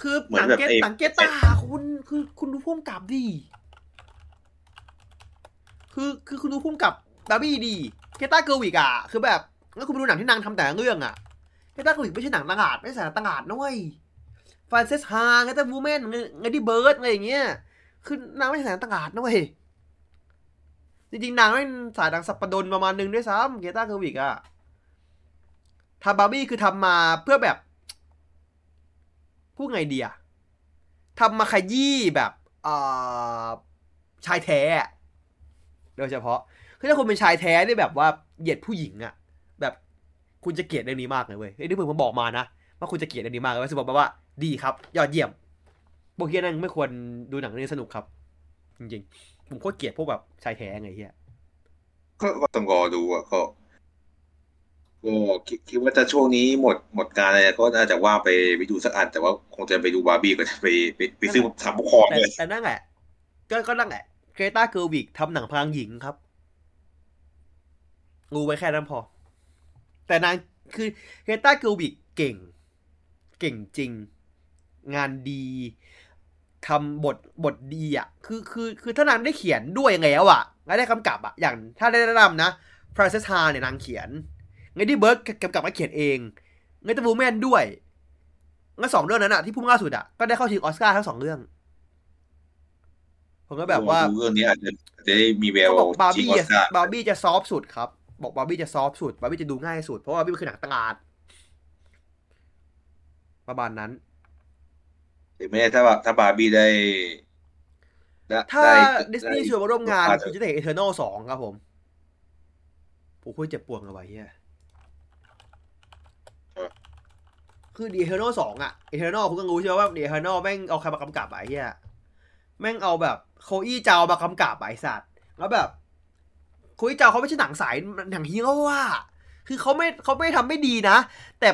คือหนัง Gre หนัง Gretaคุณคือคุณดูผู้กำกับดิคือคือคุณดูผู้กำกับบาร์บี้ดิ Greta Gerwig อะคือแบบ แล้วคุณไปดูหนังที่นางทำแต่ละเรื่องอะ Greta Gerwig ไม่ใช่หนังตลาดไม่ใช่หนังตลาดนะเว้ย Frances Ha Little Women ไง Lady Bird อะไรอย่างเงี้ย คือนางไม่ใช่หนังต่างาดนะเว้ย จริงๆนางไม่สายดังสัปปดนประมาณนึงด้วยซ้ำ Greta Gerwig อะทำบาร์บี้คือทำมาเพื่อแบบพูดไงเดียทำมาขยี้แบบอ่าชายแท้ โดยเฉพาะ คือถ้าคุณเป็นชายแท้ที่แบบว่าเหยียดผู้หญิงอะ คุณจะเกลียดเรื่องนี้มากเลยเว้ยเฮ้ยนี่เพิ่งผมบอกมานะว่าคุณจะเกลียดเรื่องนี้มากเลยว่าสมบอกมาว่าดีครับ ยอดเยี่ยมพวกเฮียนั่นไม่ควรดูหนังเรื่องนี้สนุกครับ จริงๆ ผมโคตรเกลียดพวกแบบชายแท้ไงเฮียก็ก็ต้องรอดูอะก็ก็คิดคิดว่าจะช่วงนี้หมดหมดงานอะไรก็น่าจะว่างไปไปดูสักอัน แต่ว่าคงจะไปดูบาร์บี้ก็จะไปไปไปซื้อสามปกครองแต่เลยแต่นั่นแหละก็ก็นั่นแหละ Greta Gerwig ทำหนังพลังหญิงครับรู้ไว้แค่นั้นพอ แต่นางคือ Greta Gerwig เก่ง เก่งจริง งานดีทำบทบทดีอะ คือคือคือถ้านางได้เขียนด้วยแล้วอะแล้วได้กำกับอะ อย่างถ้าได้แนะนำนะFrances Ha เนี่ยนางเขียนไง Lady Bird กำกับมาเขียนเองไง Little Women ด้วยงั้นสองเรื่องนั้นอะที่พุ่งล่าสุดอะก็ได้เข้าชิงออสการ์ทั้งสองเรื่องผมก็แบบว่าดูเรื่องนี้อาจจะอาจจะได้มีแววเขาบอกบาร์ชิงบี้ออสการ์บาร์บี้จะ soft สุดครับ บอกบาร์บี้จะ soft สุดบาร์บี้จะดูง่ายสุด เพราะว่าบาร์บี้มันคือหนังตลาด ประมาณนั้นหรือไม่ได้ถ้าถ้าบาร์บี้ได้ได้ถ้าได้ดิสนีย์ชวนมาร่วมงานได้คุณจะได้เห็น Eternals สองครับผมผมคุยเจ็บปวดกับไว้เฮียคือ The Eternals สองอะ Eternals คุณก็รู้ใช่ไหมว่า The Eternals แม่งเอาใครมากำกับอะไอ้เฮียแม่งเอาแบบโคอี้เจามากำกับอะไอ้สัตว์แล้วแบบโคอี้เจ้าเขาไม่ใช่หนังสายหนังฮีโร่อะคือเขาไม่เขาไม่ทำไม่ดีนะ แต่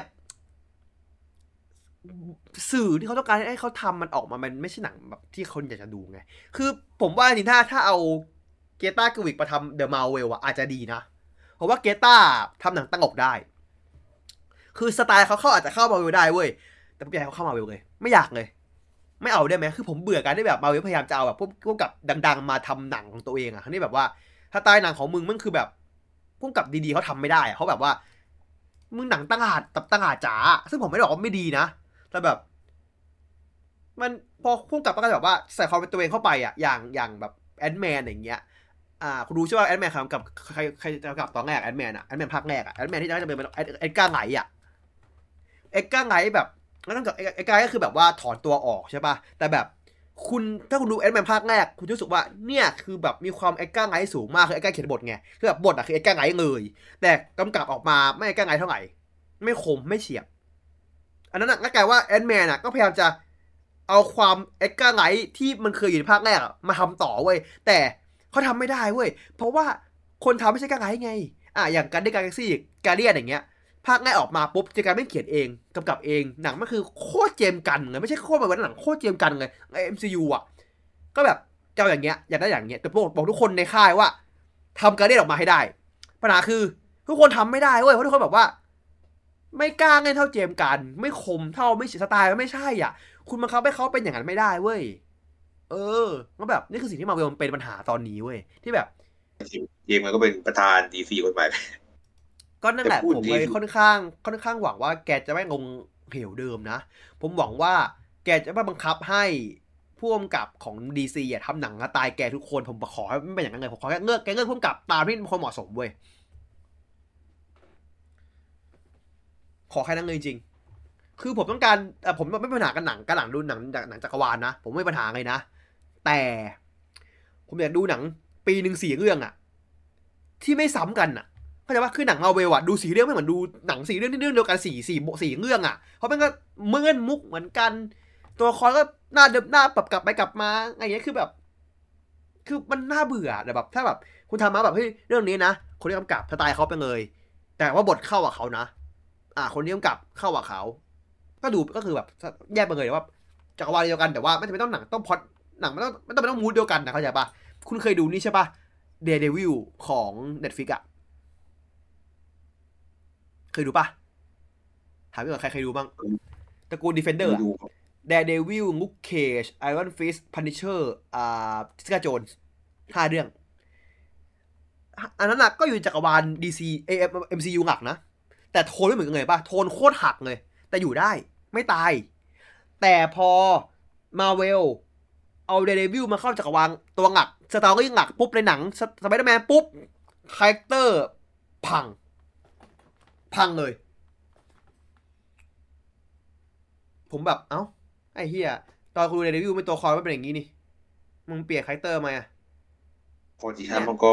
สื่อที่เขาต้องการให้เขาทำมันออกมามันไม่ใช่หนังแบบที่คนอยากจะดูไง คือผมว่าจริงถ้าถ้าเอาเกตากวิกมาทำเดอะมาเวลอะอาจจะดีนะ เพราะว่าเกตาทำหนังตั้งอกได้ คือสไตล์เขาเข้าอาจจะเข้ามาเวลได้เว้ย แต่ผมอยากให้เขาเข้ามาเวลเลย ไม่อยากเลย ไม่เอาได้ไหมคือผมเบื่อการที่แบบมาเวลพยายามจะเอาแบบพวกพวกกับดัง ๆ มาทำหนังของตัวเองอะที่แบบว่า ถ้าตายหนังของมึงมันคือแบบพวกกับดีๆเขาทำไม่ได้เขาแบบว่า มึงหนังตั้งหาดตับตั้งหาจ๋าซึ่งผมไม่ได้บอกว่าไม่ดีนะ แต่แบบ มันพอผู้กำกับก็แบบว่าใส่ความเป็นตัวเองเข้าไปอะอย่างอย่างแบบ Ant-Man อย่างเงี้ยอ่าคุณรู้ใช่ป่ะ Ant-Man กำกับใครใครจะกำกับตอนแรก Ant-Man อะ Ant-Man ภาคแรกอะ Ant-Man ที่จะเป็น Edgar Wright อะ Edgar Wright แบบแล้วต้องกับ Edgar ก็คือแบบว่าถอนตัวออกใช่ป่ะแต่แบบ คุณถ้าคุณดู Ant-Man ภาคแรก คุณจะรู้สึกว่าเนี่ยคือแบบมีความ Edgar Wright สูงมากคือ Edgar เขียนบทไงคือแบบบทอะคือ Edgar Wright เลย แต่กำกับออกมาไม่ Edgar Wright เท่าไหร่ ไม่คมไม่เฉียบ อันนั้นน่ะก็กลายว่า Ant-Man อะก็พยายามจะเอาความ Edgar Wright ที่มันเคยอยู่ในภาคแรกมาทำต่อเว้ยแต่เขาทำไม่ได้เว้ยเพราะว่าคนทำไม่ใช่ Edgar Wright ไงอะอย่างการได้ Galaxy Guardian อย่างเงี้ย ภาคแรกออกมาปุ๊บเจการไม่เขียนเองกำกับเอง หนังมันคือโคตร James Gunn เลยไม่ใช่โคตรแบบว่าหนังโคตร James Gunn เลยไอ้ MCU อะ ก็แบบเจ้าอย่างเงี้ยอยากได้อย่างเงี้ยแต่บอกบอกทุกคนในค่ายว่าทำการเดียนออกมาให้ได้ปัญหาคือ ทุกคนทำไม่ได้เว้ยเพราะทุกคนแบบว่า ไม่กล้าเล่นเท่าเจมกัน ไม่คมเท่าไม่สไตล์ไม่ใช่อะ คุณบังคับให้เขาเป็นอย่างนั้นไม่ได้เว้ยเออแล้วแบบนี่คือสิ่งที่มาเวลมันเป็นปัญหาตอนนี้เว้ยที่แบบเกมมันก็เป็นประธานดีซีคนใหม่ ก็นั่นแหละแต่พูดผมดีเลยค่อนข้าง ค่อนข้างหวังว่าแกจะไม่ลงเหวเดิมนะ ผมหวังว่าแกจะไม่บังคับให้ผู้กำกับของดีซีอะทำหนังตายแกทุกคนผมขอให้ไม่เป็นอย่างนั้นเลยผมขอแค่เลือกแกเลือกผู้กำกับตามที่คนเหมาะสมเว้ยขอแค่นั้นเลยจริงๆคือผมต้องการเอ่อผมไม่มีปัญหากับหนังกับหนังดูหนังหนังจักรวาลนะ ผมไม่มีปัญหาเลยนะ แต่ ผมอยากดูหนัง ปีหนึ่งสี่เรื่องอะที่ไม่ซ้ำกันอะ เข้าใจปะคือหนังมาเวลอะดูสีเรื่องไม่เหมือนดูหนังสีเรื่องที่เรื่องเดียวกันสี่สี่สี่เรื่องอะเพราะมันก็เมื่อนมุกเหมือนกัน ตัวละครก็หน้าเดิมหน้าปรับกลับไปกลับมาอะไรเงี้ยคือแบบ คือมันน่าเบื่อแต่แบบ ถ้าแบบ คุณทำมาแบบเฮ้ยเรื่องนี้นะคนที่กำกับสไตล์เขาไปเลย แต่ว่าบทเข้ากับเขานะ อ่า คนที่กำกับเข้ากับเขา ก็ดูก็คือแบบแยกไปเลยว่าจักรวาลเดียวกันแต่ว่าไม่จำเป็นต้องหนังต้องพอดหนังไม่ต้องไม่ต้องไม่ต้องมูดเดียวกันนะเข้าใจปะคุณเคยดูนี่ใช่ปะ Daredevil ของ Netflix อะ เคยดูปะถามพี่ก่อนใครเคยดูบ้างตระกูล Defender อะดู Daredevil Luke Cage Iron Fist Punisher อ่า Jessica Jones ห้าเรื่อง อันนั้นน่ะก็อยู่จักรวาล DC เอ MCU หลักนะ แต่โทนไม่เหมือนกันเลยป่ะโทนโคตรหักเลย แต่อยู่ได้ไม่ตาย แต่พอ Marvel เอา Daredevil มาเข้าจักรวาลตัวหลัก สตอรี่หลักปุ๊บในหนังสไปเดอร์แมนปุ๊บคาแรคเตอร์พัง พังเลย ผมแบบ เอ้า ไอ้เฮียตอนกูดูเดวิวเป็นตัวคอยไม่เป็นอย่างนี้นี่ มึงเปลี่ยนคาแรคเตอร์มาอะพอดีท่านมันก็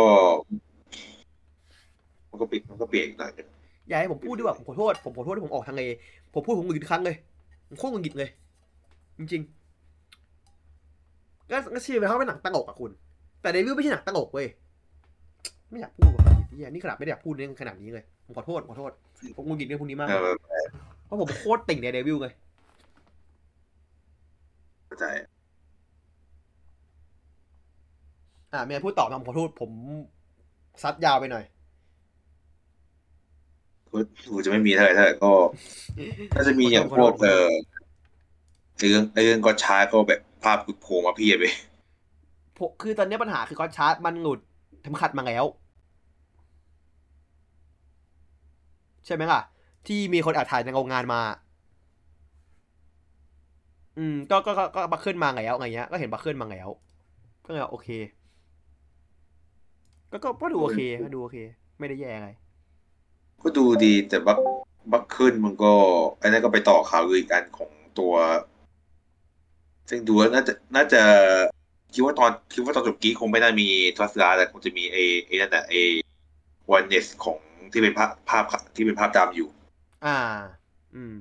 มันก็ปิดมันก็เปลี่ยนอีกหน่อยหนึ่งอย่าให้ผมพูดดีกว่าผมขอโทษ ผมขอโทษที่ผมออกทางเอผมพูดผมหงุดหงิดครั้งเลย ผมโคตรหงุดหงิดเลย จริงๆ ก็ก็เชื่อไปเขาเป็นหนังตลกอะคุณ แต่ Daredevil ไม่ใช่หนังตลกเว้ย ไม่อยากพูดว่ะเฮียนี่ขนาดไม่ได้อยากพูดเรื่องขนาดนี้เลย ผมขอโทษ ขอโทษ ผมหงุดหงิดเรื่องพวกนี้มากเอเลยอเพราะผมโคตรติ่ง Daredevil เลยเข้าใจ อ่าเมียพูดต่อมาผมขอโทษผมซัดยาวไปหน่อยก็กูจะไม่มีเท่าไหร่เท่าไหร่ก็น่าจะมีอย่างพวกเออไอ้เรื่องไอ้เรื่องก็ช้าก็แบบภาพโผล่มาเพียบเลยผมคือตอนนี้ปัญหาคือก้อนชาร์จมันหลุดเข็มขัดมาแล้ว ใช่ไหมล่ะ ที่มีคนแอบถ่ายในโรงงานมา อืม ก็ก็ก็ก็บัคเคิลมาแล้วอะไรเงี้ย ก็เห็นบัคเคิลมาแล้วก็เลยโอเคก็ก็ก็ดูโอเคก็ดูโอเค ไม่ได้แย่อะไรก็ดูดีแต่บักบักขึ้นมันก็ไอ้นั่นก็ไปต่อข่าวอื่นอีกอันของตัว ซึ่งดูแล้วน่าจะน่าจะคิดว่าตอนคิดว่าตอนจบกี้คงไม่น่ามีทัสลาแต่คงจะมีไอ้ไอ้นั่นแหละไอ้วันเนสของ ที่เป็นภาพภาพที่เป็นภาพดำอยู่ อ่า อืม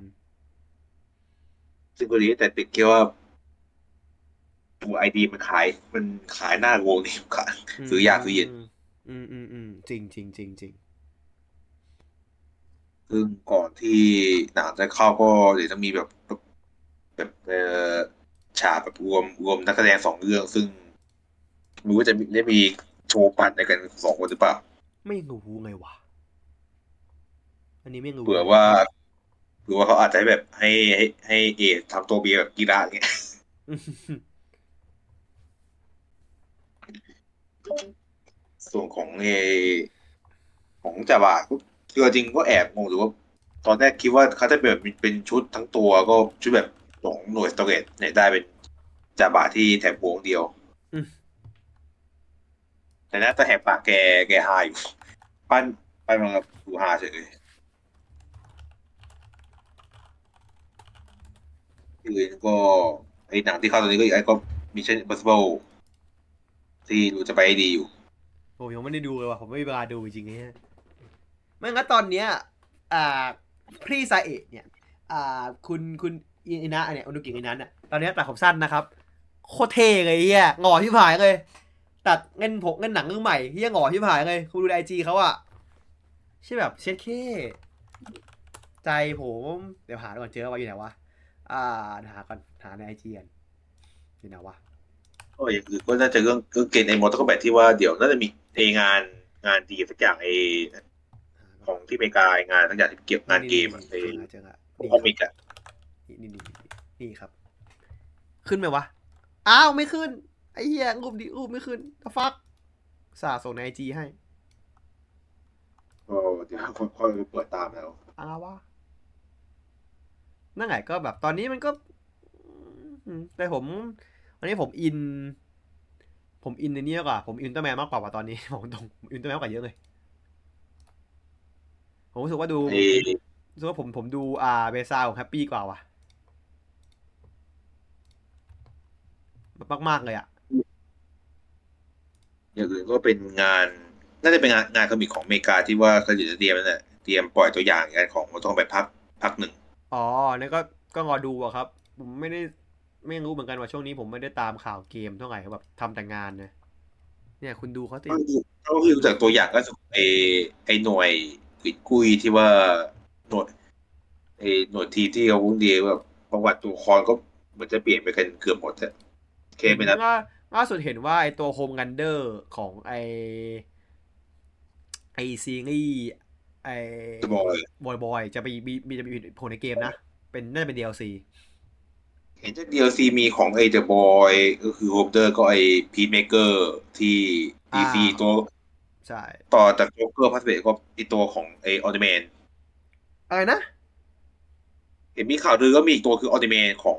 ซึ่งก็ดีแต่ติดแค่ว่าตัวไอดีมันขาย มันขายหน้าโรงนี่ขายซื้อยากซื้อเย็น อืมอืมอืมจริงจริงจริงจริงซึ่งก่อนที่หนังจะเข้าก็เดี๋ยวจะมีแบบแบบแบบเอ่อฉากแบบรวมรวมนักแสดงสองเรื่อง ซึ่งไม่รู้ว่าจะมีได้มีโชว์ปั่นในกันสองคนหรือเปล่า ไม่รู้ไงวะ อันนี้ไม่รู้เผื่อว่าเผื่อว่าเขาอาจจะให้แบบให้ให้ให้เอทำตัวเบียร์แบบกีฬาอย่างเงี้ยอืมส่วนของเอของจ่าบาก็คือจริงก็แอบงงหรือว่า ตอนแรกคิดว่าเขาจะเป็นแบบเป็นชุดทั้งตัวก็ชุดแบบของหน่วยสโตเรจเนี่ยได้เป็นจ่าบาที่แถบวงเดียวอืมแต่น่าจะแหกปากแกแกฮาอยู่ ปั้นไปมากับดูฮาเฉย อื่นก็ไอหนังที่เข้าตอนนี้ก็อีกไอก็ Mission Impossible ที่ดูจะไปดีอยู่ผมยังไม่ได้ดูเลยว่ะผมไม่มีเวลาดูจริงๆเนี่ยไม่งั้นตอนเนี้ยอ่าพรีซาเอะเนี่ย อ่าคุณคุณอินะเนี่ยอนุกิอินะเนี่ยตอนเนี้ยตัดผมสั้นนะครับโคตรเท่เลยเฮียหงอที่ผายเลย ตัดเงินผมเงินหนังเรื่องใหม่เฮียหงอที่ผายเลยคุณดูไอจีเขาอะใช่แบบเช็ดเคใจผม เดี๋ยวหาก่อนเจอว่าอยู่ไหนวะ อ่าหาก่อนหาในไอจีกันอยู่ไหนวะก็อย่างอื่นก็น่าจะเรื่องเรื่องเกณฑ์ไอ้มอเตอร์ก็แบบที่ว่าเดี๋ยวน่าจะมีไองานงานดีสักอย่างไอของที่อเมริกางานสักอย่างที่เกี่ยวกับงานเกมอะไอเจอละเจอละคอมิกอะนี่นี่นี่นี่นี่ครับ ขึ้นไหมวะ อ้าวไม่ขึ้น ไอ้เหี้ยรูปดิรูปไม่ขึ้นตฟักสาส่งในไอจีให้ก็เดี๋ยวค่อยๆเปิดตามแล้วอ้าววะ นั่นไงก็แบบตอนนี้มันก็อืมแต่ผมวันนี้ผมอิน ผมอินในนี้มากกว่า ผมอินอุลตร้าแมนมากกว่าว่ะตอนนี้ผมตรงผมอินอุลตร้าแมนมากกว่าเยอะเลย ผมรู้สึกว่าดูไอ้รู้สึกว่าผมผมดูอ่าเบซ่าของแฮปปี้กว่าว่ะมากมากๆเลยอะอย่างอื่นก็เป็นงาน น่าจะเป็นงานงานคอมิกของอเมริกาที่ว่าเขาจะเตรียมนั่นแหละเตรียมปล่อยตัวอย่างงานของมอเตอร์แบบพักพักหนึ่ง อ๋อนั่นก็ก็รอดูอะครับ ผมไม่ได้ไม่รู้เหมือนกันว่าช่วงนี้ผมไม่ได้ตามข่าวเกมเท่าไหร่แบบทำแต่งานนะเนี่ยคุณดูเขาติก็คือก็คือรู้จากตัวอย่างก็คือไอ้ไอ้หน่วยกวิดกุยที่ว่าหน่วยไอ้หน่วยทีมที่เขาพุ่งดีแบบประวัติตัวละครก็เหมือนจะเปลี่ยนไปกันเกือบหมดอะแค่ไม่นับว่าล่าสุดเห็นว่าไอตัวโฮมกันเดอร์ของไอไอซีรีส์ ไอจะบอกเลยบอยบอยจะไปมีมีจะมีผลในเกมนะ เป็นน่าจะเป็น DLC เห็นจาก DLC มีของไอ้ The Boy ก็คือโฮมเดอร์ก็ไอ้พีทเมเกอร์ที่ DC อ่าตัวใช่ ต่อจากโจ๊กเกอร์พัสเบก็ไอีตัวของไอ้ออ t เมนอะไรนะ เห็นมีข่าวลือก็มีอีกตัวคือออ t เมนของ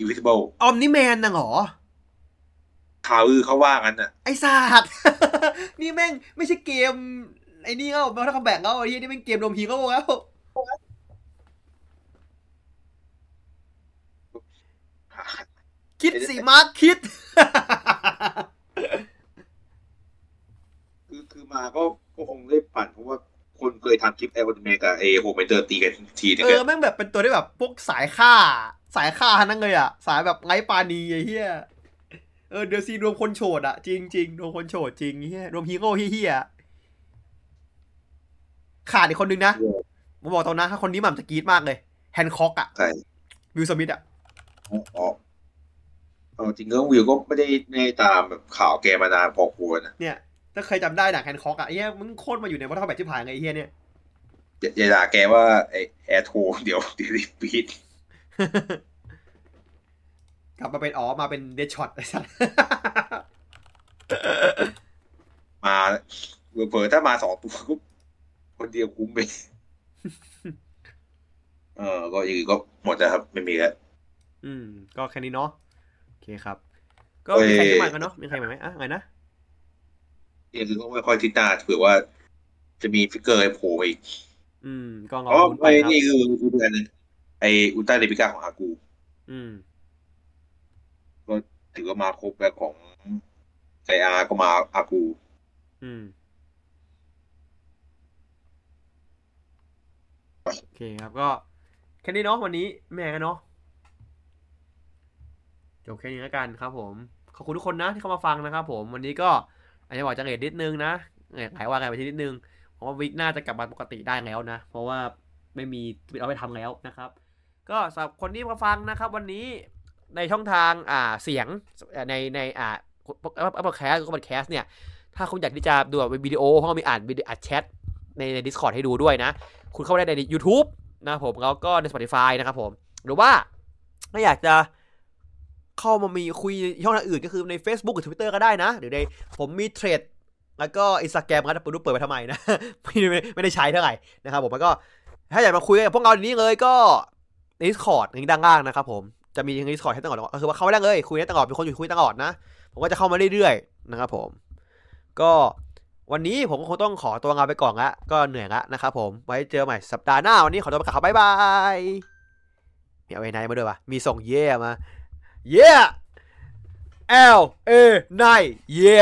Invisible ออมนิแมนน่ะเหรอข่าวลือเขาว่างั้นน่ะ ไอ้ศาสตร์นี่แม่งไม่ใช่เกม ไอ้นี่เอ้ามาถ้าคำแบ่งเอ้าไอ้ที่นี่แม่งเกมโดมพีเขาแล้วคิดสิมาร์คคิด คือคือมาก็ก็คงได้ปั่นเพราะว่าคนเคยทำคลิปไอออ t เมนกับไอโฮมเมเตอร์ตีกันทีนึงเอออะแม่งแบบเป็นตัวที่แบบพวกสายฆ่า สายฆ่าทั้งนั้นเลยอะ สายแบบไร้ปานีไอ้เหี้ยเออเดอซีรวมคนโฉดอะ จริงจริงรวมคนโฉดจริงเหี้ยรวมฮีโร่เหี้ยๆ ขาดอีกคนนึงนะผมบอกตรงนะถ้าคนนี้หม่ำจะกรีดมากเลยแฮนค็อกอะใช่วิลสมิธอะอ๋อเอาจริงก็วิวก็ไม่ได้ไม่ได้ตามแบบข่าวแกมานานพอควรนะเนี่ยถ้าเคยจำได้หนังแฮนค็อกอะไอ้เหี้ยมึงโคตรมาอยู่ในวัฒนธรรมแบบชิบหายไงไอ้เหี้ยเนี่ยอย่าอย่าด่าแกว่าไอแอร์โทรเดี๋ยวเดี๋ยวรีบปีดกลับมาเป็นอ๋อมาเป็นเดชช็อตไอ้สัสมาเผลอๆถ้ามาสองตัวก็ คนเดียวคุ้มไปเออก็อย่างอื่นก็หมดแล้วครับ ไม่มีแล้วอืม ก็แค่นี้เนาะโอเคครับ ก็เอ้ยมีใครขึ้นมากันเนาะมีใครมาไหมอะไงนะอย่างอื่นก็ไม่ค่อยทิศหน้าเผื่อว่า จะมีฟิกเกอร์ให้โผล่มาอีก อืมก็งออ๋อรุ้นไปไอ้ครับนี่คืออุลตร้านึงไออุลตร้าเดบิก้าของอากู อืมถือว่ามาครบแล้วของไออาร์ก็มาอากู อืม โอเคครับก็แค่นี้เนาะวันนี้แม่กันเนาะจบแค่นี้แล้วกันครับผม ขอบคุณทุกคนนะที่เข้ามาฟังนะครับผมวันนี้ก็อาจจะบอกจะเรทนิดนึงนะหายว่ากันไปทีนิดนึงเพราะว่าวิกหน้าจะกลับมาปกติได้แล้วนะ เพราะว่าไม่มีเอาไปทำแล้วนะครับ ก็สำหรับคนที่มาฟังนะครับ วันนี้ในช่องทางอ่าเสียงในในอ่าอัปเปอร์แคสก็บันแคสเนี่ยถ้าคุณอยากที่จะดูวิดีโอเพราะมีอ่านวิดีโออัดแชทในใน Discord ให้ดูด้วยนะ คุณเข้าได้ใน YouTube นะครับผมแล้วก็ใน Spotify นะครับผม หรือว่าถ้าอยากจะเข้ามามีคุยช่องทางอื่นก็คือใน Facebook หรือ Twitter ก็ได้นะ หรือในผมมีเทรดแล้วก็อินสตาแกรมครับผมรู้เปิดไปทำไมนะ ไม่ได้ไม่ได้ใช้เท่าไหร่นะครับผมแล้วก็ถ้าอยากมาคุยกับพวกเราอย่างนี้เลยก็ใน Discord ลิงก์ด้านล่างนะครับผมจะมีใน Discord ให้ตลอดก็คือว่าเข้าไปได้เลย คุยได้ตลอดมีคนอยู่คุยตลอดนะ ผมก็จะเข้ามาเรื่อยๆนะครับผม ก็ วันนี้ผมก็คงต้องขอตัวงาไปก่อนละก็เหนื่อยละนะครับผม ไว้เจอใหม่สัปดาห์หน้า วันนี้ขอตัวไปก่อนครับบ๊ายบายมีเอาไอ้ไนมาด้วยปะมีส่งเย่มา เย่ L A ไนเย่